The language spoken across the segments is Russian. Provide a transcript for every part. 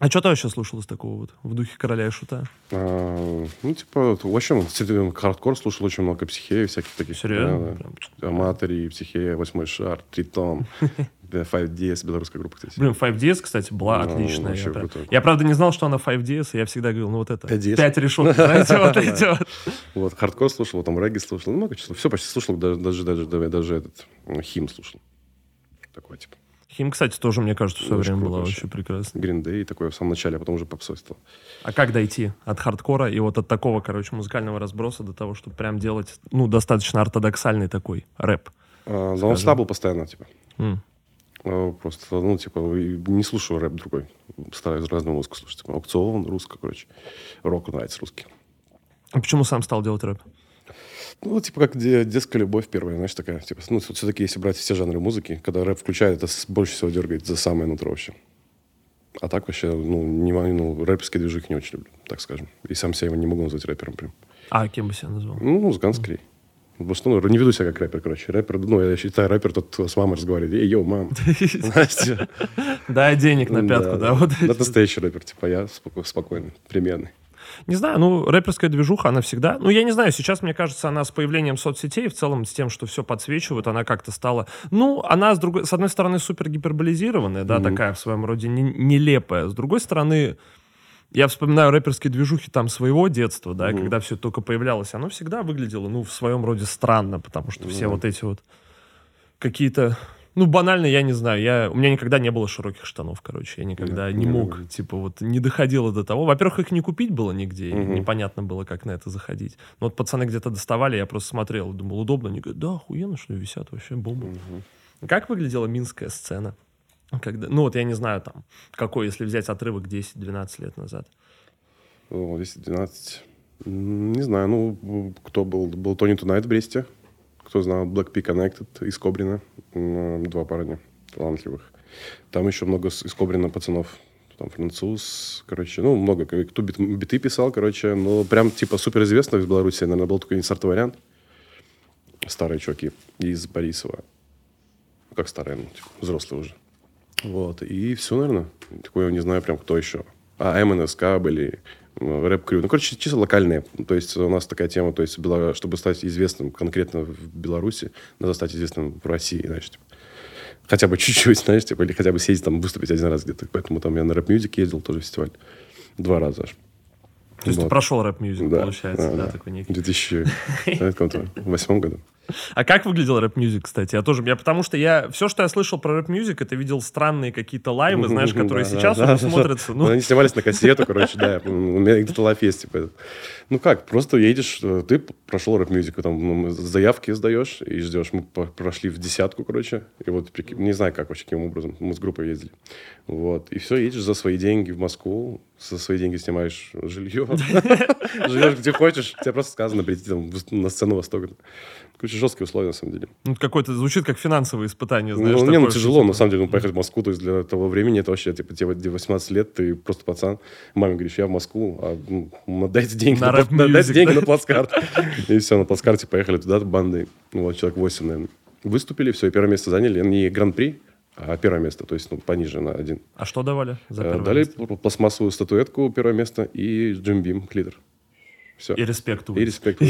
А что ты вообще слушал из такого вот, в духе короля и шута? А, ну, типа, вот, в общем, с- хардкор слушал очень много психеи, всяких таких. Серьезно? Да, да. Amatory, психея, восьмой шар, Тритон, да, 5diez, белорусская группа, кстати. Блин, 5diez, кстати, была Ну, отличная. вообще Я, круто. я, правда, не знал, что она 5diez, и я всегда говорил, ну вот это, 5diez. 5 решеток, знаете, вот эти вот. Хардкор слушал, там регги слушал, много чего. Все почти слушал, даже, даже, даже, даже, этот м, HIM слушал. Такой, типа, Хим, кстати, тоже, мне кажется, в свое Очень время была вообще. Green Day такой в самом начале, а потом уже попсой стал. А как дойти от хардкора и вот от такого, короче, музыкального разброса до того, чтобы прям делать, ну, достаточно ортодоксальный такой рэп? А, он стабл постоянно, типа. А, Просто, ну, типа, не слушаю рэп другой. Стараюсь разную музыку слушать. Типа, аукцион, русско, короче. Рок нравится русский. А почему сам стал делать рэп? Ну, типа, как де- детская любовь первая, знаешь, такая. Типа, ну, все-таки, если брать все жанры музыки, когда рэп включает, это больше всего дергает за самое нутро вообще. А так вообще, ну, не, ну рэперские движухи не очень люблю, так скажем. И сам себя не могу назвать рэпером прям. А кем бы себя назвал? Ну, музыкант скорее. Просто, ну, не веду себя как рэпер, короче. Рэпер, ну, я считаю, рэпер тот, кто с мамой разговаривает. Эй, йоу, мам. Знаете? Дай денег на пятку, да? вот Это настоящий рэпер, типа я споко- спокойный, примерный. Не знаю, ну, рэперская движуха, она всегда... Ну, я не знаю, сейчас, мне кажется, она с появлением соцсетей, в целом с тем, что все подсвечивают, она как-то стала... Ну, она, с, другой... с одной стороны, супер гиперболизированная, да, такая в своем роде не- нелепая. С другой стороны, я вспоминаю рэперские движухи там своего детства, да, когда все только появлялось, оно всегда выглядело, ну, в своем роде странно, потому что все вот эти вот какие-то... Ну, банально, я не знаю, я, у меня никогда не было широких штанов, короче, я никогда Да, не мог, было. типа, вот, не доходило до того. Во-первых, их не купить было нигде, Мгм. непонятно было, как на это заходить. Но вот пацаны где-то доставали, я просто смотрел, думал, удобно, они говорят, да, охуенно, что висят вообще, бомба. Как выглядела минская сцена? Когда, ну, вот я не знаю, там, какой, если взять отрывок 10-12 лет назад. О, 10-12. М, Не знаю, ну, кто был? Был Тони Тунайт в Бресте. Кто знал, Blackpink Connected из Кобрина. Два парня талантливых. Там еще много Кобрина пацанов. Там француз, короче, ну, много. Кто бит- биты писал, короче. Ну, прям, типа, суперизвестных из Беларуси, наверное, был только Инсарт вариант. Старые чуваки из Борисова. Как старые, ну, типа, взрослые уже. Вот. И все, наверное. Такое, не знаю прям, кто еще. А, МНСК были, м, рэп- crew. Ну, короче, чисто локальные. То есть у нас такая тема, то есть чтобы стать известным конкретно в Беларуси, надо стать известным в России, знаешь, типа. Хотя бы чуть-чуть, знаешь, типа, или хотя бы съездить там, выступить один раз где-то. Поэтому там я на Rap Music ездил, тоже фестиваль. Два раза аж. То есть ты Вот. прошел Rap Music, Да, получается, да, да, да. такой В некий. 2008 году. А как выглядел Rap Music, кстати? Я тоже, я, потому что я, все, что я слышал про Rap Music, это видел странные какие-то live ы, знаешь, которые Да, сейчас да, уже да, смотрятся, Ну, ну, Они снимались на кассету, короче, да. У меня где-то live есть, типа. Ну как, просто едешь, э, ты прошел Rap Music, там ну, заявки сдаешь и ждешь. Мы прошли в десятку, короче. И вот, не знаю, как вообще, каким образом. Мы с группой ездили. Вот. И все, едешь за свои деньги в Москву, за свои деньги снимаешь жилье. Живешь где хочешь. Тебе просто сказано прийти там на сцену Востока. Короче, жесткие условия, на самом деле. ну, какой-то звучит как финансовое испытание, знаешь. Ну, не, ну тяжело, на самом деле, ну, поехать в Москву, то есть для того времени это вообще, типа, тебе где 18 лет, ты просто пацан, маме говоришь, я в Москву, а ну, дайте деньги На на, дайте деньги на плацкарт. И все, на плацкарте поехали туда бандой, ну, вот, человек 8, наверное. Выступили, все, и первое место заняли, не гран-при, а первое место, то есть, ну, пониже на один. А что давали за Э, первое Дали место? пл- пластмассовую статуэтку, первое место, и Джим Бим, клитер. Все. И респект. И респект.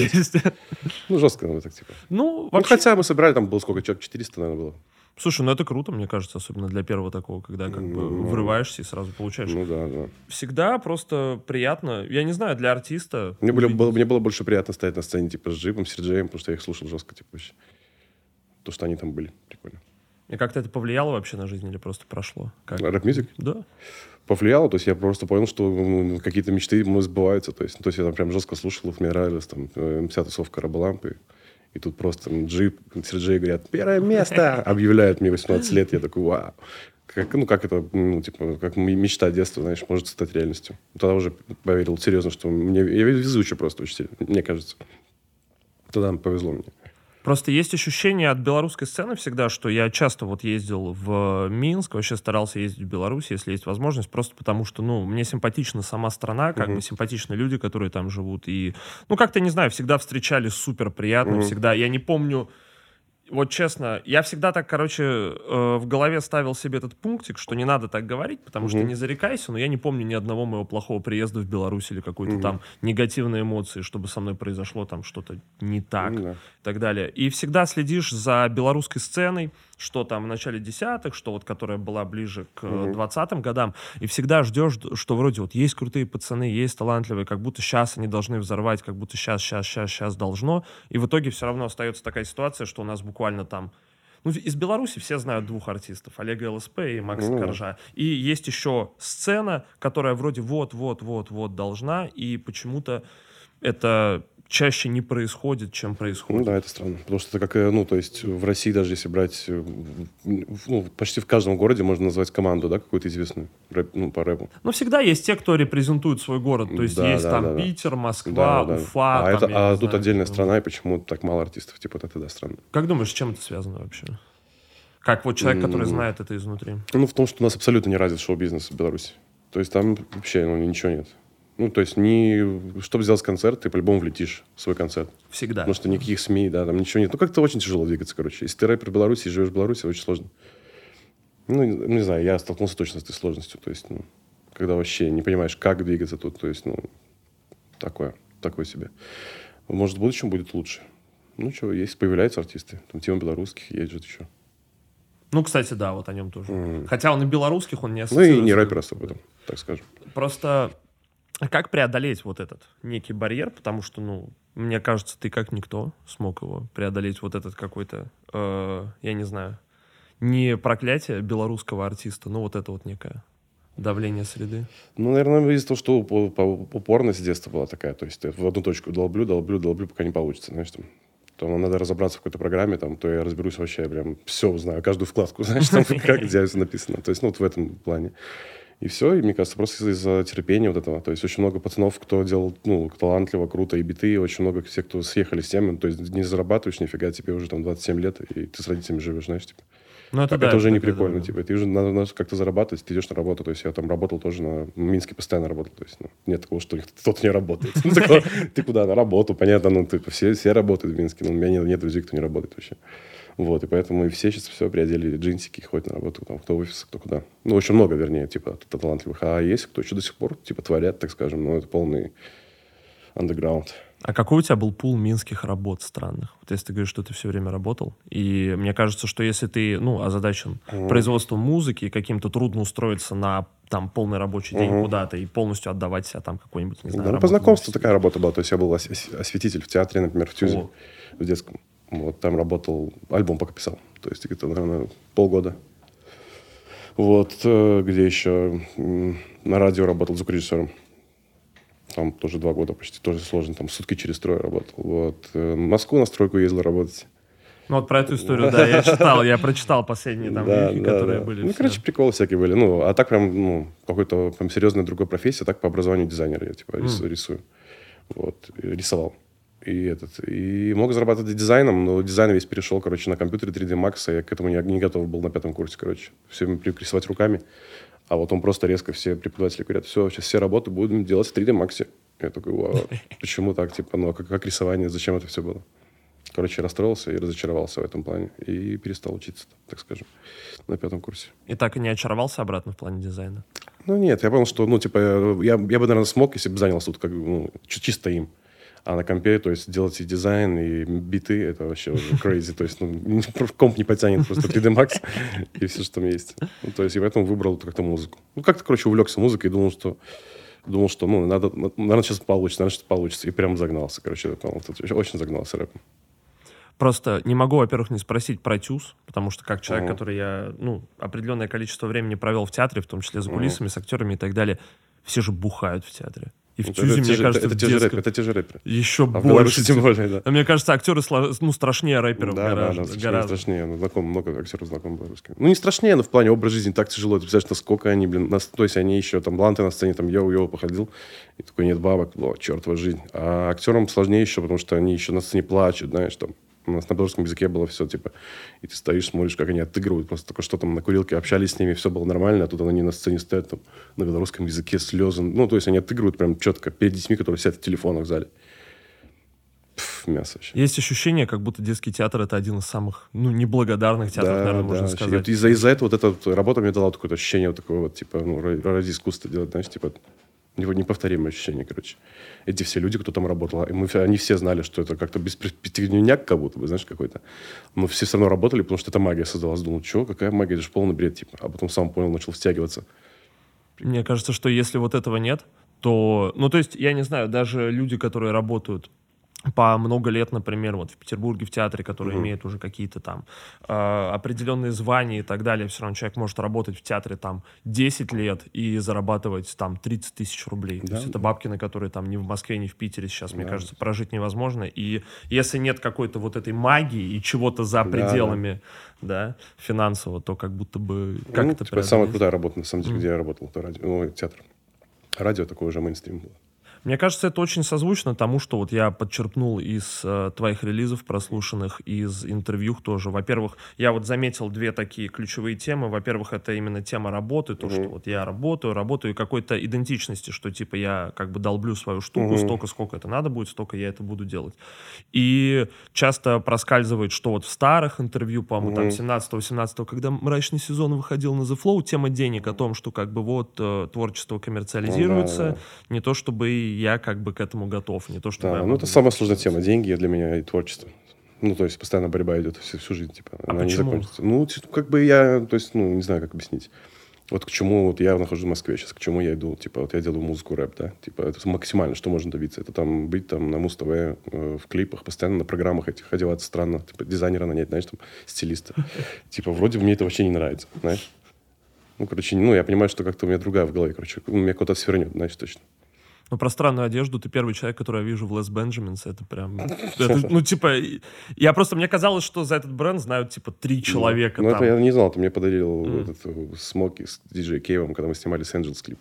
Ну, жестко, ну, так, типа. Ну, Ну, вообще, хотя мы собрали, там было сколько, человек 400, наверное, было. слушай, ну это круто, мне кажется, особенно для первого такого, когда как бы Ну, врываешься и сразу получаешь. Ну, да, да. Всегда просто приятно, я не знаю, для артиста. Мне, было, увидеть- было- мне было больше приятно стоять на сцене, типа, с Джипом, с Серджеем, потому что я их слушал жестко, типа, вообще. То, что они там были. Прикольно. И как-то это повлияло вообще на жизнь или просто прошло? Как? Rap Music Да. повлияло, то есть я просто понял, что ну, какие-то мечты мной сбываются. То есть, ну, то есть я там прям жестко слушал мне нравилось, там, э, вся тусовка Рабы Лампы. И тут просто там, Джип, Серджей говорят, первое место! Объявляют мне 18 лет, я такой, вау. Как, ну, как это, ну, типа, как мечта детства, знаешь, может стать реальностью. Тогда уже поверил серьезно, что мне, я везучий просто очень сильно, мне кажется. Тогда повезло мне. Просто есть ощущение от белорусской сцены всегда, что я часто вот ездил в Минск, вообще старался ездить в Беларусь, если есть возможность, просто потому что, ну, мне симпатична сама страна, как бы симпатичны люди, которые там живут, и, ну, как-то, не знаю, всегда встречали супер приятно, Мгм. всегда, я не помню, вот честно, я всегда так, короче, э, в голове ставил себе этот пунктик, что не надо так говорить, потому угу. что не зарекайся, но я не помню ни одного моего плохого приезда в Беларусь или какой-то угу. там негативной эмоции, чтобы со мной произошло там что-то не так ну, да. и так далее. И всегда следишь за белорусской сценой, что там в начале десятых, что вот которая была ближе к двадцатым годам, и всегда ждешь, что вроде вот есть крутые пацаны, есть талантливые, как будто сейчас они должны взорвать, как будто сейчас, сейчас, сейчас, сейчас должно, и в итоге все равно остается такая ситуация, что у нас буквально там ну, из Беларуси все знают двух артистов, Олега ЛСП и Макса mm. Коржа. И есть еще сцена, которая вроде вот-вот-вот-вот должна, и почему-то это чаще не происходит, чем происходит. Ну да, это странно. Потому что это как, э, ну, то есть в России даже если брать, э, ну, почти в каждом городе можно назвать команду, да, какую-то известную, рэп, ну, по рэпу. Ну, всегда есть те, кто репрезентует свой город. То есть да, есть да, там да, Питер, Москва, да, да. Уфа. А, там, это, а тут знаю, отдельная страна, и почему так мало артистов? Типа, это да, странно. Как думаешь, с чем это связано вообще? Как вот человек, который mm-hmm. знает это изнутри? Ну, в том, что у нас абсолютно не развит шоу-бизнес в Беларуси. То есть там вообще ну, ничего нет. Ну, то есть, не... чтобы сделать концерт, ты по-любому влетишь в свой концерт. Всегда. Потому что никаких СМИ, да, там ничего нет. Ну, как-то очень тяжело двигаться, короче. Если ты рэпер Беларуси и живешь в Беларуси, очень сложно. Ну, не знаю, я столкнулся точно с этой сложностью. То есть, ну, когда вообще не понимаешь, как двигаться тут. То есть, ну, такое, такое себе. Может, в будущем будет лучше. Ну, что, есть, появляются артисты. Там Тима Белорусских, есть же еще. Ну, кстати, да, вот о нем тоже. Mm. Хотя он и белорусских, он не Ну, и не рэпер особо, так скажем. Просто как преодолеть вот этот некий барьер? Потому что, ну, мне кажется, ты как никто смог его преодолеть вот этот какой-то, э, я не знаю, не проклятие белорусского артиста, но вот это вот некое давление среды? Ну, наверное, из-за того, что упорность с детства была такая. То есть в одну точку долблю, долблю, долблю, пока не получится. Знаешь, там, то надо разобраться в какой-то программе, там, то я разберусь вообще, я прям все знаю, каждую вкладку, знаешь, там, как где написано. То есть, ну, вот в этом плане. И все, и мне кажется, просто из-за терпения вот этого. То есть очень много пацанов, кто делал, ну, талантливо, круто, и биты, очень много всех, кто съехали с темы. То есть не зарабатываешь нифига, тебе уже там 27 лет, и ты с родителями живешь, знаешь, типа. Ну, это, да, это уже это, не прикольно, да, типа. Ты уже надо, надо как-то зарабатывать, ты идешь на работу. То есть я там работал тоже на... В Минске постоянно работал. То есть ну, нет такого, что кто-то не работает. Ты куда? На работу, понятно. Ну, типа, все работают в Минске. Но у меня нет друзей, кто не работает вообще. Вот, и поэтому и все сейчас все приодели джинсики, ходят на работу, там, кто в офис, кто куда. Ну, очень много, вернее, типа, талантливых. А есть кто еще до сих пор, типа, творят, так скажем, но это полный андеграунд. А какой у тебя был пул минских работ странных? Вот если ты говоришь, что ты все время работал, и мне кажется, что если ты, ну, озадачен mm. производством музыки и каким-то трудно устроиться на там полный рабочий день mm-hmm. куда-то и полностью отдавать себя там какой-нибудь, не знаю, Да, ну, по знакомству такая работа была. То есть я был осветитель в театре, например, в Тюзе, О. в детском. Вот, там работал, альбом пока писал. То есть где-то, наверное, полгода. Вот, э, где еще на радио работал звукорежиссером. Там тоже два года почти, тоже сложно. Там сутки через трое работал. Вот. Э, в Москву на стройку ездил работать. Ну вот про эту историю, да, я читал, я прочитал последние там да, вехи, да, которые да. были. Ну, все. короче, приколы всякие были. Ну, а так прям, ну, какой-то прям серьезная другой профессия, так по образованию дизайнер я, типа, mm. рисую. Вот, рисовал и этот и мог зарабатывать дизайном, но дизайн весь перешел, короче, на компьютере 3D Max, а я к этому не, не готов был на пятом курсе, короче. Все рисовать руками. А вот он просто резко, все преподаватели говорят, все, сейчас все работы будем делать в 3D Max. Я такой, вау, почему так, типа, ну, а как, как рисование, зачем это все было? Короче, расстроился и разочаровался в этом плане. И перестал учиться, так скажем, на пятом курсе. И так и не очаровался обратно в плане дизайна? Ну, нет, я понял, что, ну, типа, я, я бы, наверное, смог, если бы занялся тут как, ну, чисто им. А на компе, то есть делать и дизайн, и биты, это вообще уже crazy. То есть ну, комп не потянет просто 3D Max и все, что там есть. Ну, то есть и поэтому выбрал как-то музыку. Ну, как-то, короче, увлекся музыкой и думал, что думал, что, ну, надо, наверное, сейчас получится, наверное, что получится. И прям загнался, короче, очень загнался рэпом. Просто не могу, во-первых, не спросить про ТЮЗ, потому что как человек, uh-huh. который я, ну, определенное количество времени провел в театре, в том числе за кулисами, uh-huh. с актерами и так далее, все же бухают в театре. И в Тюзе, мне кажется, это, те же рэперы, это те же рэперы. Еще а больше. тем более, да. А мне кажется, актеры ну, страшнее рэперов да, гораздо. Да, да, гораздо. страшнее. Ну, знаком, много актеров знакомых белорусских. Ну, не страшнее, но в плане образа жизни так тяжело. Ты представляешь, насколько они, блин, нас, то есть они еще там бланты на сцене, там йоу-йоу походил, и такой, нет бабок, о, чертова жизнь. А актерам сложнее еще, потому что они еще на сцене плачут, знаешь, там, у нас на белорусском языке было все, типа, и ты стоишь, смотришь, как они отыгрывают, просто только что там на курилке общались с ними, все было нормально, а тут они на сцене стоят там на белорусском языке, слезы. Ну, то есть они отыгрывают прям четко перед детьми, которые сидят в телефонах в зале. мясо вообще. Есть ощущение, как будто детский театр это один из самых, ну, неблагодарных театров, Да, наверное, да, можно сказать. вот из-за из-за этого вот эта вот работа мне дала такое ощущение вот такого вот, типа, ну, ра- ради искусства делать, знаешь, типа, его неповторимое ощущение, короче. Эти все люди, кто там работал, и мы, они все знали, что это как-то бесперспективняк как будто бы, знаешь, какой-то. Но все все равно работали, потому что это магия создалась. Думал, что, какая магия, это же полный бред, типа. А потом сам понял, начал втягиваться. Мне кажется, что если вот этого нет, то, ну, то есть, я не знаю, даже люди, которые работают по много лет, например, вот в Петербурге в театре, которые Мгм. имеют уже какие-то там э, определенные звания и так далее, все равно человек может работать в театре там 10 лет и зарабатывать там 30 тысяч рублей. То Да, есть это да. бабки, на которые там ни в Москве, ни в Питере сейчас, мне Да. кажется, прожить невозможно. И если нет какой-то вот этой магии и чего-то за Да, пределами, да, финансово, то как будто бы как ну, это типа, самая крутая работа, на самом деле, Мгм. где я работал, это радио, ну, театр. Радио такой уже мейнстрим был. Мне кажется, это очень созвучно тому, что вот я подчерпнул из э, твоих релизов прослушанных, из интервью тоже. Во-первых, я вот заметил две такие ключевые темы. Во-первых, это именно тема работы, то, Мгм. что вот я работаю, работаю, какой-то идентичности, что типа я как бы долблю свою штуку, Мгм. столько, сколько это надо будет, столько я это буду делать. И часто проскальзывает, что вот в старых интервью, по-моему, там Мгм. 17-18, когда мрачный сезон выходил на The Flow, тема денег о том, что как бы вот э, творчество коммерциализируется, Ну да, да. не то чтобы я как бы к этому готов, не то чтобы... Да, ну это самая сложная тема. Деньги для меня и творчество. Ну, то есть постоянно борьба идет всю, всю жизнь, типа. А она не почему? закончится. Ну, т- как бы я, то есть, ну, не знаю, как объяснить. Вот к чему, вот я нахожусь в Москве сейчас, к чему я иду, типа, вот я делаю музыку, рэп, да, типа, это максимально, что можно добиться, это там быть там на Муз-ТВ, э, в клипах, постоянно на программах этих одеваться странно, типа, дизайнера нанять, знаешь, там, стилиста. Типа, вроде мне это вообще не нравится, знаешь. Ну, короче, ну, я понимаю, что как-то у меня другая в голове, короче, у меня куда-то свернет, знаешь, точно. Ну, про странную одежду ты первый человек, который я вижу в Лес Бенджаминс. Это прям... это, ну, типа, я просто... Мне казалось, что за этот бренд знают, типа, три человека Ну, там. это я не знал, ты мне подарил Мгм. этот э, смоки с диджей Кейвом, когда мы снимали с Angels клип.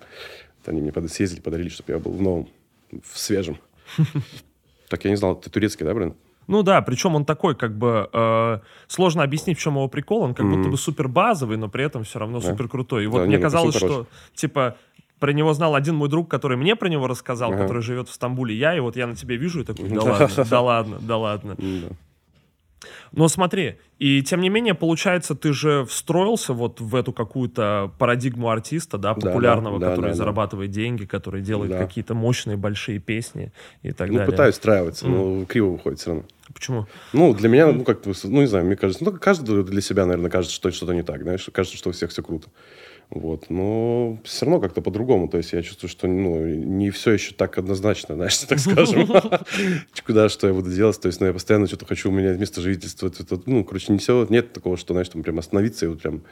Вот Они мне съездили, подарили, чтобы я был в новом, в свежем. Так я не знал, ты турецкий, да, бренд? Ну да, причем он такой, как бы, э, сложно объяснить, в чем его прикол. Он как Мгм. будто бы супер базовый, но при этом все равно Да. супер крутой. И вот Да, мне не, ну, казалось, что, типа, про него знал один мой друг, который мне про него рассказал, Ага. который живет в Стамбуле. Я, и вот я на тебе вижу и такой, да Да. ладно, да ладно, да ладно. Да. Но смотри, и тем не менее, получается, ты же встроился вот в эту какую-то парадигму артиста, да, Да, популярного, да, да, который да, да. зарабатывает деньги, который делает Да. какие-то мощные большие песни и так Ну, далее. пытаюсь встраиваться, Мгм. но криво выходит все равно. Почему? Ну, для меня, ну, как, ну, не знаю, мне кажется, ну, каждый для себя, наверное, кажется, что что-то не так, знаешь, кажется, что у всех все круто. Вот, но все равно как-то по-другому, то есть я чувствую, что, ну, не все еще так однозначно, знаешь, так скажем, куда, что я буду делать, то есть, ну, я постоянно что-то хочу менять место жительства, ну, короче, не все, нет такого, что, знаешь, там прям остановиться и вот прям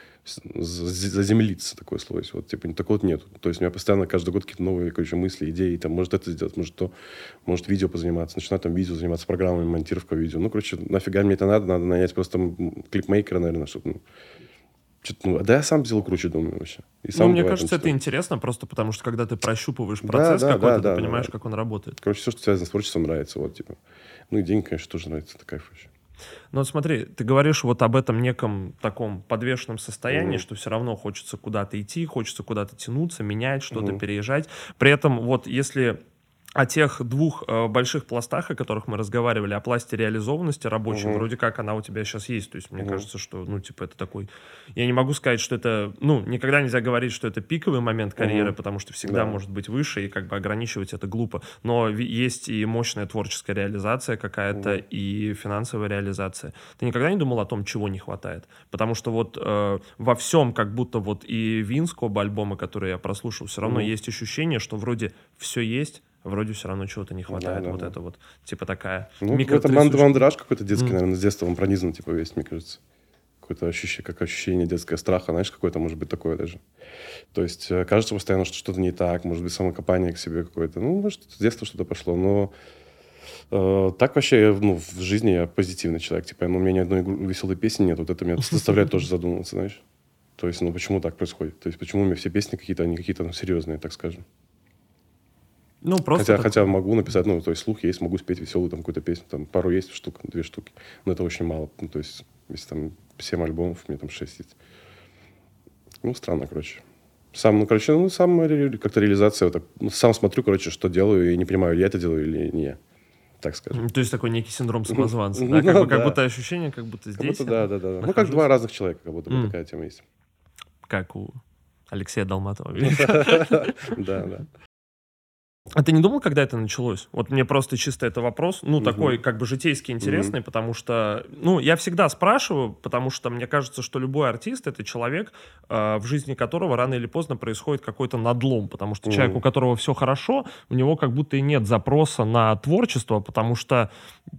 заземлиться, такое слово вот, типа, такого нет, то есть у меня постоянно каждый год какие-то новые, короче, мысли, идеи, там, может это сделать, может то, может видео позаниматься, начинать там видео заниматься программами, монтировка видео, ну, короче, нафига мне это надо, надо нанять просто клипмейкера, наверное, чтобы, ну, что-то, ну, да я сам сделал круче, думаю, вообще. И Ну, сам мне бывает, кажется, это интересно, просто потому что когда ты прощупываешь Да, процесс да, какой-то, да, ты да, понимаешь, да. как он работает. Короче, все, что связано с творчеством, нравится, вот, типа. Ну, и деньги, конечно, тоже нравится, это кайф вообще. Ну вот смотри, ты говоришь вот об этом неком таком подвешенном состоянии, Мгм. что все равно хочется куда-то идти, хочется куда-то тянуться, менять что-то, Мгм. переезжать. При этом вот если о тех двух э, больших пластах, о которых мы разговаривали, о пласте реализованности рабочей, Мгм. вроде как она у тебя сейчас есть. То есть мне Мгм. кажется, что, ну, типа, это такой... Я не могу сказать, что это... Ну, никогда нельзя говорить, что это пиковый момент карьеры, Мгм. потому что всегда Да. может быть выше, и как бы ограничивать это глупо. Но есть и мощная творческая реализация какая-то, Мгм. и финансовая реализация. Ты никогда не думал о том, чего не хватает? Потому что вот э, во всем, как будто вот и Винско, оба альбома, которые я прослушал, все равно Мгм. есть ощущение, что вроде все есть, вроде все равно чего-то не хватает. да, вот да. это вот, типа такая Ну, манд- мандраж какой-то детский, Мгм. наверное, с детства он пронизан, типа, весь, мне кажется. Какое-то ощущение, как ощущение детского страха, знаешь, какое-то может быть такое даже. То есть э, кажется постоянно, что что-то не так, может быть, самокопание к себе какое-то. Ну, может, с детства что-то пошло, но э, так вообще, ну, в жизни я позитивный человек. Типа, ну, у меня ни одной веселой песни нет, вот это меня заставляет тоже задумываться, знаешь. То есть, ну, почему так происходит? То есть, почему у меня все песни какие-то, они какие-то ну, серьезные, так скажем. Ну, просто Хотя, так- хотя могу написать, ну, то есть слух есть, могу спеть веселую там какую-то песню, там пару есть штук, две штуки, но это очень мало. Ну, то есть, если там 7 альбомов, у меня там 6 есть. Ну, странно, короче. Сам, ну, короче, ну, сам как-то реализация, вот так, ну, сам смотрю, короче, что делаю, и не понимаю, я это делаю или не я. так скажем. То есть такой некий синдром самозванца, Ну, да? Как, бы- да. как будто ощущение, как будто Как здесь. будто, да, да, да. Ну, как нахожусь. два разных человека, как будто М. такая тема есть. Как у Алексея Долматова. Да, да. А ты не думал, когда это началось? Вот мне просто чисто это вопрос, ну, Мгм. такой как бы житейский интересный, потому что, ну, я всегда спрашиваю, потому что мне кажется, что любой артист — это человек, э, в жизни которого рано или поздно происходит какой-то надлом, потому что человек, Мгм. у которого все хорошо, у него как будто и нет запроса на творчество, потому что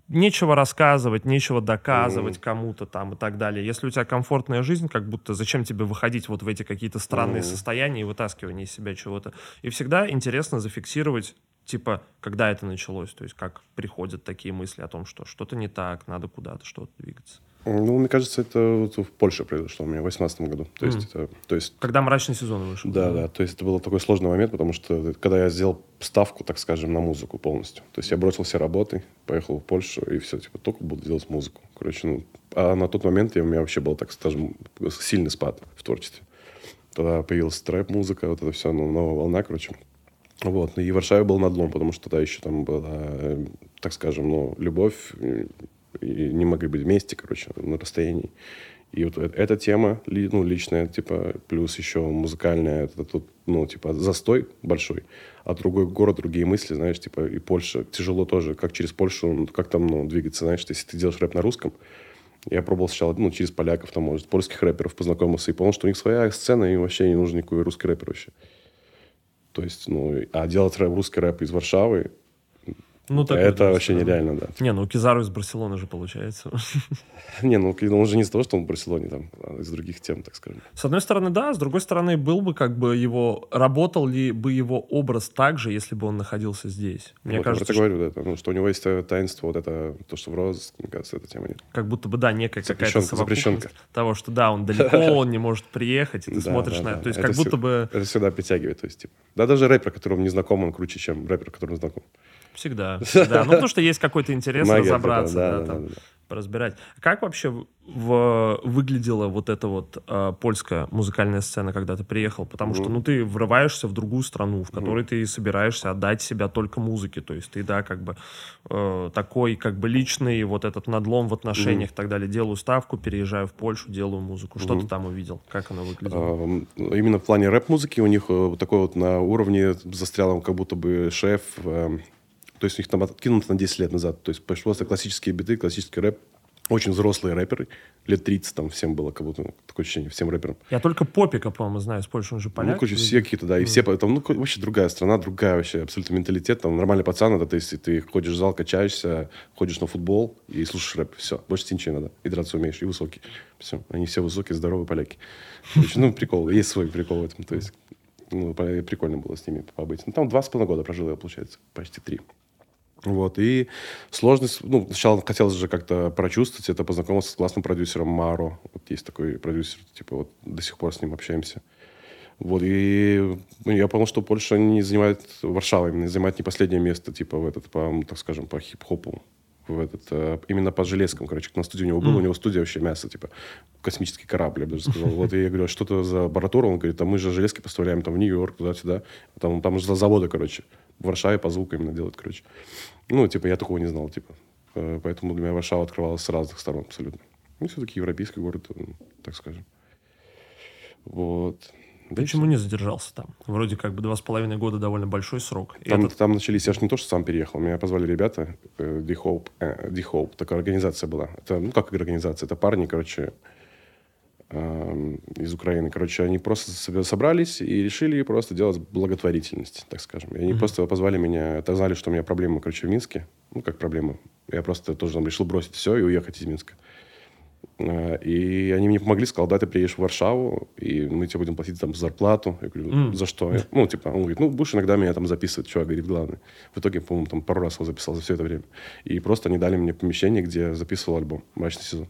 нечего рассказывать, нечего доказывать Мгм. кому-то там и так далее. Если у тебя комфортная жизнь, как будто зачем тебе выходить вот в эти какие-то странные Мгм. состояния и вытаскивание из себя чего-то. И всегда интересно зафиксировать, типа, когда это началось, то есть как приходят такие мысли о том, что что-то не так, надо куда-то что-то двигаться. Ну, мне кажется, это вот в Польше произошло у меня в 2018 году. То есть, это, то есть Когда мрачный сезон вышел. Да, да. То есть это был такой сложный момент, потому что когда я сделал ставку, так скажем, на музыку полностью. То есть я бросил все работы, поехал в Польшу, и все, типа, только буду делать музыку. Короче, ну, а на тот момент я, у меня вообще был, так скажем, сильный спад в творчестве. Тогда появилась трэп-музыка, вот это все, ну, новая волна, короче. Вот, и в Варшаве был надлом, потому что тогда еще там была, э, так скажем, ну, любовь, и, не могли быть вместе, короче, на расстоянии. И вот э- эта тема, ну, личная, типа, плюс еще музыкальная, это тут, ну, типа, застой большой, а другой город, другие мысли, знаешь, типа, и Польша, тяжело тоже, как через Польшу, ну, как там, ну, двигаться, знаешь, если ты делаешь рэп на русском, я пробовал сначала, ну, через поляков, там, может, польских рэперов познакомился и понял, что у них своя сцена, и вообще не нужен никакой русский рэпер вообще. То есть, ну, а делать рэп, русский рэп из Варшавы, Ну, такой, это да, вообще нереально, да. Не, ну Кизару из Барселоны же получается. Не, ну, он же не из того, что он в Барселоне, там, а из других тем, так скажем. С одной стороны, да, с другой стороны, был бы как бы его... Работал ли бы его образ так же, если бы он находился здесь? Мне вот кажется, я про это говорю, да, ну, что у него есть э, таинство, вот это, то, что в розыск, мне кажется, эта тема нет. как будто бы, да, некая какая-то Запрещенка, того, что да, он далеко, он не может приехать, и ты Да, смотришь да, на... да. То есть Это как будто бы Это всегда притягивает, то есть, типа. Да, даже рэпер, которому не знаком, он круче, чем рэпер, которому знаком. Всегда, всегда. Ну, потому что есть какой-то интерес Магия, разобраться, да, да, да, там, да, да. поразбирать. Как вообще в- выглядела вот эта вот э, польская музыкальная сцена, когда ты приехал? Потому что, Мгм. ну, ты врываешься в другую страну, в которой ты собираешься отдать себя только музыке. То есть ты, да, как бы э, такой, как бы личный вот этот надлом в отношениях и так далее. Делаю ставку, переезжаю в Польшу, делаю музыку. Что Мгм. ты там увидел? Как она выглядела? Эм, Именно в плане рэп-музыки у них э, такой вот на уровне застрял как будто бы шеф. эм, То есть у них там откинуто на 10 лет назад. То есть просто классические биты, классический рэп. Очень взрослые рэперы. Лет 30 там всем было, как будто такое ощущение, всем рэперам. Я только Попика, по-моему, знаю из Польши, он же поляк. Ну, короче, все какие-то, да, и все, там, ну, вообще другая страна, другая вообще абсолютно менталитет, там, нормальный пацан, это ты, если ты ходишь в зал, качаешься, ходишь на футбол и слушаешь рэп, все, больше тебе ничего не надо, и драться умеешь, и высокий, все, они все высокие, здоровые поляки. Короче, ну, прикол, есть свой прикол в этом, то есть, ну, прикольно было с ними побыть. Ну, там два с половиной года прожил я, получается, почти три. Вот, и сложность, ну, сначала хотелось же как-то прочувствовать это, познакомился с классным продюсером Маро. Вот есть такой продюсер, типа, вот до сих пор с ним общаемся. Вот, и я понял, что Польша не занимает, Варшава именно занимает не последнее место, типа, в этот, по, ну, так скажем, по хип-хопу. В этот, э, именно по железкам, короче, на студии у него был, Мгм. у него студия вообще мясо, типа, космический корабль, я бы даже сказал. Вот, и я говорю, а что это за аппаратура? Он говорит, а мы же железки поставляем там в Нью-Йорк, туда-сюда. Там, там же заводы, короче. В Варшаве по звуку именно делают, короче. Ну, типа, я такого не знал, типа. Э, Поэтому для меня Варшава открывалась с разных сторон абсолютно. Ну, все-таки европейский город, э, так скажем. Вот. Да Почему не задержался там? Вроде как бы два с половиной года довольно большой срок. Там, этот- там начались, я же не то, что сам переехал, меня позвали ребята, D-Hope, э, D-Hope, такая организация была. Это, ну, как организация, это парни, короче, из Украины. Короче, они просто собрались и решили просто делать благотворительность, так скажем. И они Мгм. просто позвали меня, это знали, что у меня проблемы, короче, в Минске. Ну, как проблемы. Я просто тоже там решил бросить все и уехать из Минска. Э, И они мне помогли, сказал, да, ты приедешь в Варшаву, и мы тебе будем платить там зарплату. Я говорю, за что? Я- Ну, типа, он говорит, ну, будешь иногда меня там записывать, чувак, говорит, главное. В итоге, по-моему, там пару раз его записал за все это время. И просто они дали мне помещение, где записывал альбом «Мрачный сезон».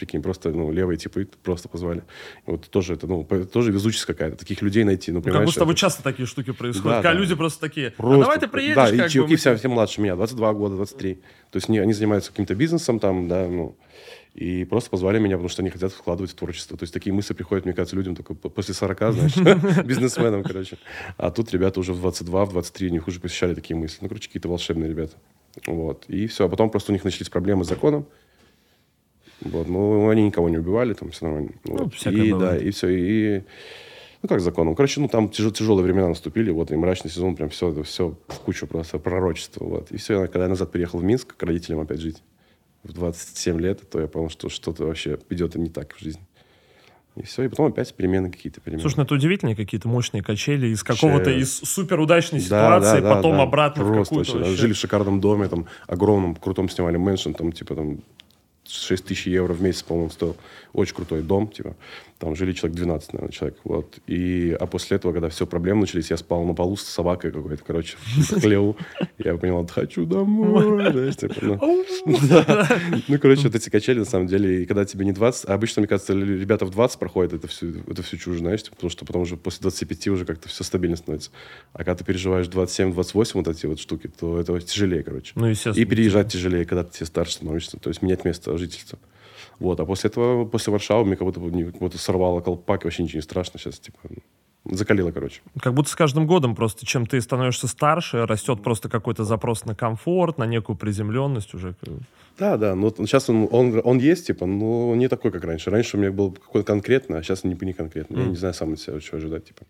Прикинь, просто, ну, левые типы просто позвали. И вот тоже это, ну, тоже везучесть какая-то. Таких людей найти, ну, Ну, как понимаешь? бы с тобой это часто такие штуки происходят. Да, когда да. люди просто такие, а просто- давай ты приедешь, Да, и бы, чуваки мы все, все младше меня, 22 года, 23. То есть не, они занимаются каким-то бизнесом там, да, ну, и просто позвали меня, потому что они хотят вкладывать в творчество. То есть такие мысли приходят, мне кажется, людям только по- после 40, знаешь, бизнесменам, короче. А тут ребята уже в 22, в 23, они их уже посещали такие мысли. Ну, короче, какие-то волшебные ребята. Вот. И все. А потом просто у них начались проблемы с законом. Вот. Ну, они никого не убивали, там все нормально. Ну, вот. И, бывает. да, и все. И, ну, как законом. Короче, ну, там тяж- тяжелые времена наступили, вот, и мрачный сезон, прям все, это все в кучу просто пророчества, вот. И все, когда я назад приехал в Минск, к родителям опять жить, в 27 лет, то я понял, что что-то вообще идет не так в жизни. И все, и потом опять перемены какие-то, перемены. Слушай, ну это удивительные какие-то мощные качели из какого-то, из суперудачной Да, ситуации, да, да, потом да. обратно в Просто какую-то вообще, вообще- Жили в шикарном доме, там, огромном, крутом снимали мэншн, там, типа, там, 6 тысяч евро в месяц, по-моему, стоил. Очень крутой дом, типа. Там жили человек 12, наверное, человек. Вот. И, а после этого, когда все проблемы начались, я спал на полу с собакой какой-то, короче, в хлеву. Я понял, хочу домой. знаешь, типа, ну. Да. Ну, короче, вот эти качели, на самом деле, и когда тебе не 20, а обычно, мне кажется, ребята в 20 проходят это всю, это всю чушь, знаешь, типа, потому что потом уже после 25 уже как-то все стабильно становится. А когда ты переживаешь 27-28 вот эти вот штуки, то это тяжелее, короче. Ну, естественно. И переезжать тяжелее, когда ты старше становишься, то есть менять место жительства. Вот, а после этого, после Варшавы, мне как будто, как будто сорвало колпак, и вообще ничего не страшно сейчас, типа, закалило, короче. Как будто с каждым годом просто, чем ты становишься старше, растет просто какой-то запрос на комфорт, на некую приземленность уже. Да, да, но сейчас он, он, он есть, типа, но не такой, как раньше. Раньше у меня был какой-то конкретно, а сейчас не, не конкретно. Я Мгм. не знаю сам от себя, чего ожидать, типа.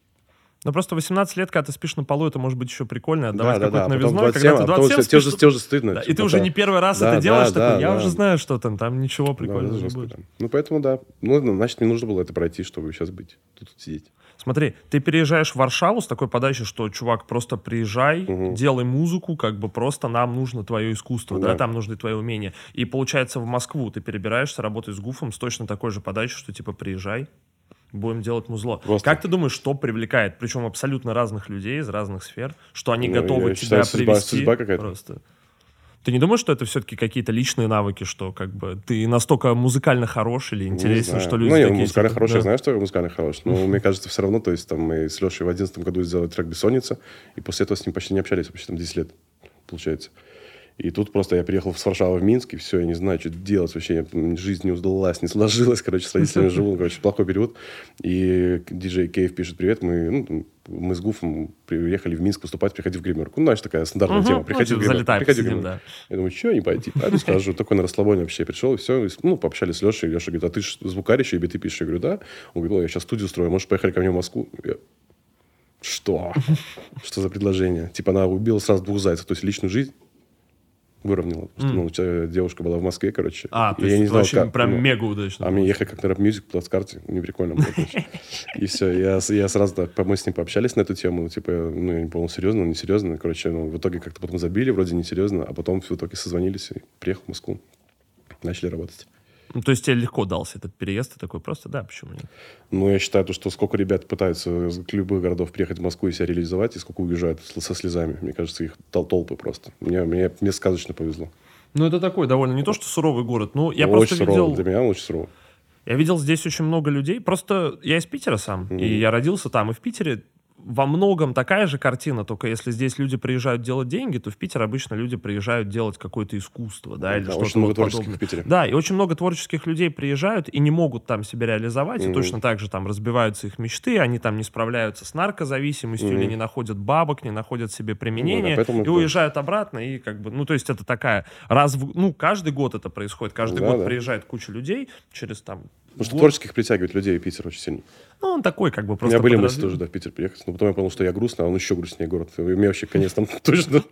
Ну, просто 18 лет, когда ты спишь на полу, это может быть еще прикольно, отдавать да, да, да. какой-то а потом новизной, 27, когда ты а потом 27 тебе уже, спишь, тебе уже стыдно. да, и типа, ты уже да. не первый раз Да, это делаешь, да, такой, я да, уже да. знаю, что там, там ничего Да, прикольного это не будет. да. Ну, поэтому, да. Ну, значит, мне нужно было это пройти, чтобы сейчас быть, тут сидеть. Смотри, ты переезжаешь в Варшаву с такой подачей, что, чувак, просто приезжай, Мгм. делай музыку, как бы просто нам нужно твое искусство, да, Да. там нужны твои умения. И получается в Москву ты перебираешься, работаешь с Гуфом с точно такой же подачей, что типа приезжай, будем делать музло. Просто. Как ты думаешь, что привлекает, причем абсолютно разных людей из разных сфер, что они Ну, готовы я тебя считаю, судьба- привести? судьба какая-то. Просто. Ты не думаешь, что это все-таки какие-то личные навыки, что как бы ты настолько музыкально хорош или интересен, что люди Ну, такие, музыкально типа, хороший, да. я знаю, что я музыкально хорош. Но мне кажется, все равно, то есть, там, мы с Лешей в одиннадцатом году сделали трек «Бессонница», и после этого с ним почти не общались, вообще там 10 лет, получается. И тут просто я приехал с Варшавы в Минск, и все, я не знаю, что делать вообще. я- Жизнь не удалась, не сложилась, короче, с родителями живу, короче, плохой период. И диджей Кейв пишет, привет, мы, ну, мы с Гуфом приехали в Минск выступать, приходи в гримерку. Ну, знаешь, такая стандартная Мгм. тема. Ну, Приходи типа, в гримерку. залетаем, приходи в посидим, гримерку. да. Я думаю, что не пойти? Пойду скажу. Такой на расслабоне вообще пришел, и все. Ну, пообщались с Лешей. Леша говорит, а ты звукарь еще, и биты пишешь? Я говорю, да. Он говорит, «Ой, я сейчас студию строю, можешь поехать ко мне в Москву? Я, Что? Что за предложение? Типа она убила сразу двух зайцев, то есть личную жизнь выровняла. Что, ну, у тебя девушка была в Москве, короче. А, то есть я не знал, вообще как, прям ну, мега удачно. а мне ехать как на рэп-мюзик в плацкарте, не прикольно было. И все, я, сразу так, мы с ним пообщались на эту тему, типа, ну, я не понял, серьезно, не серьезно. Короче, ну, в итоге как-то потом забили, вроде не серьезно, а потом в итоге созвонились и приехал в Москву. Начали работать. Ну, то есть тебе легко дался этот переезд, ты такой просто, да, почему нет? Ну, я считаю, то, что сколько ребят пытаются из любых городов приехать в Москву и себя реализовать, и сколько уезжают со слезами. Мне кажется, их тол- толпы просто. Мне, мне, мне сказочно повезло. Ну, это такой довольно, не то, что суровый город, ну, я Ну, просто очень сурово. видел... Для меня очень сурово. Я видел здесь очень много людей. Просто я из Питера сам, и я родился там. И в Питере во многом такая же картина, только если здесь люди приезжают делать деньги, то в Питер обычно люди приезжают делать какое-то искусство, да, или Да, что-то очень много вот творческих подобное. в Питере. Да, и очень много творческих людей приезжают и не могут там себя реализовать, и Мгм. точно так же там разбиваются их мечты, они там не справляются с наркозависимостью или Мгм. не находят бабок, не находят себе применения, поэтому и это- уезжают обратно, и как бы, ну, то есть это такая, раз в, ну, каждый год это происходит, каждый Да, год да. приезжает куча людей через там Потому что год. творческих притягивает людей в Питер очень сильно. Ну, он такой, как бы, У просто... меня были подразви- мысли тоже, да, в Питер приехать. Но потом я понял, что я грустный, а он еще грустнее город. И мне вообще конец там точно.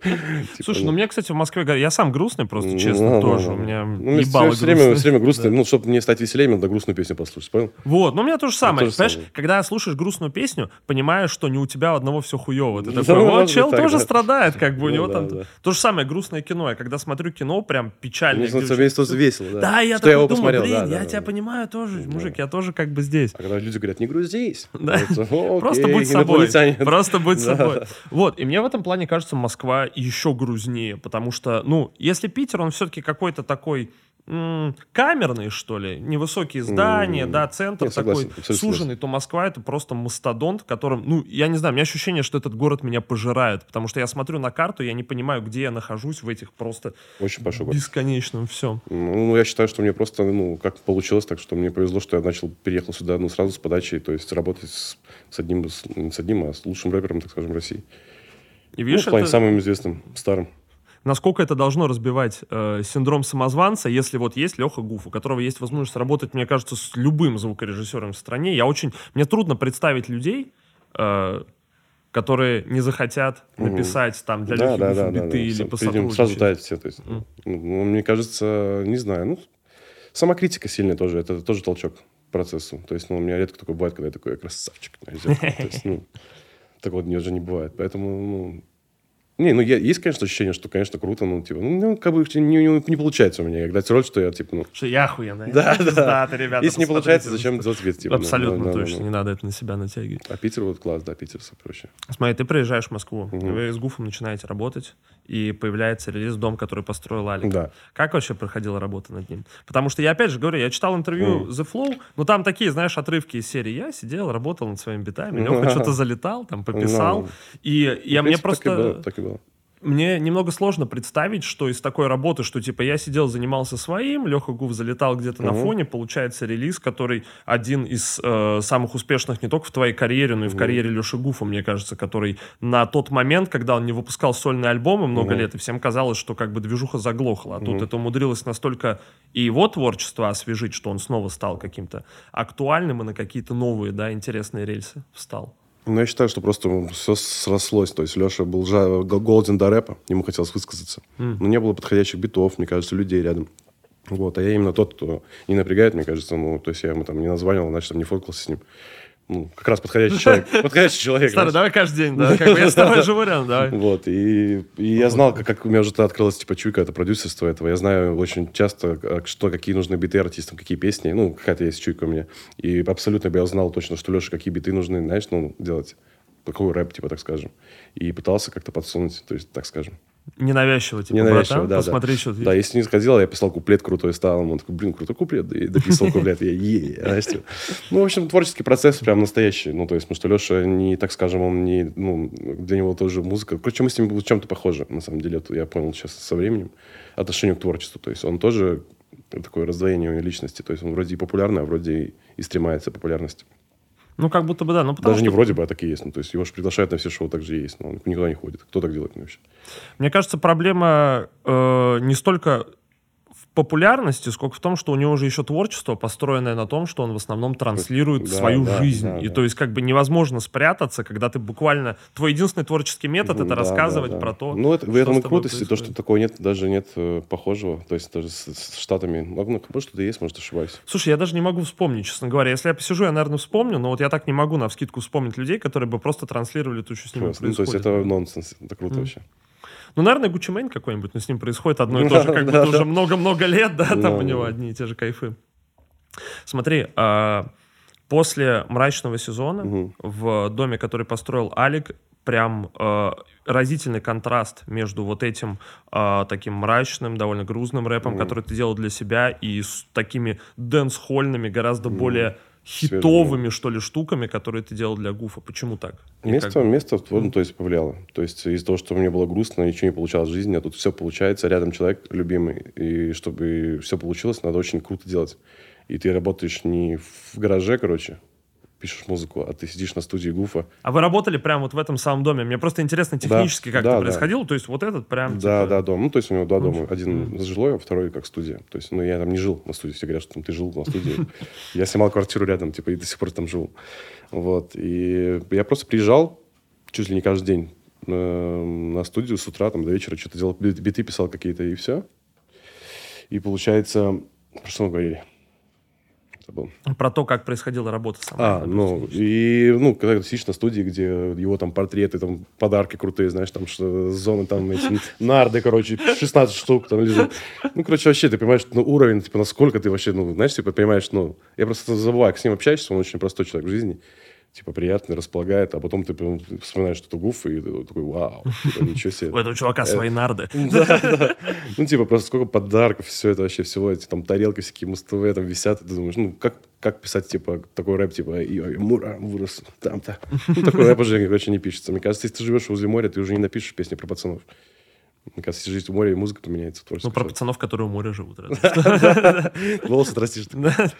Слушай, ну, мне, кстати, в Москве... Я сам грустный просто, Ну, честно, ну, тоже. ну, У меня ну, ебало все время, грустно. Ну, чтобы мне стать веселее, мне надо грустную песню послушать, понял? Вот, ну у меня то же самое. Понимаешь, когда слушаешь грустную песню, понимаешь, что не у тебя одного все хуево. Ты Ну, такой, вот, чел тоже да. страдает, как бы у Ну, него там... То же самое грустное кино. Я когда смотрю кино, прям печальное. Мне становится весело, да. Да, я такой думаю, блин, я тебя понимаю тоже, мужик, я тоже как бы здесь. А когда люди говорят, не грузись. Да. это, Просто «Окей, будь собой. инопланетяне». Просто будь Да, собой. Вот, и мне в этом плане кажется Москва еще грузнее, потому что, ну, если Питер, он все-таки какой-то такой м, камерный, что ли, невысокие здания, М, да, центр нет, согласен, такой абсолютно суженный, то Москва это просто мастодонт, которым, ну, я не знаю, у меня ощущение, что этот город меня пожирает, потому что я смотрю на карту, я не понимаю, где я нахожусь в этих просто Очень бесконечном всем. Ну, я считаю, что мне просто, ну, как получилось, так что мне повезло, что я начал, переехал сюда, ну, сразу с подачей, то есть работать с, с одним, с, не с одним, а с лучшим рэпером, так скажем, России. И Ну, видишь, в плане это- самым известным, старым. Насколько это должно разбивать э, синдром самозванца, если вот есть Леха Гуф, у которого есть возможность работать, мне кажется, с любым звукорежиссером в стране. Я очень... Мне трудно представить людей, э, которые не захотят написать mm там для да, Лехи да, Гуфа да, биты да, или да. посотрудничать. Сразу тает все. То есть, mm. ну, мне кажется, не знаю, ну, самокритика сильная тоже, это тоже толчок процессу. То есть, ну, у меня редко такое бывает, когда я такой красавчик. То есть, ну, такого уже не бывает. Поэтому, ну, не, ну, я, есть, конечно, ощущение, что, конечно, круто, ну, типа, ну, как бы не, не, не получается у меня играть роль, что я, типа, ну... Что я охуенный. Да, да. да ты, ребята, Если не получается, зачем делать вид, типа? Абсолютно ну, точно, да, да. не надо это на себя натягивать. А Питер вот класс, да, Питер вообще. Смотри, ты приезжаешь в Москву, Мгм. вы с Гуфом начинаете работать, и появляется релиз «Дом, который построил Алик». Да. Как вообще проходила работа над ним? Потому что я, опять же, говорю, я читал интервью Мгм. The Flow, но там такие, знаешь, отрывки из серии. Я сидел, работал над своими битами, Леха что-то залетал, там, пописал. Ну, И я мне просто... Мне немного сложно представить, что из такой работы, что типа я сидел, занимался своим, Леха Гуф залетал где-то на Мгм. фоне, получается релиз, который один из э, самых успешных не только в твоей карьере, но и в Мгм. карьере Леши Гуфа, мне кажется, который на тот момент, когда он не выпускал сольные альбомы много Мгм. лет, и всем казалось, что как бы движуха заглохла. А тут это умудрилось настолько и его творчество освежить, что он снова стал каким-то актуальным и на какие-то новые, да, интересные рельсы встал. Ну, я считаю, что просто все срослось. То есть Леша был жа- гол- голоден до рэпа, ему хотелось высказаться. М. Но не было подходящих битов, мне кажется, людей рядом. Вот, а я именно тот, кто не напрягает, мне кажется, ну, то есть я ему там не названивал, значит, там не фоткался с ним. Ну, как раз подходящий человек. Подходящий человек. Старый, давай каждый день, да, как бы я с тобой же вариант, давай. Вот, и, и я знал, как, как у меня уже открылась, типа, чуйка, это продюсерство этого. Я знаю очень часто, как- что, какие нужны биты артистам, какие песни. Ну, какая-то есть чуйка у меня. И абсолютно я знал точно, что Леша, какие биты нужны, знаешь, ну, делать. Какой рэп, типа, так скажем. И пытался как-то подсунуть, то есть, так скажем. Ненавязчиво, типа, Ненавязчиво, братан, да, да. посмотри, что ты... Да, если не сходил, я писал куплет крутой стал. Он такой, блин, крутой куплет. И дописал куплет. Я, е знаешь, типа. Ну, в общем, творческий процесс прям настоящий. Ну, то есть, потому что Леша не, так скажем, он не, ну, для него тоже музыка. Короче, мы с ним в чем-то похожи, на самом деле. Я понял сейчас со временем. Отношению к творчеству. То есть, он тоже такое раздвоение личности. То есть, он вроде и популярный, а вроде и, стремается популярности. Ну, как будто бы, да. Ну, потому Даже что, не вроде бы, а так и есть. Ну, то есть, его же приглашают на все шоу, так же есть. Но он никуда не ходит. Кто так делает вообще? Мне кажется, проблема э, не столько популярности, сколько в том, что у него же еще творчество, построенное на том, что он в основном транслирует Да, свою да, жизнь. да, И да. то есть как бы невозможно спрятаться, когда ты буквально... Твой единственный творческий метод — это Да, рассказывать да, да. про то, Ну, это, в этом и крутости, то, происходит. что такого нет, даже нет э, похожего. То есть даже с, с Штатами. Ну, может, что-то есть, может, ошибаюсь. Слушай, я даже не могу вспомнить, честно говоря. Если я посижу, я, наверное, вспомню, но вот я так не могу на вскидку вспомнить людей, которые бы просто транслировали то, что с ними Ну, то есть происходит. это нонсенс. Это круто Мгм. вообще. Ну, наверное, Гуччи Мэйн какой-нибудь, но с ним происходит одно и то же, как будто уже много-много лет, да, там у него одни и те же кайфы. Смотри, а, после мрачного сезона в доме, который построил Алик, прям э, разительный контраст между вот этим э, таким мрачным, довольно грузным рэпом, Мгм. который ты делал для себя, и с такими дэнс-хольными, гораздо Мгм. более Свежими. хитовыми, что ли, штуками, которые ты делал для Гуфа. Почему так? И Место, как место в- ну, то есть, повлияло. То есть из-за того, что мне было грустно, ничего не получалось в жизни, а тут все получается, рядом человек любимый. И чтобы все получилось, надо очень круто делать. И ты работаешь не в гараже, короче, пишешь музыку, а ты сидишь на студии Гуфа. А вы работали прямо вот в этом самом доме? Мне просто интересно технически, как да, это да. происходило. То есть вот этот прям... Да, типа, да, дом. Ну, то есть у него два Ну, дома. Один жилой, а второй как студия. То есть, ну, я там не жил на студии. Все говорят, что там ты жил на студии. Я снимал квартиру рядом, типа, и до сих пор там живу. Вот. И я просто приезжал чуть ли не каждый день э, на студию с утра там, до вечера, что-то делал, бит- биты писал какие-то, и все. И получается... Про что мы говорили? Забыл. Про то, как происходила работа сама. А, ну, и, ну, когда ты сидишь на студии, где его там портреты, там подарки крутые, знаешь, там что зоны, там эти нарды, короче, 16 штук там лежит. Ну, короче, вообще, ты понимаешь, ну, уровень, типа, насколько ты вообще, ну, знаешь, типа, понимаешь, ну, я просто забываю, как с ним общаешься, он очень простой человек в жизни, типа, приятный, располагает, а потом ты вспоминаешь, что это гуф, и ты такой, вау, типа, ничего себе. У этого чувака свои нарды. Да, да. Ну, типа, просто сколько подарков, все это вообще, всего эти там тарелки всякие муз-ТВ там висят, и ты думаешь, ну, как, как писать, типа, такой рэп, типа, «Йой, Мура вырос там-то. Ну, такой рэп уже, короче, не пишется. Мне кажется, если ты живешь возле моря, ты уже не напишешь песни про пацанов. Мне кажется, жить у моря, и музыка поменяется. Ну, про пацанов, которые у моря живут. Волосы отрастишь.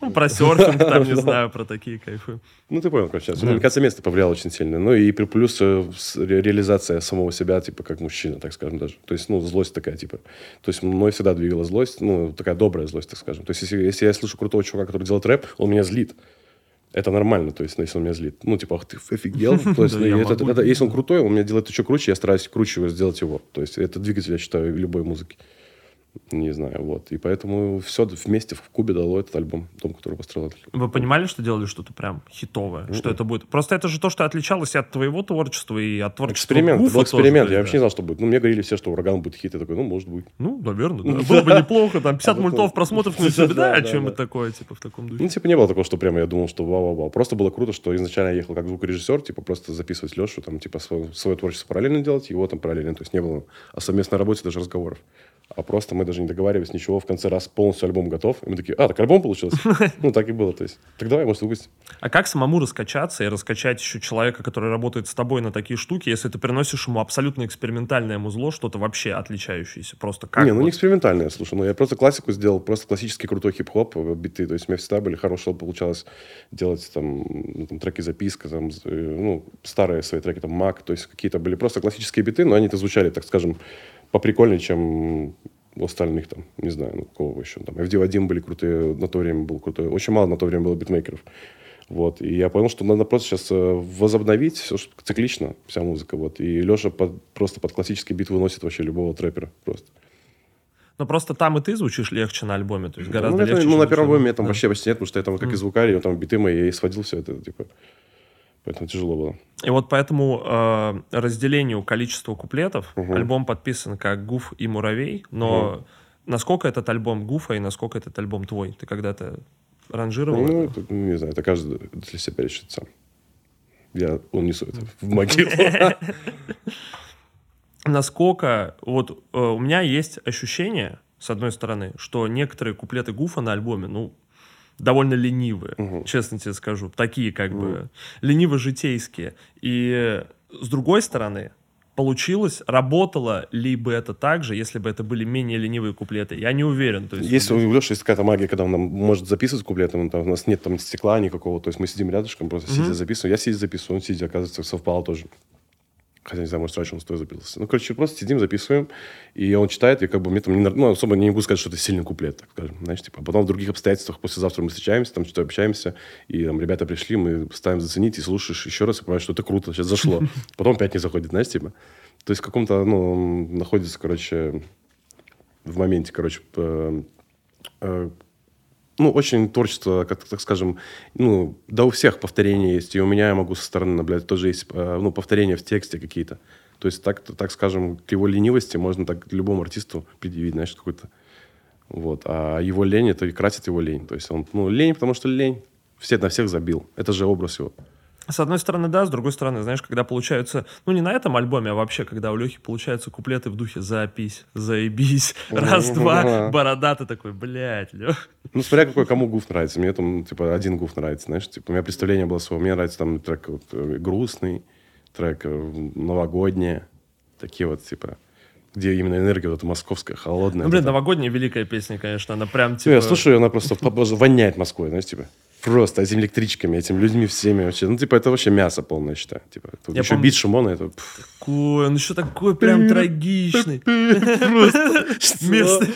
Ну, про серфинг, там, не знаю, про такие кайфы. Ну, ты понял, короче. Мне кажется, место повлияло очень сильно. Ну, и плюс э, реализация самого себя, типа, как мужчина, так скажем, даже. То есть, ну, злость такая, типа. То есть, мной всегда двигала злость, ну, такая добрая злость, так скажем. То есть, если я слышу крутого чувака, который делает рэп, он меня злит это нормально, то есть, если он меня злит. Ну, типа, ах ты офигел. То есть, это, это, если он крутой, он меня делает еще круче, я стараюсь круче сделать его. То есть, это двигатель, я считаю, любой музыки. Не знаю, вот. И поэтому все вместе в Кубе дало этот альбом, дом, который построил. Вы понимали, что делали что-то прям хитовое? Mm-hmm. Что это будет? Просто это же то, что отличалось от твоего творчества и от творчества Эксперимент. Гуфа был эксперимент. Тоже, я да. вообще не знал, что будет. Ну, мне говорили все, что ураган будет хит. Я такой, ну, может быть. Ну, наверное, да. Было бы неплохо. Там 50 мультов просмотров на YouTube, да, о чем это такое, типа, в таком духе. Ну, типа, не было такого, что прямо я думал, что вау-вау-вау. Просто было круто, что изначально я ехал как звукорежиссер, типа, просто записывать Лешу, там, типа, свое творчество параллельно делать, его там параллельно. То есть не было о совместной работе даже разговоров а просто мы даже не договаривались ничего, в конце раз полностью альбом готов, и мы такие, а, так альбом получился? Ну, так и было, то есть, так давай, может, выпустим. А как самому раскачаться и раскачать еще человека, который работает с тобой на такие штуки, если ты приносишь ему абсолютно экспериментальное музло, что-то вообще отличающееся, просто как? Не, ну не экспериментальное, слушай, ну я просто классику сделал, просто классический крутой хип-хоп, э, биты, то есть у меня всегда были хорошие, получалось делать там, ну, там треки записка, там, э, ну, старые свои треки, там, Мак, то есть какие-то были просто классические биты, но они-то звучали, так скажем, поприкольнее, чем у остальных там, не знаю, ну, кого еще. Там FD Вадим были крутые, на то время был крутой. Очень мало на то время было битмейкеров. Вот. И я понял, что надо просто сейчас э, возобновить все циклично, вся музыка. Вот. И Леша под, просто под классический бит выносит вообще любого трэпера. Просто. Но просто там и ты звучишь легче на альбоме, то есть гораздо ну, легче. Ну, на первом альбоме там да. вообще почти нет, потому что я там как и звукарь, там биты мои, я и сводил все это, типа. Поэтому тяжело было. И вот по этому э, разделению количества куплетов угу. альбом подписан как «Гуф» и «Муравей», но угу. насколько этот альбом Гуфа и насколько этот альбом твой? Ты когда-то ранжировал Ну, это, не знаю, это каждый для себя решит сам. Я унесу это в могилу. Насколько... Вот э, у меня есть ощущение, с одной стороны, что некоторые куплеты Гуфа на альбоме, ну, довольно ленивые, угу. честно тебе скажу. Такие как угу. бы лениво-житейские. И с другой стороны, получилось, работало ли бы это так же, если бы это были менее ленивые куплеты? Я не уверен. То есть, если у Леши есть какая-то магия, когда он нам может записывать куплеты, он, там, у нас нет там стекла никакого, то есть мы сидим рядышком, просто mm-hmm. сидя записываем. Я сидя записываю, он сидя, оказывается, совпало тоже. Хотя, не знаю, может, раньше он стоя записался. Ну, короче, просто сидим, записываем, и он читает, и как бы мне там, не, ну, особо не могу сказать, что это сильный куплет, так скажем, знаешь, типа. А потом в других обстоятельствах послезавтра мы встречаемся, там что-то общаемся, и там ребята пришли, мы ставим заценить, и слушаешь еще раз, и понимаешь, что это круто, сейчас зашло. Потом опять не заходит, знаешь, типа. То есть в каком-то, ну, находится, короче, в моменте, короче, э, ну, очень творчество, как так скажем, ну, да у всех повторения есть, и у меня я могу со стороны наблюдать, тоже есть, э, ну, повторения в тексте какие-то. То есть, так, так скажем, к его ленивости можно так любому артисту предъявить, знаешь, какой-то. Вот. А его лень, это и красит его лень. То есть, он, ну, лень, потому что лень. Все на всех забил. Это же образ его. С одной стороны, да, с другой стороны, знаешь, когда получаются, ну не на этом альбоме, а вообще, когда у Лехи получаются куплеты в духе «запись», «заебись», «раз-два», «борода», ты такой, блядь, Лех. Ну, смотря какой кому гуф нравится. Мне там, типа, один гуф нравится, знаешь, типа, у меня представление было свое. Мне нравится там трек вот, э, грустный, трек э, новогодний, такие вот, типа, где именно энергия вот эта московская, холодная. Ну, блин, вот новогодняя великая песня, конечно, она прям, типа... Ну, я слушаю, она просто воняет Москвой, знаешь, типа. Просто этими электричками, этими людьми всеми вообще. Ну, типа, это вообще мясо полное, считаю. Типа, я еще помню... бит Шимона, это... Какой, он еще такой прям трагичный. Просто...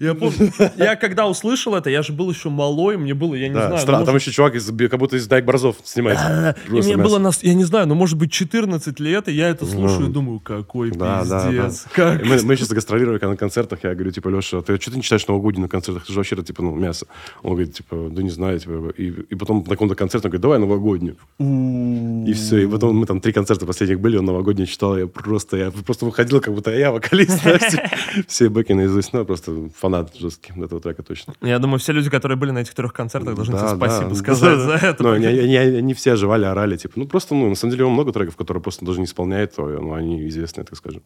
Я помню, я когда услышал это, я же был еще малой, мне было, я не да, знаю... Стра... Ну, может... Там еще чувак из, как будто из Дайк Борзов снимается. Да, и мне было, нас, я не знаю, ну, может быть, 14 лет, и я это слушаю ну, и думаю, какой да, пиздец. Да, да. Как... Мы, мы сейчас гастролировали на концертах, я говорю, типа, Леша, ты что ты не читаешь новогодний на концертах? Ты же вообще, типа, ну, мясо. Он говорит, типа, да не знаю, типа, и, и потом на каком-то концерте он говорит, давай новогоднюю. И все, и потом мы там три концерта последних были, он новогодний читал, я просто, я просто выходил, как будто я вокалист, все бэки наизусть, ну, просто фанат жесткий этого трека точно. Я думаю, все люди, которые были на этих трех концертах, должны да, тебе спасибо да, сказать да, за это. Но они, они, они все оживали, орали, типа, ну просто, ну, на самом деле, много треков, которые просто даже не исполняет, то, ну, они известные, так скажем.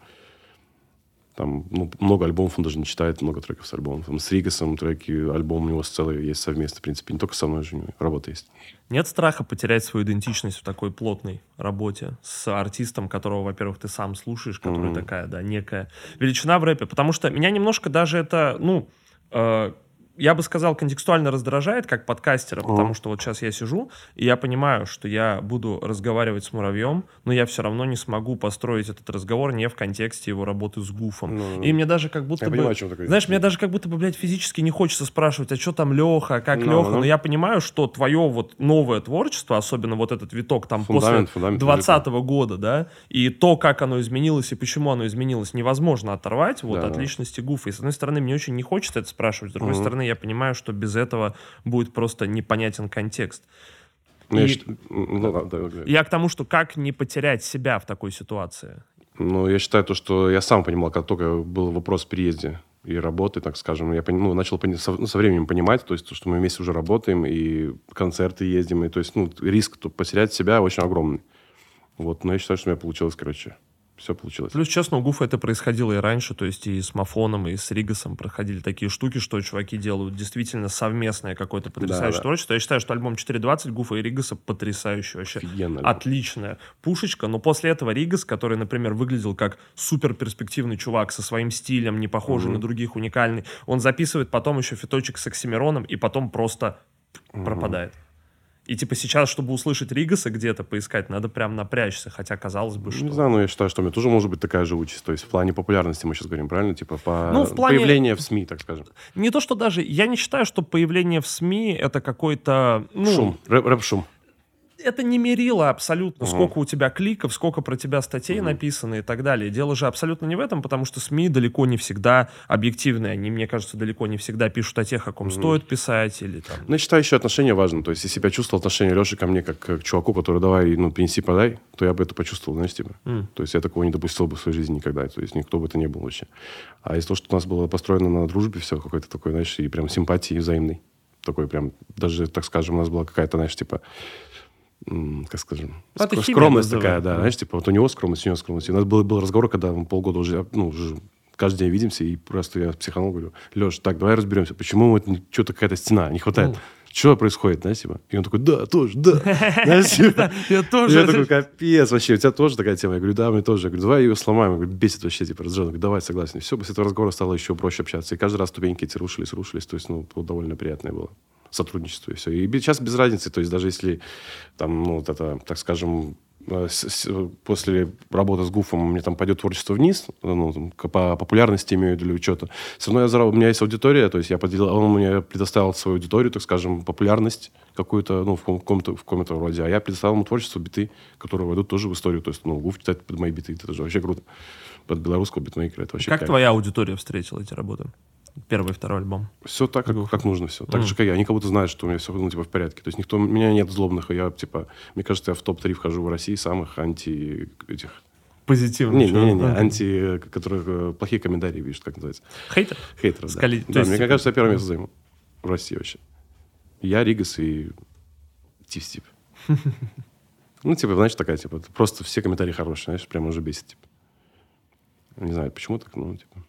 Там ну, много альбомов он даже не читает, много треков с альбомом. Там, с Ригасом треки, альбом у него с целый есть совместно, в принципе. Не только со мной же, у него работа есть. Нет страха потерять свою идентичность в такой плотной работе с артистом, которого, во-первых, ты сам слушаешь, который mm-hmm. такая, да, некая величина в рэпе. Потому что меня немножко даже это, ну, э, я бы сказал, контекстуально раздражает как подкастера, потому что вот сейчас я сижу, и я понимаю, что я буду разговаривать с муравьем, но я все равно не смогу построить этот разговор не в контексте его работы с гуфом. Ну, и мне даже как будто я бы... Понимаю, чем такой знаешь, мне даже как будто бы, блядь, физически не хочется спрашивать, а что там Леха, как ну, Леха, ну. но я понимаю, что твое вот новое творчество, особенно вот этот виток там фундамент, после 2020 года, да, и то, как оно изменилось и почему оно изменилось, невозможно оторвать вот да, от да. личности гуфа. И с одной стороны, мне очень не хочется это спрашивать, с другой угу. стороны, я понимаю, что без этого будет просто непонятен контекст. Ну, и... я, ну, да, да, да. я к тому, что как не потерять себя в такой ситуации? Ну, я считаю то, что я сам понимал, как только был вопрос в переезде и работы, так скажем, я ну, начал со, ну, со временем понимать, то есть, то, что мы вместе уже работаем, и концерты ездим, и то есть, ну, риск то, потерять себя очень огромный. Вот, но я считаю, что у меня получилось, короче все получилось. Плюс, честно, у Гуфа это происходило и раньше, то есть и с Мафоном, и с Ригасом проходили такие штуки, что чуваки делают действительно совместное какое-то потрясающее да, да. творчество. Я считаю, что альбом 4.20 Гуфа и Ригаса потрясающий вообще. Офигенно. Отличная пушечка, но после этого Ригас, который, например, выглядел как супер перспективный чувак со своим стилем, не похожий mm-hmm. на других, уникальный, он записывает потом еще фиточек с Оксимироном и потом просто mm-hmm. пропадает. И типа сейчас, чтобы услышать Ригаса где-то поискать, надо прям напрячься, хотя казалось бы, что... Не знаю, но я считаю, что у меня тоже может быть такая же участь. То есть в плане популярности мы сейчас говорим, правильно? Типа по ну, в плане... появления в СМИ, так скажем. Не то, что даже... Я не считаю, что появление в СМИ это какой-то... Ну... Шум, рэп-шум это не мерило абсолютно, угу. сколько у тебя кликов, сколько про тебя статей угу. написано и так далее. Дело же абсолютно не в этом, потому что СМИ далеко не всегда объективные. Они, мне кажется, далеко не всегда пишут о тех, о ком угу. стоит писать или там... Ну, я считаю, еще отношения важно. То есть, если я чувствовал отношение Леши ко мне как к чуваку, который давай, ну, принеси, подай, то я бы это почувствовал, знаешь, типа. Mm. То есть, я такого не допустил бы в своей жизни никогда. То есть, никто бы это не был вообще. А из того, что у нас было построено на дружбе, все какой-то такой, знаешь, и прям симпатии взаимной. Такой прям, даже, так скажем, у нас была какая-то, знаешь, типа как скажем, а ск- скромность такая, да, да, знаешь, типа вот у него скромность, у него скромность. И у нас был, был разговор, когда мы полгода уже, ну, уже каждый день видимся, и просто я психанул, говорю, Леш, так, давай разберемся, почему вот что-то какая-то стена, не хватает. Ну. Что происходит, знаешь, типа? И он такой, да, тоже, да. Типа, я тоже. Я такой, капец, вообще, у тебя тоже такая тема? Я говорю, да, мне тоже. Я говорю, давай ее сломаем. Я говорю, бесит вообще, типа, раздражен. Говорю, давай, согласен. И все, после этого разговора стало еще проще общаться. И каждый раз ступеньки эти рушились, рушились. То есть, ну, довольно приятное было сотрудничество и все. И сейчас без разницы, то есть даже если там, ну, вот это, так скажем, э, после работы с Гуфом мне там пойдет творчество вниз, ну, по популярности имею виду что-то, все равно я зараб... у меня есть аудитория, то есть я поделил, он мне предоставил свою аудиторию, так скажем, популярность какую-то, ну, в каком-то, в каком-то роде, а я предоставил ему творчество, биты, которые войдут тоже в историю, то есть, ну, Гуф читает под мои биты, это же вообще круто. Под белорусского битмейкера, это вообще Как кайф. твоя аудитория встретила эти работы? Первый второй альбом. Все так, как, как нужно все. Так mm. же, как я. Они как будто знают, что у меня все ну, типа, в порядке. То есть никто, у меня нет злобных. Я, типа, мне кажется, я в топ-3 вхожу в России самых анти этих позитивных. Не, не, не, не, анти, которые э, плохие комментарии пишут, как называется. Хейтер? Хейтер, да. Скали... Да, мне кажется, я первое место займу в России вообще. Я, Ригас и Тип-Стип. Ну, типа, знаешь, такая, типа, просто все комментарии хорошие, знаешь, прям уже бесит, типа. Не знаю, почему так, ну, типа.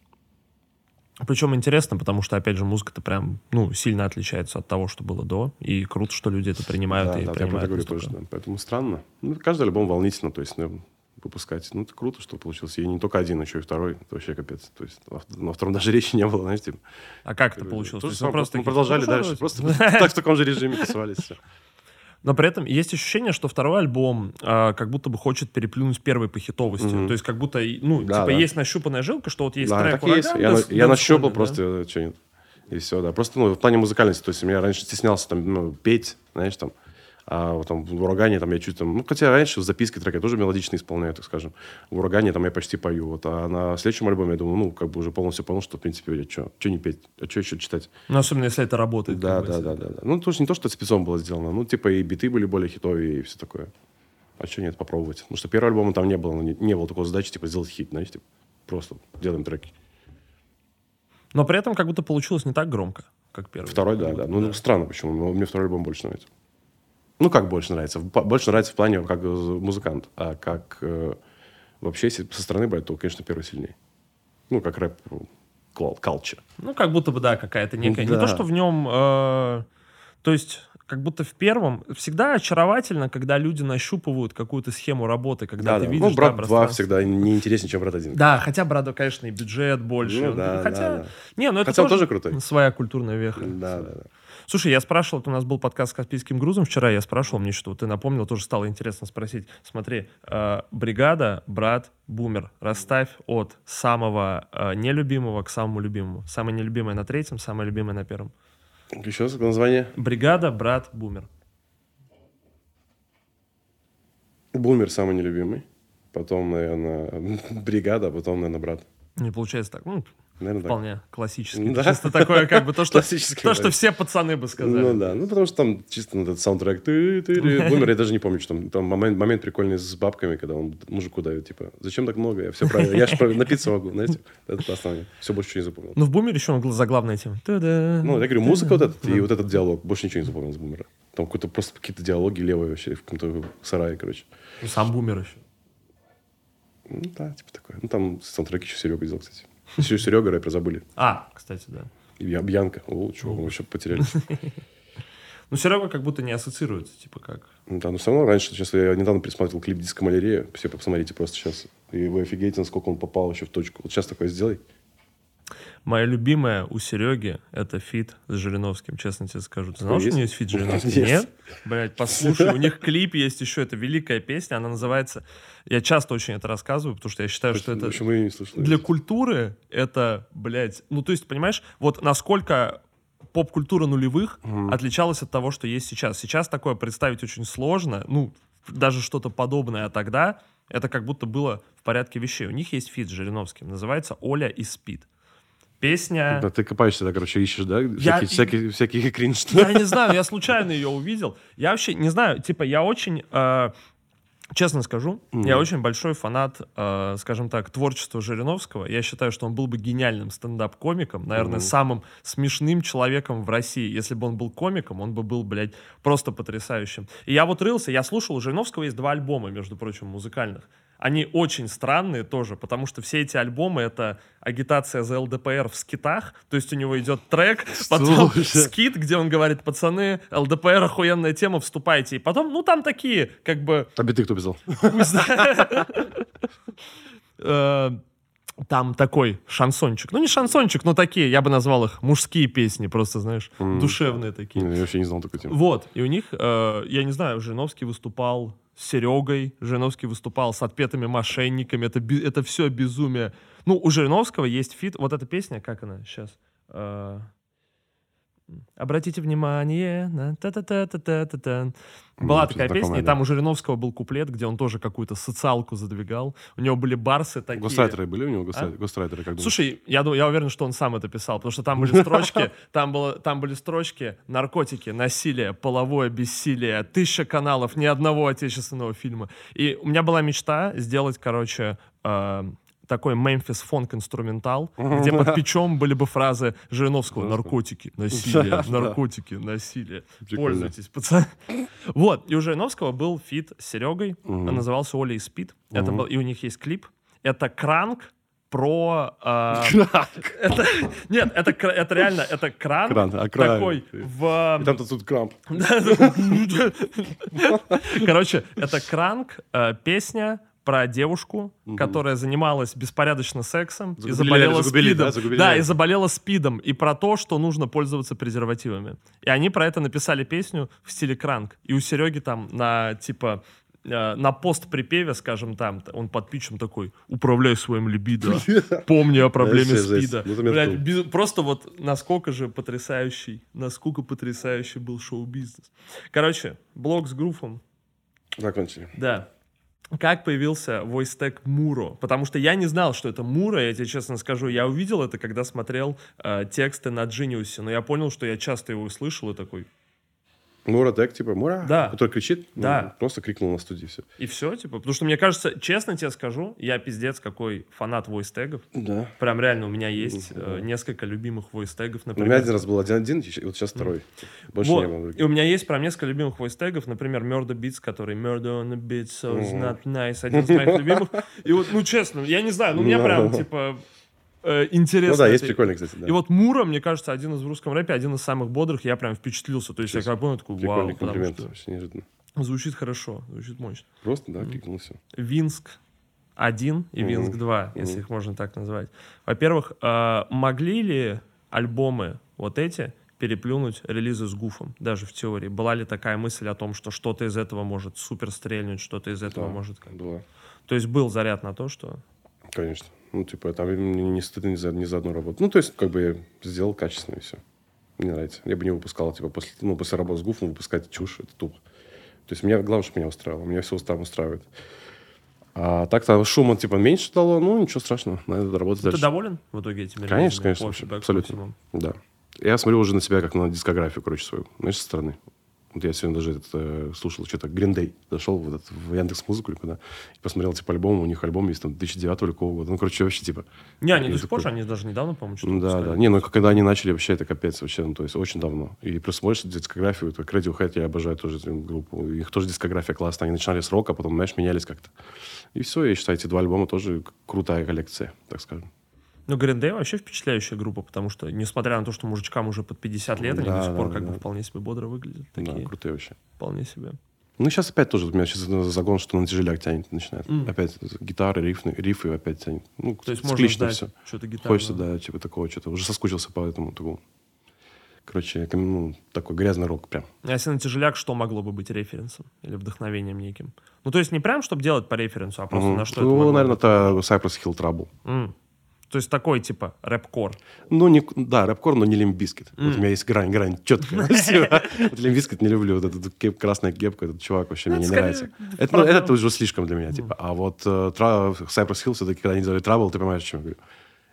Причем интересно, потому что, опять же, музыка-то прям, ну, сильно отличается от того, что было до. И круто, что люди это принимают да, и да, принимают. Я говорю тоже, да. Поэтому странно. Ну, каждый альбом волнительно, то есть, ну, выпускать. Ну, это круто, что получилось. И не только один, еще и второй. Это вообще капец. То есть, на втором даже речи не было, знаете. А как это получилось? То есть, просто мы продолжали дальше. Просто так в таком же режиме тусовались. Но при этом есть ощущение, что второй альбом э, как будто бы хочет переплюнуть первый по хитовости. Mm-hmm. То есть как будто, ну, да, типа да. есть нащупанная жилка, что вот есть да, трек так есть. Я, да, я нащупал да? просто э, что-нибудь. И все, да. Просто, ну, в плане музыкальности, то есть я раньше стеснялся там, ну, петь, знаешь, там, а вот там в урагане там я чуть там... Ну, хотя раньше в записке трека я тоже мелодично исполняю, так скажем. В урагане там я почти пою. Вот, а на следующем альбоме я думаю, ну, как бы уже полностью понял, что, в принципе, я что, что не петь, а что еще читать? Ну, особенно если это работает. Да, да, да, да, да. Ну, тоже не то, что спецом было сделано. Ну, типа и биты были более хитовые и все такое. А что нет, попробовать. Потому что первый альбом там не было, не, не было такой задачи, типа, сделать хит, знаешь, типа, просто делаем треки. Но при этом как будто получилось не так громко, как первый. Второй, да, да. Ну, да. странно почему, но мне второй альбом больше нравится. Ну, как больше нравится? Больше нравится в плане как музыкант. А как э, вообще, если со стороны брать, то, конечно, первый сильнее. Ну, как рэп culture. Ну, как будто бы, да, какая-то некая... Не Да. то, что в нем... э, то есть, как будто в первом... Всегда очаровательно, когда люди нащупывают какую-то схему работы, когда Да, ты да. видишь... Ну, брат да, 2 пространство. всегда не интереснее, чем брат 1. Да, хотя, брат, конечно, и бюджет больше. Ну, да, хотя... да, да. Не, ну это Хотя он тоже крутой. Своя культурная веха. Да, да, да. Слушай, я спрашивал, у нас был подкаст с Каспийским грузом вчера, я спрашивал, мне что, ты напомнил, тоже стало интересно спросить. Смотри, э, бригада, брат, бумер. Расставь от самого э, нелюбимого к самому любимому. Самое нелюбимое на третьем, самое любимое на первом. Еще раз название? Бригада, брат, бумер. Бумер самый нелюбимый. Потом, наверное, бригада, а потом, наверное, брат. Не получается так. Ну, Наверное, так. вполне классически. Да. Чисто такое, как бы то, что, Классический то, что все пацаны бы сказали. Ну да, ну потому что там чисто ну, этот саундтрек. ты ты Бумер, я даже не помню, что там. Там момент, момент прикольный с бабками, когда он мужику дает, типа, зачем так много? Я все правильно. Я же напиться могу, знаете? Это классно. Все больше ничего не запомнил. Ну, в бумере еще он гла- заглавная тема. Та-да. Ну, я говорю, музыка вот эта и вот этот диалог. Больше ничего не запомнил с Бумера. Там какой-то просто какие-то диалоги левые вообще в каком-то сарае, короче. Ну, Сам бумер еще. Ну да, типа такое. Ну там саундтрек еще Серега сделал, кстати. Серега рэпер забыли. А, кстати, да. И Бья- Бьянка. О, чего, мы вообще потеряли. Ну, Серега как будто не ассоциируется, типа как. Да, но все равно раньше, сейчас я недавно пересматривал клип «Диско Малярия», все посмотрите просто сейчас. И вы офигеете, насколько он попал еще в точку. Вот сейчас такое сделай. Моя любимая у Сереги это фит с Жириновским, честно тебе скажу. Ты знал, Есть? что у нее есть фит с Жириновским? Есть. Нет? Блять, послушай, у них клип есть еще, это великая песня, она называется... Я часто очень это рассказываю, потому что я считаю, что это... Для культуры это, блядь... Ну, то есть, понимаешь, вот насколько поп-культура нулевых отличалась от того, что есть сейчас. Сейчас такое представить очень сложно, ну, даже что-то подобное, а тогда это как будто было в порядке вещей. У них есть фит с Жириновским, называется «Оля и СПИД». Песня... Да, ты копаешься, да, короче, ищешь, да? Я- Всякий, всякий, всякий кринж. Я не знаю, я случайно ее увидел. Я вообще не знаю, типа, я очень, э, честно скажу, я очень большой фанат, э, скажем так, творчества Жириновского. Я считаю, что он был бы гениальным стендап-комиком, наверное, самым смешным человеком в России. Если бы он был комиком, он бы был, блядь, просто потрясающим. И я вот рылся, я слушал, у Жириновского есть два альбома, между прочим, музыкальных. Они очень странные тоже, потому что все эти альбомы — это агитация за ЛДПР в скитах, то есть у него идет трек, потом Слушай. скит, где он говорит, пацаны, ЛДПР охуенная тема, вступайте. И потом, ну там такие, как бы, А биты кто писал? там такой шансончик. Ну, не шансончик, но такие, я бы назвал их мужские песни, просто, знаешь, душевные такие. Я вообще не знал такой темы. Вот, и у них, э, я не знаю, Жириновский выступал с Серегой, Жириновский выступал с отпетыми мошенниками, это, это все безумие. Ну, у Жириновского есть фит, вот эта песня, как она сейчас? Э, Обратите внимание на та-та-та-та-та-та. Была М, такая песня, и там у Жириновского был куплет, где он тоже какую-то социалку задвигал. У него были барсы такие. Гострайтеры были у него? Гострай- Гострайтеры, как? Слушай, я, я уверен, что он сам это писал, потому что там были строчки, там, было, там были строчки наркотики, насилие, половое бессилие, тысяча каналов, ни одного отечественного фильма. И у меня была мечта сделать, короче, э, такой Мемфис фонк инструментал, где под печом были бы фразы Жириновского «наркотики, насилие, наркотики, насилие». Пользуйтесь, пацаны. Вот, и у Жириновского был фит с Серегой, он назывался «Оля и СПИД». Это был, и у них есть клип. Это кранк про... э, это, нет, это, это реально, это кранк, Кранк, а кранк. такой в... И там тут кранк. Короче, это кранк, э, песня про девушку, которая занималась беспорядочно сексом и Загубили- заболела загубили, спидом. да, загубили да, и заболела спидом. И про то, что нужно пользоваться презервативами. И они про это написали песню в стиле кранк. И у Сереги там на, типа, э, на пост-припеве, скажем там, он под пичем такой «Управляй своим либидо, помни о проблеме спида». Блядь, без- Просто вот насколько же потрясающий, насколько потрясающий был шоу-бизнес. Короче, блог с груфом, Закончили. да. Как появился войстек Муро? Потому что я не знал, что это Муро, я тебе честно скажу. Я увидел это, когда смотрел э, тексты на Genius, но я понял, что я часто его слышал и такой, Мура так, типа, Мура, Да. который кричит. Ну, Да. Просто крикнул на студии, все. и все, типа. Потому что мне кажется, честно тебе скажу, я пиздец какой фанат войстегов. Да. Прям реально у меня есть э, несколько любимых войстегов, У меня например. один раз был один-один, вот сейчас второй. Больше Вот. не было И у меня есть прям несколько любимых войстегов, например, Murder Beats, который Murder on the Beat, so it's Мгм. not nice, один из моих любимых. И вот, ну честно, я не знаю, ну у меня прям, Ну. типа, э, интересно. Ну да, есть прикольный, кстати, да. И вот Мура, мне кажется, один из в русском рэпе, один из самых бодрых, я прям впечатлился. То есть я Честно. как понял, такой, вау, Прикольный комплимент, что вообще неожиданно. звучит хорошо, звучит мощно. Просто, да, кликнул все. Винск 1 и. Винск 2, если Мгм. их можно так назвать. Во-первых, э, могли ли альбомы вот эти переплюнуть релизы с Гуфом, даже в теории? Была ли такая мысль о том, что что-то из этого может супер стрельнуть, что-то из этого Да, может... как- Была. То есть был заряд на то, что... Конечно. Ну, типа, там мне не стыдно ни за, ни за одну работу. Ну, то есть, как бы я сделал качественно и все. Мне нравится. Я бы не выпускал, типа, после, ну, после работы с Гуфом выпускать чушь, это тупо. То есть, меня, главное, что меня устраивало. Меня все там устраивает. А так-то шума, типа, меньше дало, ну, ничего страшного. Надо работать Ты дальше. доволен в итоге этими Конечно, конечно, вообще, абсолютно. Да. Я смотрю уже на себя как на дискографию, короче, свою. Знаешь, со стороны. Вот я сегодня даже этот, э, слушал что-то Green Day. Зашел в, этот, в Яндекс Музыку или куда. И посмотрел, типа, альбом. У них альбом есть там 2009 или какого года. Ну, короче, вообще, типа... Не, они до сих пор они даже недавно, по-моему, что-то Ну, да, выпускали. да. Не, ну, когда они начали, вообще, это капец вообще. Ну, то есть, очень давно. И плюс смотришь дискографию, это Radiohead, я обожаю тоже эту группу. Их тоже дискография классная. Они начинали с рока, потом, знаешь, менялись как-то. И все, я считаю, эти два альбома тоже крутая коллекция, так скажем. Ну, Green Day вообще впечатляющая группа, потому что, несмотря на то, что мужичкам уже под 50 лет, они Да, до сих пор да, как бы да. вполне себе бодро выглядят. Да, Такие, крутые вообще. вполне себе. Ну, сейчас опять тоже, у меня сейчас загон, что на тяжеляк тянет, начинает. М. Опять гитары, рифы, рифы опять тянет. Ну, То есть можно ждать все. что-то гитарное. Хочется, да, типа такого что-то. Уже соскучился по этому такому. Короче, ну, такой грязный рок прям. А если на тяжеляк, что могло бы быть референсом или вдохновением неким? Ну, то есть не прям, чтобы делать по референсу, а просто Мгм. на что ну, это могло наверное, быть? это Cypress Hill Trouble. М. То есть такой, типа, рэп-кор. Ну, не, да, рэпкор, но не лимбискет. Вот М. у меня есть грань, грань четкая. Вот лимбискет не люблю. Вот этот кеп- красная кепка, этот чувак вообще Ну, мне не нравится. Это, ну, уже слишком для меня, типа. А вот э, Cypress Hill все-таки, когда они делали Trouble, ты понимаешь, о чем я говорю.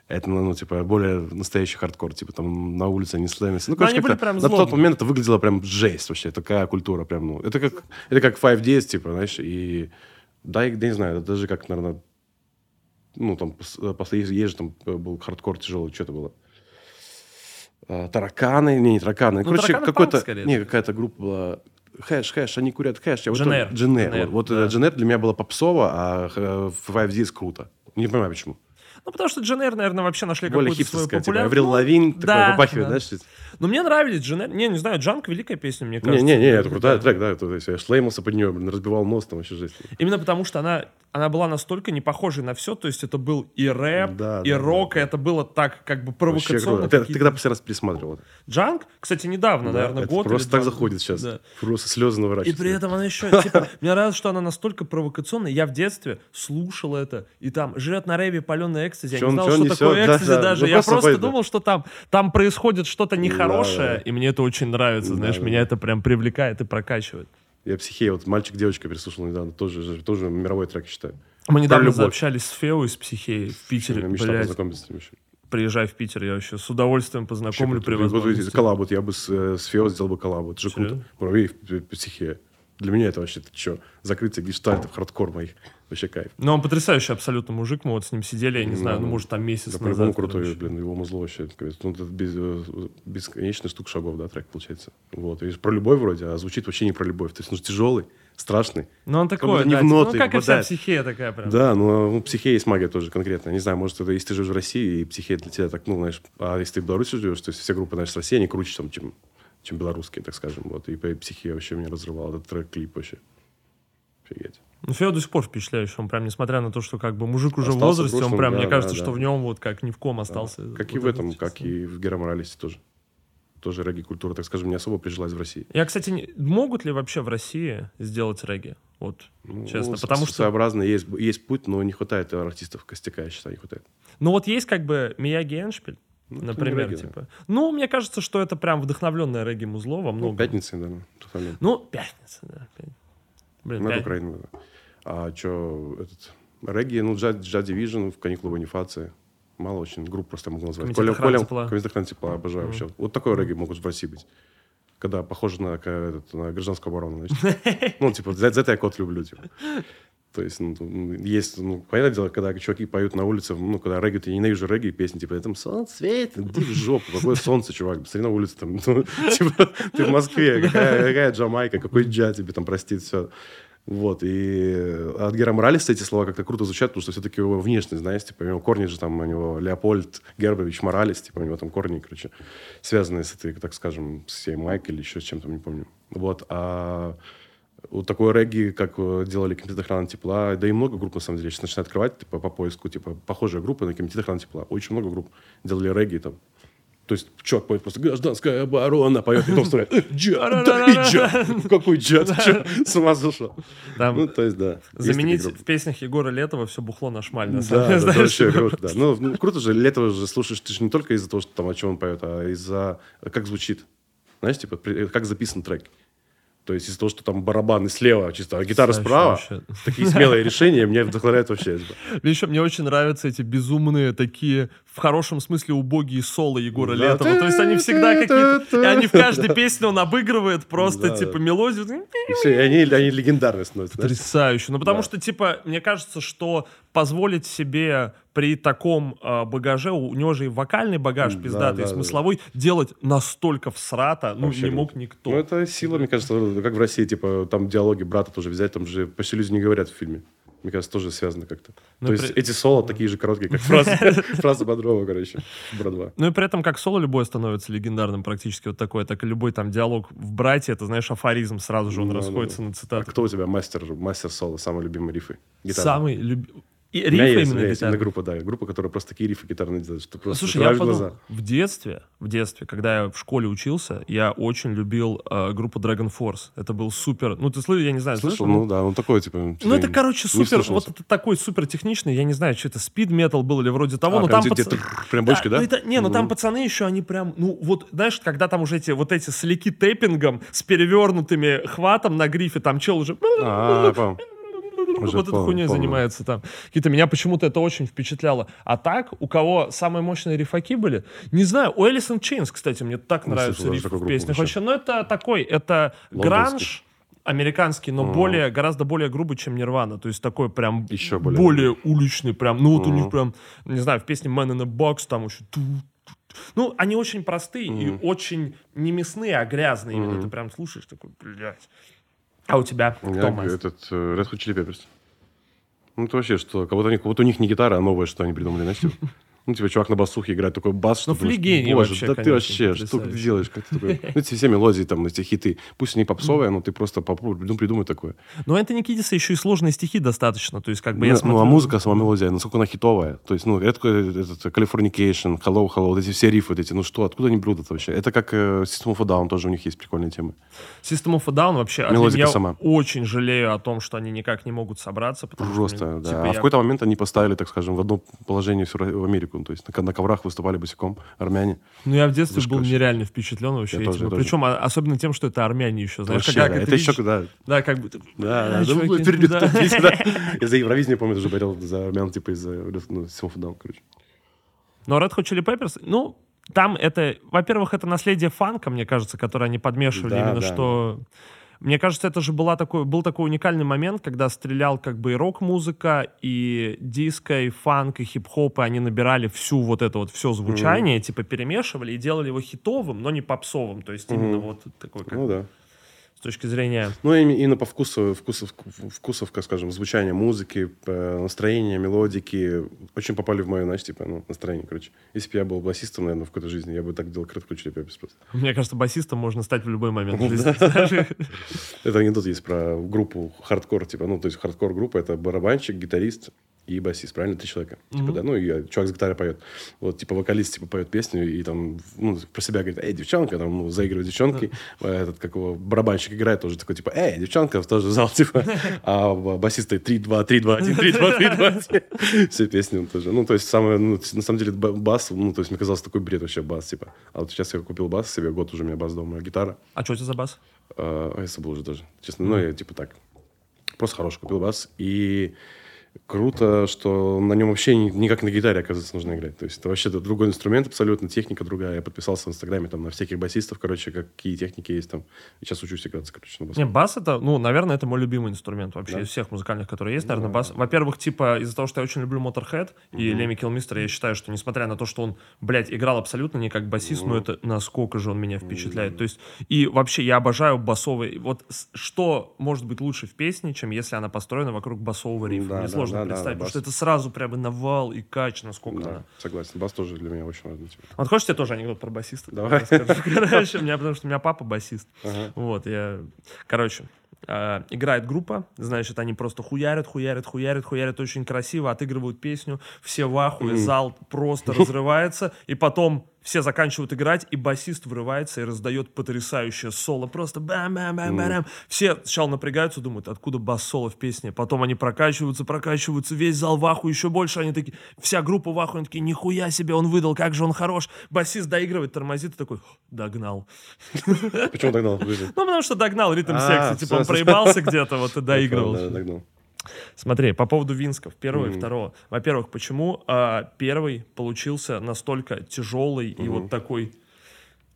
Это, ну, ну, типа, более настоящий хардкор. Типа, там на улице они слэмятся. Ну, короче, как-то прям на тот момент это выглядело прям жесть вообще. Такая культура прям, ну. Это как, это как 5diez, типа, знаешь, и... Да, да не знаю, это даже как, наверное, ну, там, пос- после есть, же там э, был хардкор тяжелый, что это было? А, тараканы, не, не тараканы. Короче, тараканы какой-то, не, какая-то группа была. Хэш, хэш, они курят хэш. Я вот Jane Air. тоже- Jane Air. Jane Air, Вот, вот да. э, Jane Air для меня была попсово, а э, 5diez круто. Не понимаю, почему. Ну, потому что Дженер, наверное, вообще нашли Более какую-то свою хипстерская, типа, популярность. Аврил Ну, Лавин, такой да, попахивает, да. знаешь? Но мне нравились Дженер. Не, не знаю, Джанк великая песня, мне кажется. Не-не-не, это крутая трек, да. то есть я шлеймался под нее, блин, разбивал нос, там вообще жесть. Именно потому, что она, она была настолько не похожей на все, то есть это был и рэп, Да, и да, рок, и это было так как бы провокационно. Ты, ты когда последний раз пересматривал? Джанк, кстати, недавно, Да, наверное, год Просто так заходит сейчас. Да. Просто слезы И наворачиваются. при этом она еще, типа, мне нравится, что она настолько провокационная. Я в детстве слушал это, и там жрет на рэбе паленый экстази. Я не знал, что такое да, экстази да. даже. Ну, Я просто думал, что там, происходит что-то Да, нехорошее, да. и мне это очень нравится, Да, знаешь, да, меня да. это прям привлекает и прокачивает. Я Психея, вот мальчик-девочка переслушал недавно, тоже, же- тоже мировой трек, считаю. Мы недавно любовь. заобщались с Фео из Психеи в Питере. Я мечтал Блядь, познакомиться с ним еще. приезжай в Питер, я вообще с удовольствием познакомлю при Вот, вот, возможности. коллаб, вот я бы с, э, с Фео сделал бы коллаб, это же Серьезно? круто. Муровей и Психея. Для меня это вообще, ты что, закрытие гештальтов, хардкор моих. Вообще кайф. Но он потрясающий абсолютно мужик, мы вот с ним сидели, я не знаю, ну, может, там месяц Да, назад. крутой, короче. блин, его музло вообще. Ну, это без, э, бесконечный стук шагов, да, трек получается. Вот. И про любовь вроде, а звучит вообще не про любовь. То есть, ну, тяжелый, страшный. Ну, он такой, будто не да, в типа, ноты ну, как и вся психея такая прям. Да, но ну, психея есть магия тоже конкретно. Не знаю, может, это если ты живешь в России, и психея для тебя так, ну, знаешь, а если ты в Беларуси живешь, то есть все группы, знаешь, с России, они круче, там, чем, чем белорусские, так скажем. Вот. И по- психея вообще меня разрывала, этот трек-клип вообще. Офигеть. Ну, Фео до сих пор впечатляющий, он прям, несмотря на то, что как бы мужик уже в Остался в возрасте, он прошлом, прям, да, мне да, кажется, да. что в нем вот как ни в ком остался. Как и вот в этот этом, чувство. как и в Гера Моралесе тоже. Тоже регги-культура, так скажем, не особо прижилась в России. Я, кстати, не- могут ли вообще в России сделать регги? Вот, Ну, честно, с- потому что... Своеобразно есть, есть путь, но не хватает артистов костяка, я считаю, не хватает. Ну, вот есть как бы Мияги Эншпиль, Ну, например, регги, да. типа. Ну, мне кажется, что это прям вдохновленное регги-музло во Ну, многом. пятница, да, ну, тоtalmente. Ну, пятница, да. Блин, Над пя- Украиной, да. А что, этот, регги, ну, Джад Division в каникулы Бонифация. Мало очень групп просто могу назвать. Комитет охраны тепла. Комитет охраны тепла, обожаю вообще. Вот такой регги могут в России быть. Когда похоже на, этот, на гражданскую оборону, значит. Ну, типа, за, за это я кот люблю, типа. То есть, ну, ну, есть, ну, понятное дело, когда чуваки поют на улице, ну, когда регги, ты ненавижу регги, песни, типа, там солнце светит, иди в жопу, какое солнце, чувак, посмотри на улице, там, ну, типа, ты в Москве, какая, какая Джамайка, какой джа тебе там простит, все. Вот, и от Гера Моралеса эти слова как-то круто звучат, потому что все-таки его внешность, знаешь, типа, у него корни же там, у него Леопольд Гербович Моралес, типа, у него там корни, короче, связанные с этой, так скажем, с Майк или еще с чем-то, не помню. Вот, а вот такой регги, как делали Комитет охраны тепла, да и много групп, на самом деле, сейчас начинают открывать, типа, по поиску, типа, похожие группы на Комитет охраны тепла. Очень много групп делали регги, там, то есть чувак поет просто «Гражданская оборона», поет, и потом встроит «Джад, да и джад». Какой джад? С ума сошел. Ну, то есть, да. Заменить в песнях Егора Летова все бухло на шмаль, на самом деле. Да, вообще круто, да. Ну, ну, круто же, Летова же слушаешь, ты же не только из-за того, что там о чем он поет, а из-за как звучит. Знаешь, типа, как записан трек. То есть из-за того, что там барабаны слева, чисто, а гитара Саша, справа, вообще. такие смелые решения меня вдохновляют вообще. Мне еще мне очень нравятся эти безумные такие, в хорошем смысле, убогие соло Егора да. Летова. То есть они всегда какие-то... И они в каждой песне он обыгрывает просто, типа, мелодию. И все, и они, они легендарные становятся. Потрясающе. Ну, потому что, типа, мне кажется, что позволить себе при таком э, багаже, у него же и вокальный багаж mm, пиздатый, да, и смысловой, да. делать настолько всрато, ну, Вообще, не мог никто. Ну, это сила, мне кажется, как в России, типа, там диалоги брата тоже взять, там же почти люди не говорят в фильме. Мне кажется, тоже связано как-то. Ну, То есть при... эти соло такие же короткие, как фразы, фразы Бодрова, короче, Брат Ну и при этом как соло любой становится легендарным практически вот такой, так и любой там диалог в «Брате», это, знаешь, афоризм, сразу же он расходится на цитаты. А кто у тебя мастер, мастер соло, самый любимый рифы? Самый любимый... И рифы есть, именно есть именно группа, да, группа, которая просто такие рифы гитарные делает, что просто Слушай, я подумал, глаза. в детстве, в детстве, когда я в школе учился, я очень любил э, группу Dragon Force. Это был супер, ну ты слышал, я не знаю, слышал? Ну да, он такой типа. Ну это короче супер, вот это такой супер техничный, я не знаю, что это speed metal был или вроде того, а, но там где, пац... прям бочки, да? да? Ну, это, не, ну там пацаны еще они прям, ну вот знаешь, когда там уже эти вот эти слики тэппингом с перевернутыми хватом на грифе, там чел уже. А, уже вот этой хуйней занимается там. Какие-то меня почему-то это очень впечатляло. А так, у кого самые мощные рифаки были, не знаю, у Элисон Чейнс, кстати, мне так нравится риф в песнях вообще. Но это такой, это гранж, американский, но mm. более, гораздо более грубый, чем Нирвана. То есть такой прям Еще более, более уличный, прям, ну вот mm. у них прям, не знаю, в песне Man in a Box там еще ну, они очень простые mm. и очень не мясные, а грязные. Mm. Именно ты прям слушаешь такой, блядь. А у тебя кто Я, Этот uh, Red Hot Chili Peppers. Ну, это вообще что? Как будто, они, как будто у них не гитара, а новое, что они придумали, знаешь? Ну, типа, чувак на басухе играет такой бас, что... Ну, флигений вообще, да ты вообще, что ты делаешь? Как ты такой... Ну, эти все мелодии, там, эти хиты. Пусть они попсовые, но ты просто попробуй, ну, придумай такое. Ну, Энтони Кидиса еще и сложные стихи достаточно, то есть, как бы я ну, смотрю... Ну, а музыка, сама мелодия, насколько она хитовая. То есть, ну, это, это Californication, Hello, Hello, вот эти все рифы, вот эти, ну что, откуда они берут это вообще? Это как э, System of a Down, тоже у них есть прикольные темы. System of a Down вообще, Мелодика я сама. очень жалею о том, что они никак не могут собраться. Просто, что, да. Типа, а я... в какой-то момент они поставили, так скажем, в одно положение всю в Америку, то есть на, на коврах выступали босиком армяне. Ну, я в детстве был нереально впечатлен вообще я этим. Тоже, Причем тоже. особенно тем, что это армяне еще. Знаешь, Вообще, как, да. это, еще когда... Да, как бы... Да, да, чуваки, вперед, да. Я за Евровидение, помню, тоже болел за армян, типа из-за ну, Симфодан, короче. Но Red Hot Chili Peppers, ну, там это, во-первых, это наследие фанка, мне кажется, которое они подмешивали да, именно, да, что... Мне кажется, это же была такой, был такой уникальный момент, когда стрелял как бы и рок-музыка, и диско, и фанк, и хип-хоп, и они набирали всю вот это вот все звучание, mm-hmm. типа перемешивали и делали его хитовым, но не попсовым. То есть mm-hmm. именно вот такой как... Ну да точки зрения... Ну, именно по вкусу, вкусов, вкусов, как скажем, звучания музыки, настроения, мелодики, очень попали в мое, знаешь, типа, ну, настроение, короче. Если бы я был басистом, наверное, в какой-то жизни, я бы так делал Chili Peppers просто. Мне кажется, басистом можно стать в любой момент Это анекдот есть про группу хардкор, типа, ну, то есть хардкор-группа — это барабанщик, гитарист, и басист, правильно? Три человека. Mm-hmm. Типа, да, ну, и э, чувак с гитарой поет. Вот, типа, вокалист, типа, поет песню, и там, ну, про себя говорит, эй, девчонка, там, ну, заигрывает девчонки. Mm-hmm. Этот, как его, барабанщик играет тоже такой, типа, эй, девчонка, в тоже зал, типа. А басист стоит 3, 2, 3, 2, 1, 3, 2, 3, 2, Все песни тоже. Ну, то есть, самое, ну, на самом деле, бас, ну, то есть, мне казалось, такой бред вообще бас, типа. А вот сейчас я купил бас себе, год уже у меня бас дома, гитара. А что это за бас? А, я забыл уже даже, честно. Ну, я, типа, так, просто хороший купил бас. И круто, что на нем вообще не, не как на гитаре, оказывается, нужно играть. То есть это вообще другой инструмент абсолютно, техника другая. Я подписался в Инстаграме там на всяких басистов, короче, какие техники есть там. И сейчас учусь играться, короче, на басу. Не, бас это, ну, наверное, это мой любимый инструмент вообще Да. из всех музыкальных, которые есть, наверное, Да. бас. Во-первых, типа, из-за того, что я очень люблю Motorhead и Леми Килмистер, я считаю, что несмотря на то, что он, блядь, играл абсолютно не как басист, но это насколько же он меня впечатляет. То есть, и вообще я обожаю басовые. Вот что может быть лучше в песне, чем если она построена вокруг басового рифа? Да, Мне да, сложно да, да, представить, потому бас. что это сразу прямо навал и кач, насколько Да, она... согласен. Бас тоже для меня очень важный. Типа. Вот хочешь, тебе тоже анекдот про басиста? Давай. Короче, у меня, потому что у меня папа басист. Ага. Вот, я... Короче, э, играет группа, значит, они просто хуярят, хуярят, хуярят, хуярят очень красиво, отыгрывают песню, все в ахуе, зал просто разрывается, и потом все заканчивают играть, и басист врывается и раздает потрясающее соло, просто бам бам бам бам Все сначала напрягаются, думают, откуда бас-соло в песне, потом они прокачиваются, прокачиваются, весь зал в ахуе, еще больше, они такие, вся группа в ахуе, они такие, нихуя себе, он выдал, как же он хорош, басист доигрывает, тормозит, и такой, догнал. Почему? Подожди. Ну, потому что догнал ритм А, секса. Типа он проебался где-то, вот и доигрывал. Догнал. Смотри, по поводу Винсков, первого и Мгм. второго. Во-первых, почему а, первый получился настолько тяжелый и вот такой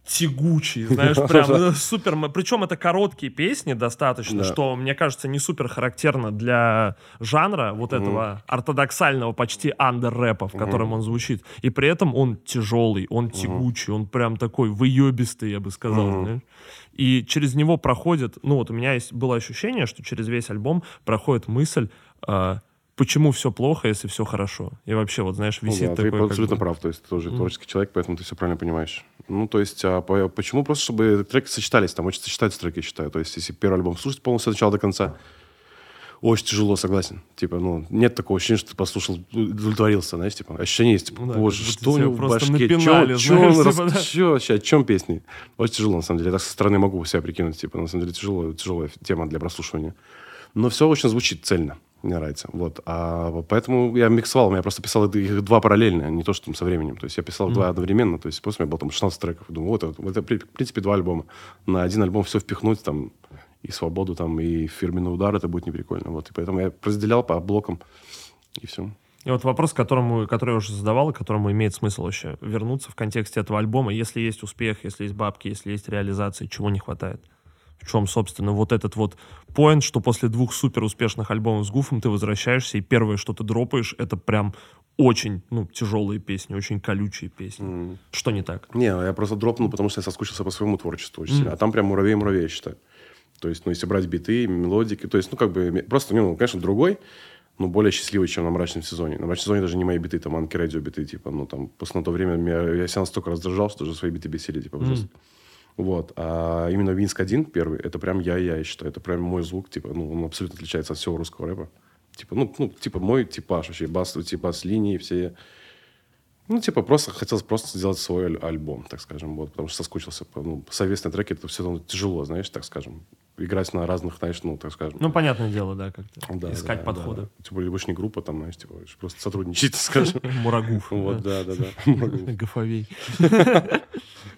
тягучий, знаешь, прям э, супер. Причем это короткие песни достаточно, Да. что, мне кажется, не супер характерно для жанра вот этого ортодоксального почти андер-рэпа, в котором он звучит. И при этом он тяжелый, он тягучий, он прям такой выебистый, я бы сказал. Знаешь. И через него проходит, ну вот у меня есть было ощущение, что через весь альбом проходит мысль, а, почему все плохо, если все хорошо. И вообще, вот знаешь, Ну висит да, такой... ты абсолютно бы- прав, то есть ты тоже творческий человек, поэтому ты все правильно понимаешь. Ну, то есть, а по- почему? Просто чтобы треки сочетались, там очень сочетаются треки, я считаю. То есть, если первый альбом слушать полностью от начала до конца, очень тяжело, согласен. Типа, ну, нет такого ощущения, что ты послушал, удовлетворился, знаешь, типа, ощущение есть, типа, Ну да, боже, что у него в просто башке, напинали, чё, чё знаешь, он, типа, рас- да. чё о чем песни? Очень тяжело, на самом деле. Я так со стороны могу себя прикинуть, типа, на самом деле, тяжело, тяжелая тема для прослушивания. Но все очень звучит цельно. Мне нравится. Вот. А поэтому я миксовал. Меня просто писал их- два параллельно, не то, что там со временем. То есть я писал два одновременно. То есть после у меня было там 16 треков. Думаю, вот это, это, в принципе, два альбома. На один альбом все впихнуть, там, и свободу, там, и фирменный удар, это будет неприкольно. Вот. И поэтому я разделял по блокам, и все. И вот вопрос, которому, который я уже задавал, и к которому имеет смысл вообще вернуться в контексте этого альбома. Если есть успех, если есть бабки, если есть реализация, чего не хватает? В чем, собственно, вот этот вот поинт, что после двух супер успешных альбомов с Гуфом ты возвращаешься, и первое, что ты дропаешь, это прям очень, ну, тяжелые песни, очень колючие песни. Что не так? Не, я просто дропнул, потому что я соскучился по своему творчеству очень сильно. А там прям муравей-муравей, я считаю. То есть, ну, если брать биты, мелодики, то есть, ну, как бы, просто, ну, конечно, другой, но более счастливый, чем на «Мрачном сезоне». На «Мрачном сезоне» даже не мои биты, там, Анки Радио биты, типа, ну, там, просто на то время меня, я себя настолько раздражал, что уже свои биты бесили, типа, ужасно. Вот. А именно Винск один первый, это прям я и я, считаю. Это прям мой звук, типа, ну, он абсолютно отличается от всего русского рэпа. Типа, ну, ну типа, мой типаж вообще, бас, типа, с линии все. Ну, типа, просто хотел просто сделать свой аль- альбом, так скажем, вот, потому что соскучился. по- Ну, совместные треки, это все равно тяжело, знаешь, так скажем. Играть на разных, знаешь, ну, так скажем. Ну, понятное дело, да, как-то Да, искать да, подходы. да. Тем более, больше не группа, там, знаешь, типа, просто сотрудничать, скажем. Мурагуф. Вот, да, да, да. Гафовей.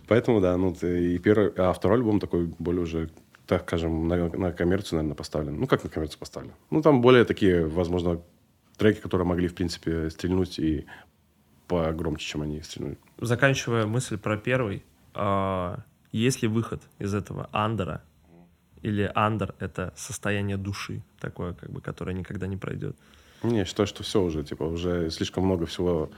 Поэтому, да, ну, и первый, а второй альбом такой более уже, так скажем, на, на коммерцию, наверное, поставлен. Ну, как на коммерцию поставлен? Ну, там более такие, возможно, треки, которые могли, в принципе, стрельнуть и погромче, чем они стрельнули. Заканчивая мысль про первый, а, есть ли выход из этого андера? Или андер — это состояние души такое, как бы, которое никогда не пройдет? Не, я считаю, что все уже, типа, уже слишком много всего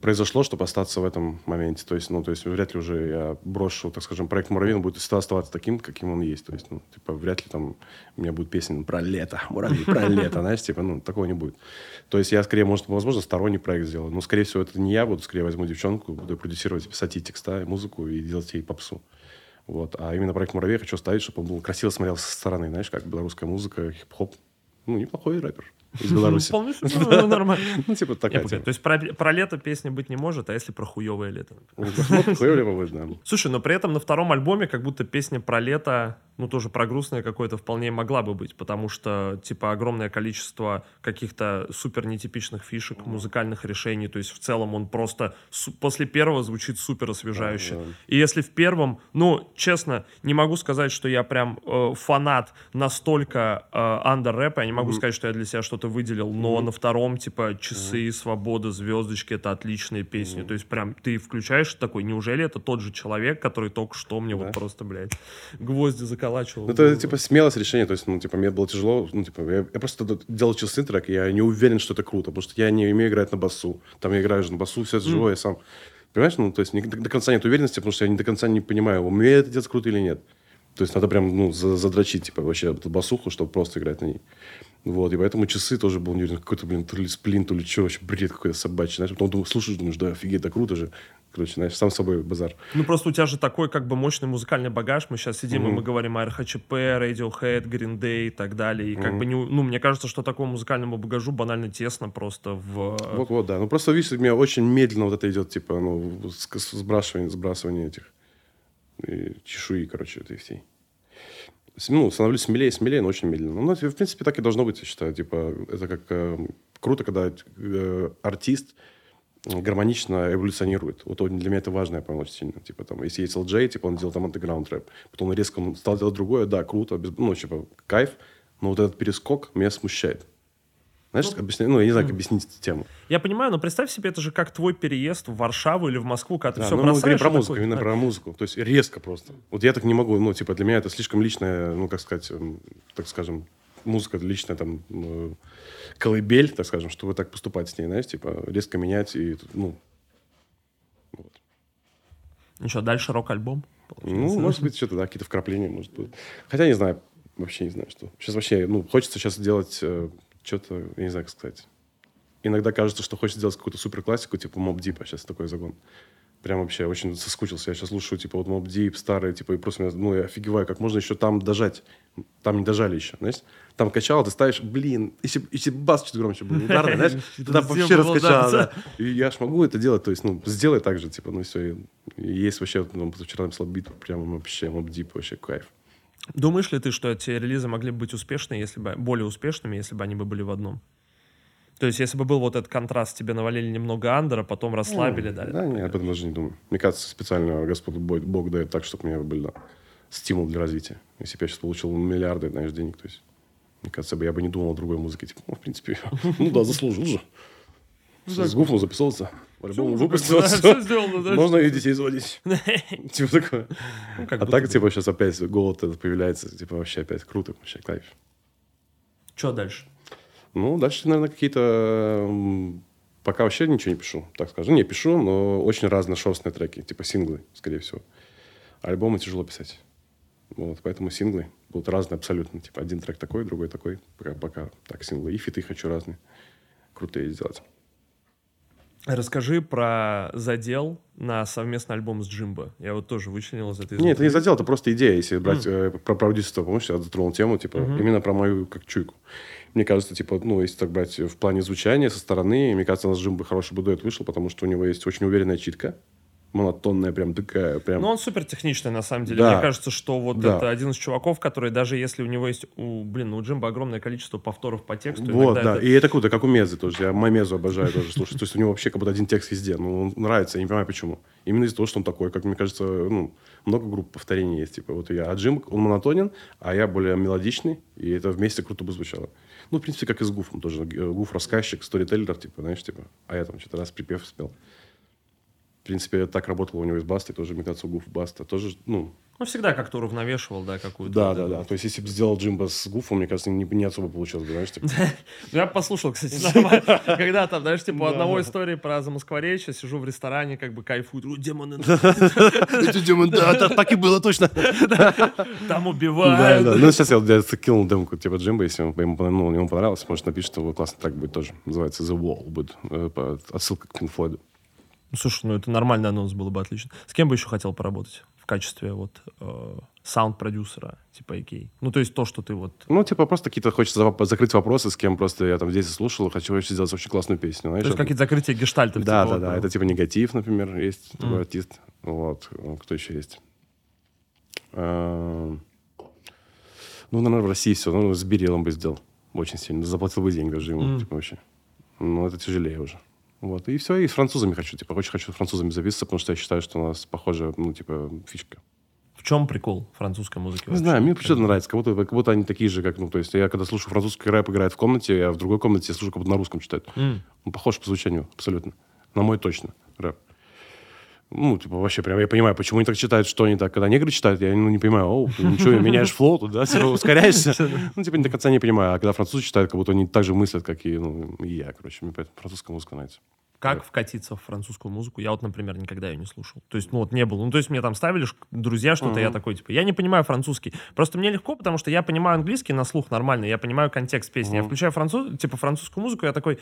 произошло, чтобы остаться в этом моменте. То есть, ну, то есть, вряд ли уже я брошу, так скажем, проект Муравей, он будет всегда оставаться таким, каким он есть. То есть, ну, типа, вряд ли там у меня будет песня про лето, Муравей, про лето, знаешь, типа, ну, такого не будет. То есть, я скорее, может, возможно, сторонний проект сделаю. Но, скорее всего, это не я буду, скорее возьму девчонку, буду продюсировать, писать ей текста, и музыку и делать ей попсу. Вот. А именно проект Муравей хочу ставить, чтобы он был красиво смотрелся со стороны, знаешь, как белорусская музыка, хип-хоп. Ну, неплохой рэпер из Беларуси. Вполне ну, нормально. Ну, типа такая. То есть про, лето песни быть не может, а если про хуевое лето? либо будет, да. Слушай, но при этом на втором альбоме как будто песня про лето, ну тоже про грустное какое-то вполне могла бы быть, потому что типа огромное количество каких-то супер нетипичных фишек, музыкальных решений, то есть в целом он просто после первого звучит супер освежающе. И если в первом, ну честно, не могу сказать, что я прям э, фанат настолько э, андер рэпа, я не могу сказать, что я для себя что-то что-то выделил, но на втором, типа, часы, свобода, звездочки, это отличные песни. То есть прям ты включаешь такой, неужели это тот же человек, который только что мне вот Да. просто, блядь, гвозди заколачивал? Ну, это, типа, смелость решения. То есть, ну, типа, мне было тяжело. Ну, типа, я, я просто делал часы трек, и я не уверен, что это круто, потому что я не умею играть на басу. Там я играю же на басу, все это живое, я сам. Понимаешь? Ну, то есть, до, до конца нет уверенности, потому что я не до конца не понимаю, умею это делать круто или нет. То есть, надо прям, ну, за- задрочить, типа, вообще эту басуху, чтобы просто играть на ней. Вот, и поэтому часы тоже был не уверен, какой-то, блин, то ли сплин, то ли что, вообще бред какой-то собачий. Знаешь, потом думаю, слушаешь, думаешь, да, офигеть, это круто же. Короче, знаешь, сам собой базар. Ну, просто у тебя же такой, как бы, мощный музыкальный багаж. Мы сейчас сидим, и мы говорим о РХЧП, Radiohead, Green Day и так далее. И как бы, не, ну, мне кажется, что такому музыкальному багажу банально тесно просто в... Вот, вот, да. Ну, просто, видишь, у меня очень медленно вот это идет, типа, ну, сбрасывание, сбрасывание этих э, чешуи, короче, этой всей. Ну, становлюсь смелее, смелее, но очень медленно. Ну, в принципе, так и должно быть, я считаю. Типа, это как э, круто, когда э, артист гармонично эволюционирует. Вот для меня это важно, я понял очень сильно. Типа, там, если есть LJ, типа, он делал там андеграунд рэп, потом он резко он стал делать другое, да, круто, без- ну, типа, кайф, но вот этот перескок меня смущает. Знаешь, как объяснять? Ну, я не знаю, как объяснить эту тему. Я понимаю, но представь себе, это же как твой переезд в Варшаву или в Москву, когда ты Да, все ну, мы бросаешь. говорим про музыку, такой, именно про музыку. То есть резко просто. Вот я так не могу, ну, типа, для меня это слишком личная, ну, как сказать, эм, так скажем, музыка личная, там, э, колыбель, так скажем, чтобы так поступать с ней, знаешь, типа, резко менять и, ну, вот. Ну что, дальше рок-альбом? Ну, может быть, что-то, да, какие-то вкрапления, может быть. Хотя не знаю, вообще не знаю, что. Сейчас вообще, ну, хочется сейчас делать э, что-то, я не знаю, как сказать. Иногда кажется, что хочется сделать какую-то супер классику, типа Mob Deep, а сейчас такой загон. Прям вообще очень соскучился. Я сейчас слушаю, типа, вот Mob Deep, старые, типа, и просто, меня, ну, я офигеваю, как можно еще там дожать. Там не дожали еще, знаешь? Там качало, ты ставишь, блин, если, если бас чуть громче был, ударный, знаешь, тогда вообще да, да. И я ж могу это делать, то есть, ну, сделай так же, типа, ну, все. Есть вообще, ну, позавчера написал бит, прям вообще, Mob Deep, вообще кайф. Думаешь ли ты, что эти релизы могли бы быть успешны, если бы более успешными, если бы они бы были в одном? То есть, если бы был вот этот контраст, тебе навалили немного андера, потом расслабили, Ну, дали. Да, нет, об этом даже не думаю. Мне кажется, специально Господь Бог, дает так, чтобы у меня был да, стимул для развития. Если бы я сейчас получил миллиарды, знаешь, денег, то есть, мне кажется, я бы не думал о другой музыке. Типа, ну, в принципе, ну да, заслужил же. С Гуфом записался, ну, выпустил, да, всё сделано, да. Можно и детей заводить. Типа такое. Ну, А так, типа, сейчас опять голод этот появляется, типа, вообще опять круто, вообще кайф. Что дальше? Ну, дальше, наверное, какие-то... Пока вообще ничего не пишу, так скажем. Не пишу, но очень разношерстные треки, типа синглы, скорее всего. Альбомы тяжело писать. Вот, поэтому синглы будут разные абсолютно. Типа один трек такой, другой такой. Пока, пока так синглы. И фиты хочу разные. Крутые сделать. Расскажи про задел на совместный альбом с Джимбо. Я вот тоже вычленил из этой... Нет, это не задел, это просто идея. Если брать э, про продюсерство, помнишь, я затронул тему, типа, именно про мою как чуйку. Мне кажется, типа, ну, если так брать в плане звучания со стороны, мне кажется, у нас Джимбо хороший дуэт вышел, потому что у него есть очень уверенная читка, монотонная, прям такая, прям... Ну, он супер техничный, на самом деле. Да. Мне кажется, что вот Да. это один из чуваков, который даже если у него есть, у, блин, ну, у Джимба огромное количество повторов по тексту. Вот, да. это- И это круто, как у Мезы тоже. Я Мамезу обожаю тоже слушать. То есть у него вообще как будто один текст везде. Ну, он нравится, я не понимаю, почему. Именно из-за того, что он такой. Как мне кажется, ну, много групп повторений есть. Типа вот я, а Джим, он монотонен, а я более мелодичный. И это вместе круто бы звучало. Ну, в принципе, как и с Гуфом тоже. Э, Гуф рассказчик, сторителлер, типа, знаешь, типа. А я там что-то раз припев спел. В принципе, так работало у него и с Бастой, тоже, у Гуф Баста. Тоже, ну, Ну, всегда как-то уравновешивал, да, какую-то. да, вот да, да. То есть, если бы сделал Джимба с Гуфом, мне кажется, не, не особо получилось бы, знаешь, типа. Ну, Я послушал, кстати. Когда там, знаешь, типа у одного истории про Замоскворечье, сижу в ресторане, как бы кайфую, «О, демоны, Да, так и было точно. там Да, убивают. да. Ну, сейчас я, кинул демку типа Джимба, если ему, ну, понравилось, может, напишет, его классный трек будет тоже. Называется The Wall будет. э, по- Отсылка к Floyd. Ну, слушай, ну это нормальный анонс было бы отлично. С кем бы еще хотел поработать в качестве вот э, саунд-продюсера, типа AK? Ну, то есть то, что ты вот... Ну, типа, просто какие-то хочется за- закрыть вопросы, с кем просто я там здесь слушал, хочу очень сделать очень классную песню. Знаешь, То есть какие-то закрытия гештальтов. Да, типа, да, вот, да. ну. Это типа негатив, например, есть такой артист. Вот. Ну, Кто еще есть? А, Ну, наверное, в России все. Ну, с Берилом бы сделал. Очень сильно. Заплатил бы деньги даже ему. Типа, вообще. Но это тяжелее уже. Вот. И все. И с французами хочу. Типа, очень хочу с французами записываться, потому что я считаю, что у нас похожая, ну, типа, фишка. В чем прикол французской музыки? Не знаю, мне почему-то нравится. Как будто, как будто они такие же, как, ну, то есть я когда слушаю французский рэп играет в комнате, я в другой комнате слушаю, как будто на русском читают. Mm. Ну, похож по звучанию, абсолютно. На мой точно рэп. Ну, типа, вообще, прям я понимаю, почему они так читают, что они так. Когда негры читают, я ну, не понимаю, о, ты ничего, меняешь флоу тут, да, типа, ускоряешься. Ну, типа, не до конца не понимаю. А когда французы читают, как будто они так же мыслят, как и, ну, и я, короче. Мне поэтому французская музыка нравится. Как вкатиться в французскую музыку? Я вот, например, никогда ее не слушал. То есть, ну вот не было. Ну, то есть мне там ставили друзья что-то, я такой, типа, я не понимаю французский. Просто мне легко, потому что я понимаю английский на слух нормально, я понимаю контекст песни. Я включаю француз, типа французскую музыку, я такой,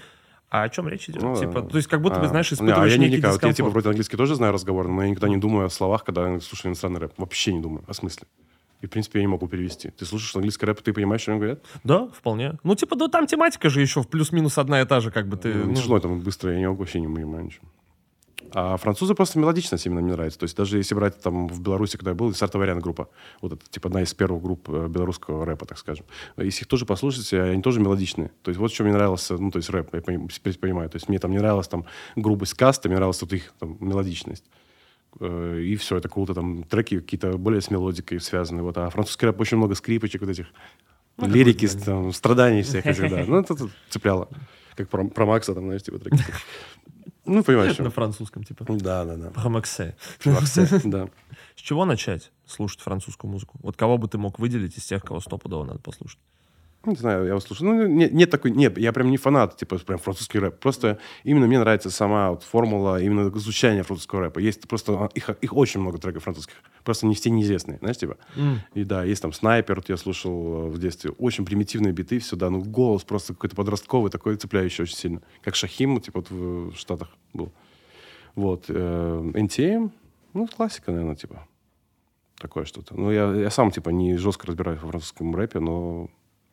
а о чем речь идет? Ну, типа, то есть как будто бы, А, знаешь, не, испытываешь а я не некий. Вот я, типа, вроде английский тоже знаю разговор, но я никогда не думаю о словах, когда слушаю иностранный рэп. Вообще не думаю о смысле. И, в принципе, я не могу перевести. Ты слушаешь английский рэп, ты понимаешь, что они говорят? Да, вполне. Ну, типа, да там тематика же еще в плюс-минус одна и та же, как бы ты... Ну, ну, Тяжело там быстро, я не могу, вообще не понимаю ничего. А французы просто мелодичность именно мне нравится. То есть даже если брать там в Беларуси, когда я был, Сарта-Вариант группа, вот это типа одна из первых групп э, белорусского рэпа, так скажем. Если их тоже послушать, э, они тоже мелодичные. То есть вот что мне нравился, ну то есть рэп, я понимаю. То есть мне там не нравилась там грубость каста, мне нравилась вот их там мелодичность. Э, И все, это круто, там треки какие-то более с мелодикой связаны. Вот. А французский рэп очень много скрипочек, вот этих лирики, такой, там, страданий всех этих, да. Ну, это, это цепляло. Как про, про Макса, там, знаешь, типа треки. Ну, понимаешь, на французском, типа. Да, да, да. Промаксе. Максе, да. С чего начать слушать французскую музыку? Вот кого бы ты мог выделить из тех, кого стопудово надо послушать? Не знаю, я вас слушаю. Ну, нет, нет такой, нет, я прям не фанат, типа, прям французский рэп. Просто именно мне нравится сама вот формула, именно звучание французского рэпа. Есть просто, а, их, их очень много треков французских. Просто не все неизвестные, знаешь, типа. И да, есть там снайпер, вот я слушал э, в детстве. Очень примитивные биты, все, да, ну голос просто какой-то подростковый, такой цепляющий очень сильно. Как Шахим, типа, вот в Штатах был. Вот. э, NTM, ну, классика, наверное, типа. Такое что-то. Ну, я, я сам, типа, не жестко разбираюсь во французском рэпе, но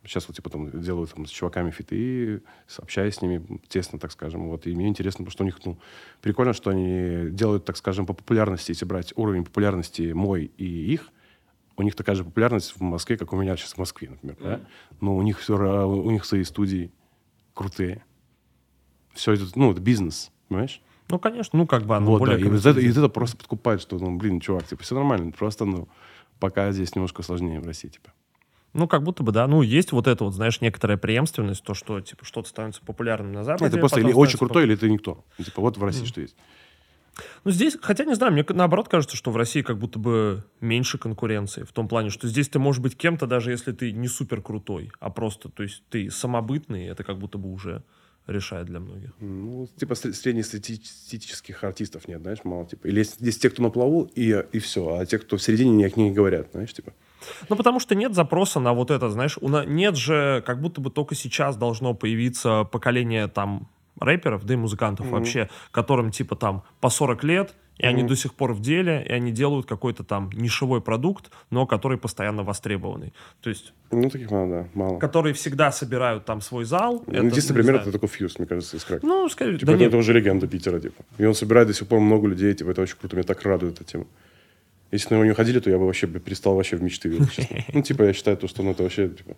сейчас вот, типа, там, делаю там с чуваками фиты, общаюсь с ними тесно, так скажем. Вот, и мне интересно, потому что у них, ну, прикольно, что они делают, так скажем, по популярности, если брать уровень популярности мой и их, у них такая же популярность в Москве, как у меня сейчас в Москве, например, да? Но у них все, у них свои студии крутые. Все это, ну, это бизнес, понимаешь? Ну, конечно, ну, как бы оно Вот, да, более... и вот это, и это просто подкупает, что, ну, блин, чувак, типа, все нормально, просто, ну, пока здесь немножко сложнее в России, типа. Ну, как будто бы, да. Ну, есть вот это вот, знаешь, некоторая преемственность, то, что, типа, что-то становится популярным на Западе. Нет, ты просто или очень крутой, или ты никто. Ну, Типа, вот в России что есть. Ну, здесь, хотя, не знаю, мне наоборот кажется, что в России как будто бы меньше конкуренции. В том плане, что здесь ты можешь быть кем-то, даже если ты не супер крутой, а просто, то есть ты самобытный, это как будто бы уже решает для многих. Ну, типа, сре- среднестатистических артистов нет, знаешь, мало, типа. Или есть, есть те, кто на плаву, и, и все, а те, кто в середине, ни о них не говорят, знаешь, типа. Ну, потому что нет запроса на вот это, знаешь, у на- нет же, как будто бы только сейчас должно появиться поколение там рэперов, да и музыкантов вообще, которым типа там по 40 лет, и они до сих пор в деле, и они делают какой-то там нишевой продукт, но который постоянно востребованный. То есть, Ну, таких мало, да, мало. которые всегда собирают там свой зал. Ну, это, Единственный пример, знаю. это такой Фьюз, мне кажется, из Крэк. Ну, скорее, Типа, да это, нет. это уже легенда Питера, типа. И он собирает до сих пор много людей, типа, это очень круто, меня так радует эта тема. Если бы на него не ходили, то я бы вообще перестал вообще в мечты верить. Ну, типа, я считаю, то, что ну, это вообще, типа...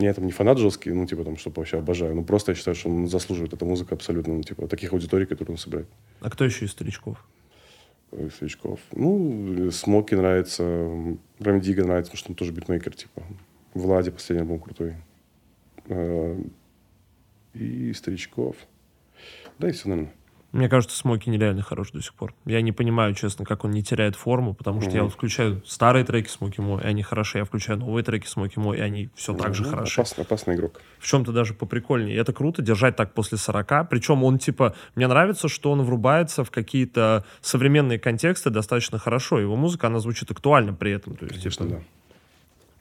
Я там не фанат жесткий, ну, типа, там, что вообще обожаю. Ну, просто я считаю, что он заслуживает. Эта музыка абсолютно, ну, типа, таких аудиторий, которые он собирает. А кто еще из старичков? Ой, Свечков. Ну, Смоки нравится, Рем Дигга нравится, потому что он тоже битмейкер, типа. Влади последний альбом крутой. Э, И Старичков. Да, и все, наверное. Мне кажется, Смоки нереально хорош до сих пор. Я не понимаю, честно, как он не теряет форму, потому что я вот включаю старые треки Смоки Мо, и они хороши. Я включаю новые треки Смоки Мо, и они все так же Ну, хороши. Опасный, опасный игрок. В чем-то даже поприкольнее. И это круто, держать так после 40. Причем он, типа, мне нравится, что он врубается в какие-то современные контексты достаточно хорошо. Его музыка, она звучит актуально при этом. То есть, Конечно, типа, да.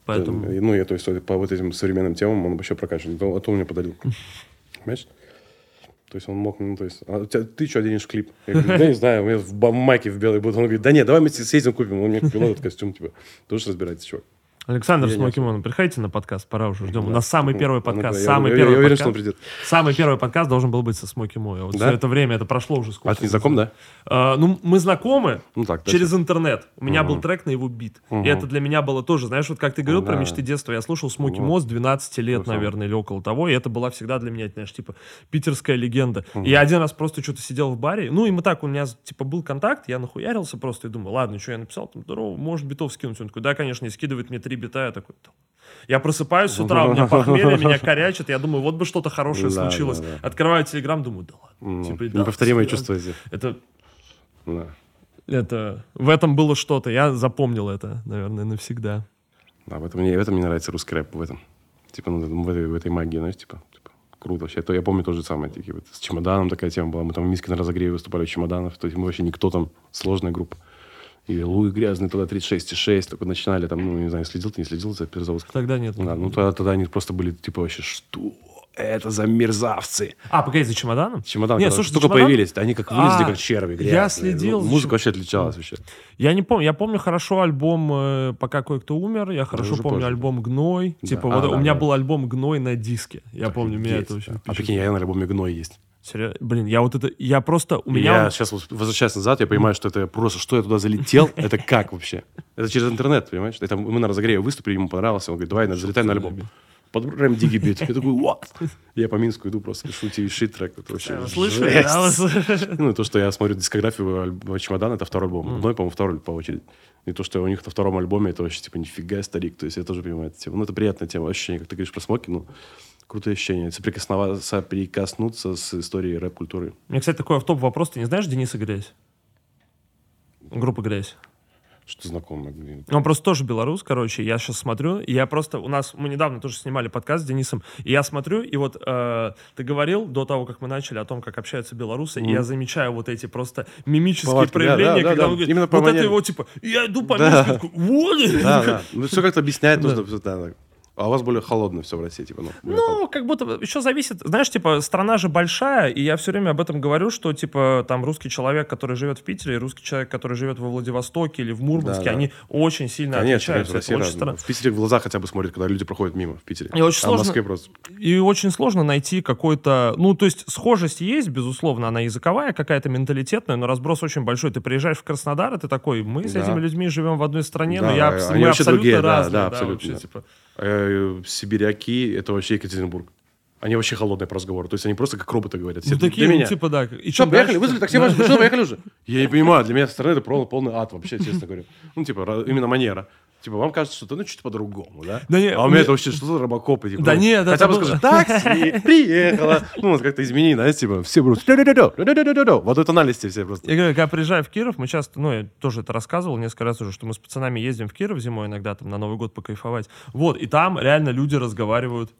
Поэтому... Э, Ну, я, то есть, по вот этим современным темам он вообще прокачан. Это, это он мне подарил. Понимаешь? То есть он мог, ну, то есть, а ты что, оденешь клип? Я говорю, да не знаю, у меня в майке в белой буду. Он говорит, да нет, давай мы съездим купим. Он мне купил этот костюм, типа, тоже разбирается, чувак. Александр Я Смокимон, приходите на подкаст, пора уже ждем. У Да. нас самый Ну, первый ну, подкаст, я- самый я- первый Я уверен, подкаст. что он придет. Самый первый подкаст должен был быть со Смоки Мо. Вот Да? все это время, это прошло уже сколько. А ты не знаком, да? А, ну, мы знакомы Ну так, через интернет. У меня Мгм. был трек на его бит. Мгм. И это для меня было тоже, знаешь, вот как ты говорил про Да. мечты детства, я слушал Смоки. Мо с 12 лет, Ну, наверное, или около того, и это была всегда для меня, знаешь, типа, питерская легенда. И я один раз просто что-то сидел в баре, ну, и мы так, у меня, типа, был контакт, я нахуярился просто и думаю, ладно, что я написал, там, здорово, может битов скинуть? Он такой, да, конечно, и скидывает мне три бита, я такой, я просыпаюсь с утра, у меня похмелье, меня корячит, я думаю, вот бы что-то хорошее Да, случилось. да, да. Открываю телеграм, думаю, да ладно. Ну, Типа, да, свидания. чувства эти. Это Да. это в этом было что-то. Я запомнил это, наверное, навсегда. Да, в этом мне, в этом мне нравится русский рэп, в этом. Типа, ну, в этой, в этой магии, знаешь, типа, типа, круто вообще. То я помню то же самое, такие вот, с чемоданом такая тема была. Мы там в Минске на разогреве выступали у чемоданов. То есть мы вообще никто там, сложная группа. И Луи Грязный туда 36,6 только начинали там, ну, не знаю, следил ты, не следил за Пирзовском? Тогда нет. Да, ну тогда, тогда они просто были типа вообще, что это за мерзавцы? А, погоди, за чемоданом? Чемодан, Нет, слушай, только чемодан- появились, они как выглядели, А, как черви, я грязные. следил Ну, музыка чем- вообще отличалась вообще. Я не помню. Я помню хорошо альбом э, «Пока кое-кто умер». Я хорошо уже помню позже. альбом «Гной». Да. Типа, А, вот да, у меня да. был альбом «Гной» на диске. Я помню, меня это очень да. А прикинь, я на альбоме «Гной» есть. Серьё- Блин, я вот это... Я просто... У меня... Я он- сейчас вот возвращаясь назад, я понимаю, что это просто, что я туда залетел, это как вообще? Это через интернет, понимаешь? Это мы на разогреве выступили, ему понравилось, он говорит, давай, залетай на альбом. Под рэм диги бит. Я такой, what? Я по Минску иду просто, пишу шит трек. Это вообще слышали? Ну, то, что я смотрю дискографию чемодана, это второй альбом. Одной, по-моему, второй по очереди. И то, что у них на втором альбоме, это вообще, типа, нифига старик. То есть я тоже понимаю эту тему. Ну, это приятная тема, ощущение, как ты говоришь про смоки, ну, крутое ощущение. Соприкоснова- Соприкоснуться с историей рэп-культуры. У меня, кстати, такой автоп вопрос. Ты не знаешь Дениса Грязь? Группа Грязь. Что знакомо. блин. Он просто тоже белорус, короче. Я сейчас смотрю, и я просто... У нас... Мы недавно тоже снимали подкаст с Денисом, и я смотрю, и вот э, ты говорил до того, как мы начали о том, как общаются белорусы, и я замечаю вот эти просто мимические Повадки, да, проявления, да, да, когда да. он говорит, Именно по вот это манере. его типа, я иду по Да. Минску, такой, вот! Да, да. Ну, все как-то объяснять нужно. да, да. А у вас более холодно все в России, типа, ну. более холодно. Ну, как будто еще зависит, знаешь, типа, страна же большая, и я все время об этом говорю, что, типа, там русский человек, который живет в Питере, и русский человек, который живет во Владивостоке или в Мурманске, Да, да. они очень сильно Конечно, отличаются. конечно, Это очень разная. стра- В Питере в глаза хотя бы смотрят, когда люди проходят мимо в Питере. И очень а в сложно- Москве просто... И очень сложно найти какой-то... Ну, то есть схожесть есть, безусловно, она языковая, какая-то менталитетная, но разброс очень большой. Ты приезжаешь в Краснодар, и ты такой, мы с Да. этими людьми живем в одной стране, но Да, я, они абс- вообще мы абсолютно другие, разные. да, да, абсолютно, вообще, типа. Э, сибиряки — это вообще Екатеринбург. Они вообще холодные по разговору. То есть они просто как роботы говорят. Все Ну, такие, для меня. типа, да. И Что, поехали? дальше- Вызвали такси, Да. что, поехали уже? Я не понимаю, для меня со стороны это полный, полный ад вообще, честно говоря. Ну, типа, именно манера. Типа, вам кажется, что это ну, чуть по-другому, да? Да не, а у меня это вообще что за робокопы? Типа, Да ну, нет, это Хотя бы скажи, такси, приехала. Ну, вот как-то измени, знаешь, типа, все будут «ду-ду-ду-ду-ду-ду-ду-ду». в одной тональности все просто. Я говорю, когда приезжаю в Киров, мы часто, ну, я тоже это рассказывал несколько раз уже, что мы с пацанами ездим в Киров зимой иногда, там, на Новый год покайфовать. Вот, и там реально люди разговаривают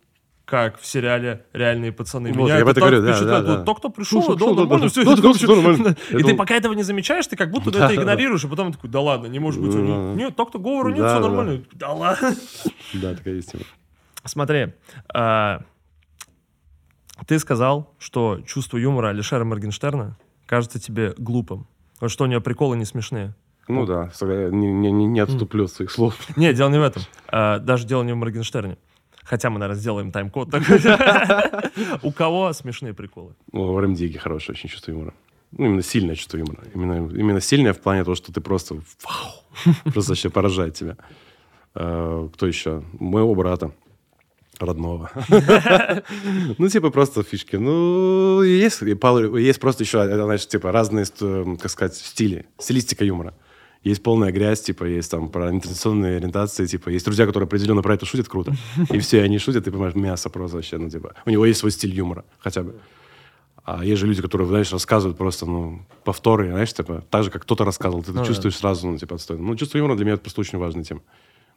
как в сериале «Реальные пацаны». Вот, Меня я это так говорю, да, впечатляет. да, Вот да. то, кто пришел, Слушай, да, нормально, да, все. да, да, нормально. И ты пока этого не замечаешь, ты как будто Да, это да. игнорируешь, и потом такой, да ладно, не может быть. у Да, да. Нет, так-то говору, нет, Да, все да. нормально. Да ладно. Да, такая есть тема. Смотри, а, ты сказал, что чувство юмора Алишера Моргенштерна кажется тебе глупым. Что у него приколы не смешные. Ну да, не, не, не, не отступлю от своих слов. Нет, дело не в этом. А, даже дело не в Моргенштерне. Хотя мы, наверное, сделаем тайм-код. У кого смешные приколы? В РМДиге хорошее очень чувство юмора. Ну, именно сильное чувство юмора. Именно, именно сильное в плане того, что ты просто вау, просто вообще поражает тебя. Э, Кто еще? Моего брата родного. Ну, типа, просто фишки. Ну, есть, есть просто еще, значит, типа, разные, ст- как сказать, стили, стилистика юмора. Есть полная грязь, типа, есть там про нетрадиционные ориентации, типа, есть друзья, которые определенно про это шутят круто. И все, и они шутят, ты понимаешь, мясо просто вообще, ну, типа. У него есть свой стиль юмора, хотя бы. А есть же люди, которые, знаешь, рассказывают просто, ну, повторы, знаешь, типа, так же, как кто-то рассказывал, ты это Ну да. чувствуешь сразу, ну, типа, отстойно. Ну, чувство юмора для меня это просто очень важная тема.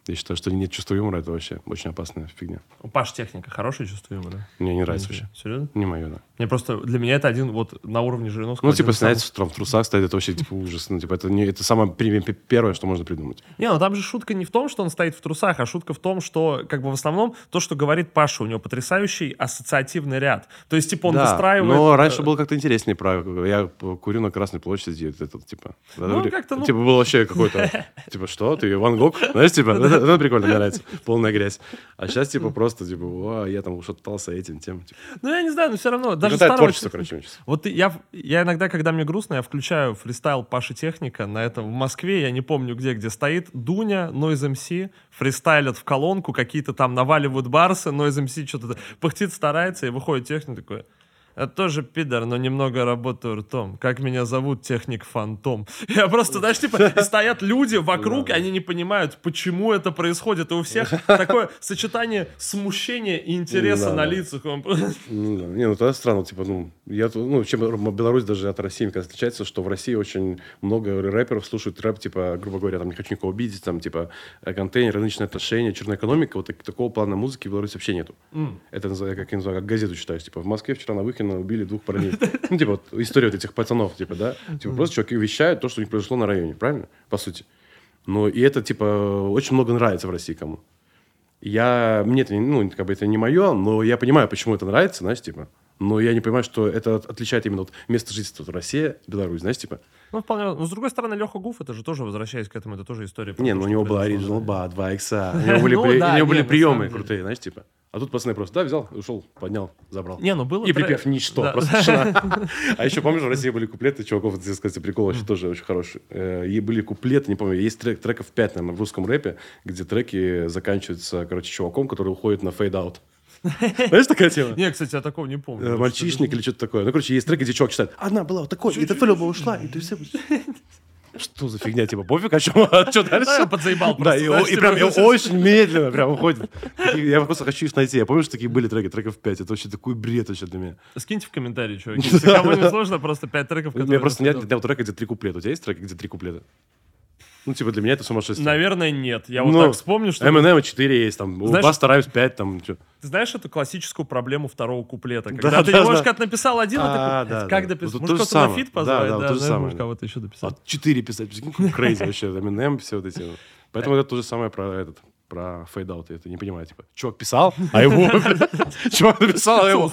Я считаю, что нет чувства юмора, это вообще очень опасная фигня. У Паши техника хорошее чувство юмора. Мне не нравится вообще. Серьезно? Не мое, да. Мне просто, для меня это один вот на уровне Жириновского. Ну, типа, из самых- снять в трусах стоит, это вообще, типа, ужас. Ну, типа, это, не, это самое первое, что можно придумать. Не, ну там же шутка не в том, что он стоит в трусах, а шутка в том, что, как бы, в основном, то, что говорит Паша, у него потрясающий ассоциативный ряд. То есть, типа, он да, выстраивает... но э, раньше было как-то интереснее про... Я курю на Красной площади, это, типа... Ну, как-то, ну- Типа, был вообще какой-то... Типа, что, ты Ван Гог? Знаешь, типа, это, это прикольно, мне нравится. Полная грязь. А сейчас, типа, просто, типа, «О, я там шатался этим, тем. Типа. Ну, я не знаю, но все равно, даже старого творчества, техника- короче. Вот я, я иногда, когда мне грустно, я включаю фристайл Паши Техника на этом в Москве, я не помню где, где стоит Дуня, Noise MC, фристайлят в колонку, какие-то там наваливают барсы, Noise MC что-то пыхтит, старается, и выходит техник такой, я тоже пидор, но немного работаю ртом. Как меня зовут? Техник Фантом. Я просто, знаешь, типа, стоят люди вокруг, и они не понимают, почему это происходит. И у всех такое сочетание смущения и интереса на лицах. Ну. Не, ну тогда странно, типа, ну, я, ну, чем Беларусь даже от России, мне кажется, отличается, что в России очень много рэперов слушают рэп, типа, грубо говоря, там, не хочу никого обидеть, там, типа, э, контейнер, рыночные отношения, черная экономика, вот так- такого плана музыки в Беларуси вообще нету. Это, как я называю, как газету читаешь, типа, в Москве вчера на Выхино убили двух парней. Ну, типа, вот история вот этих пацанов, типа, да, типа, просто чуваки вещают то, что у них произошло на районе, правильно? По сути. Но и это, типа, очень много нравится в России кому. Я, мне это, ну, как бы это не мое, но я понимаю, почему это нравится, знаешь, типа. Но я не понимаю, что это от- отличает именно вот место жительства. Вот Россия, Беларусь, знаешь, типа. Ну, вполне. Но, с другой стороны, Леха Гуф, это же тоже, возвращаясь к этому, это тоже история. Не, ну у него была оригинал ба, 2 икса. У него были, Ну приемы крутые, знаешь, типа. А тут пацаны просто, да, взял, ушел, поднял, забрал. Не, ну было... И припев ничто, Да. просто тишина. А еще, помнишь, в России были куплеты, чуваков, это, сказать, прикол вообще тоже очень хороший. Э, И были куплеты, не помню, есть трек, треков 5, наверное, в русском рэпе, где треки заканчиваются, короче, чуваком, который уходит на fade-out. Знаешь, такая тема? Не, кстати, я такого не помню. Э, Мальчишник или что-то такое. Ну, короче, есть треки, где чувак читает. Одна была вот такой, и бы ушла, и ты все... Что за фигня, типа, пофиг, а что, а что Да, дальше? подзаебал Да, и, знаешь, и прям и очень медленно прям уходит. Я просто хочу их найти. Я помню, что такие были треки, треков 5. Это вообще такой бред вообще для меня. Скиньте в комментарии, чуваки. Если кому не сложно, просто пять треков, У меня просто нет нет трека, где три куплета. У тебя есть треки, где три куплета? Ну, типа, для меня это сумасшествие. Наверное, нет. Я вот Ну, так вспомню, что... Eminem 4 есть, там, у Знаешь- Busta Rhymes 5, там, что. Ты знаешь эту классическую проблему второго куплета? Когда Да, ты да, немножко да. написал один, а, А, ты да, как да. дописать? Вот Может, то же кто-то на фит позвать? Да, да, вот то же самое, да. кого-то еще дописать. А 4 писать, crazy вообще, Eminem, все вот эти. Поэтому это то же самое про этот, про fade-out. Я это не понимаю, типа, чувак писал, а его, чувак написал, а его,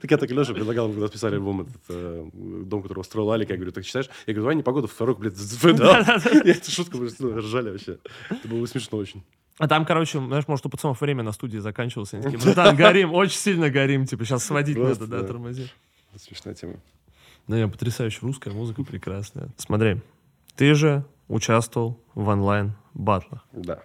Так я так и Леша предлагал, мы когда списали альбом, этот, э, Дом, который построил Алик, я говорю, так читаешь? Я говорю, давай не погоду, второй, блядь, fade-out. Я эту шутку, блядь, ну, ржали вообще. Это было смешно очень. А там, короче, знаешь, может, у пацанов время на студии заканчивалось. Они такие, братан, горим, очень сильно горим. Типа, сейчас сводить Просто, надо, да, да. тормози. Смешная тема. Да, я потрясающая русская музыка, прекрасная. Смотри, ты же участвовал в онлайн-батлах. Да.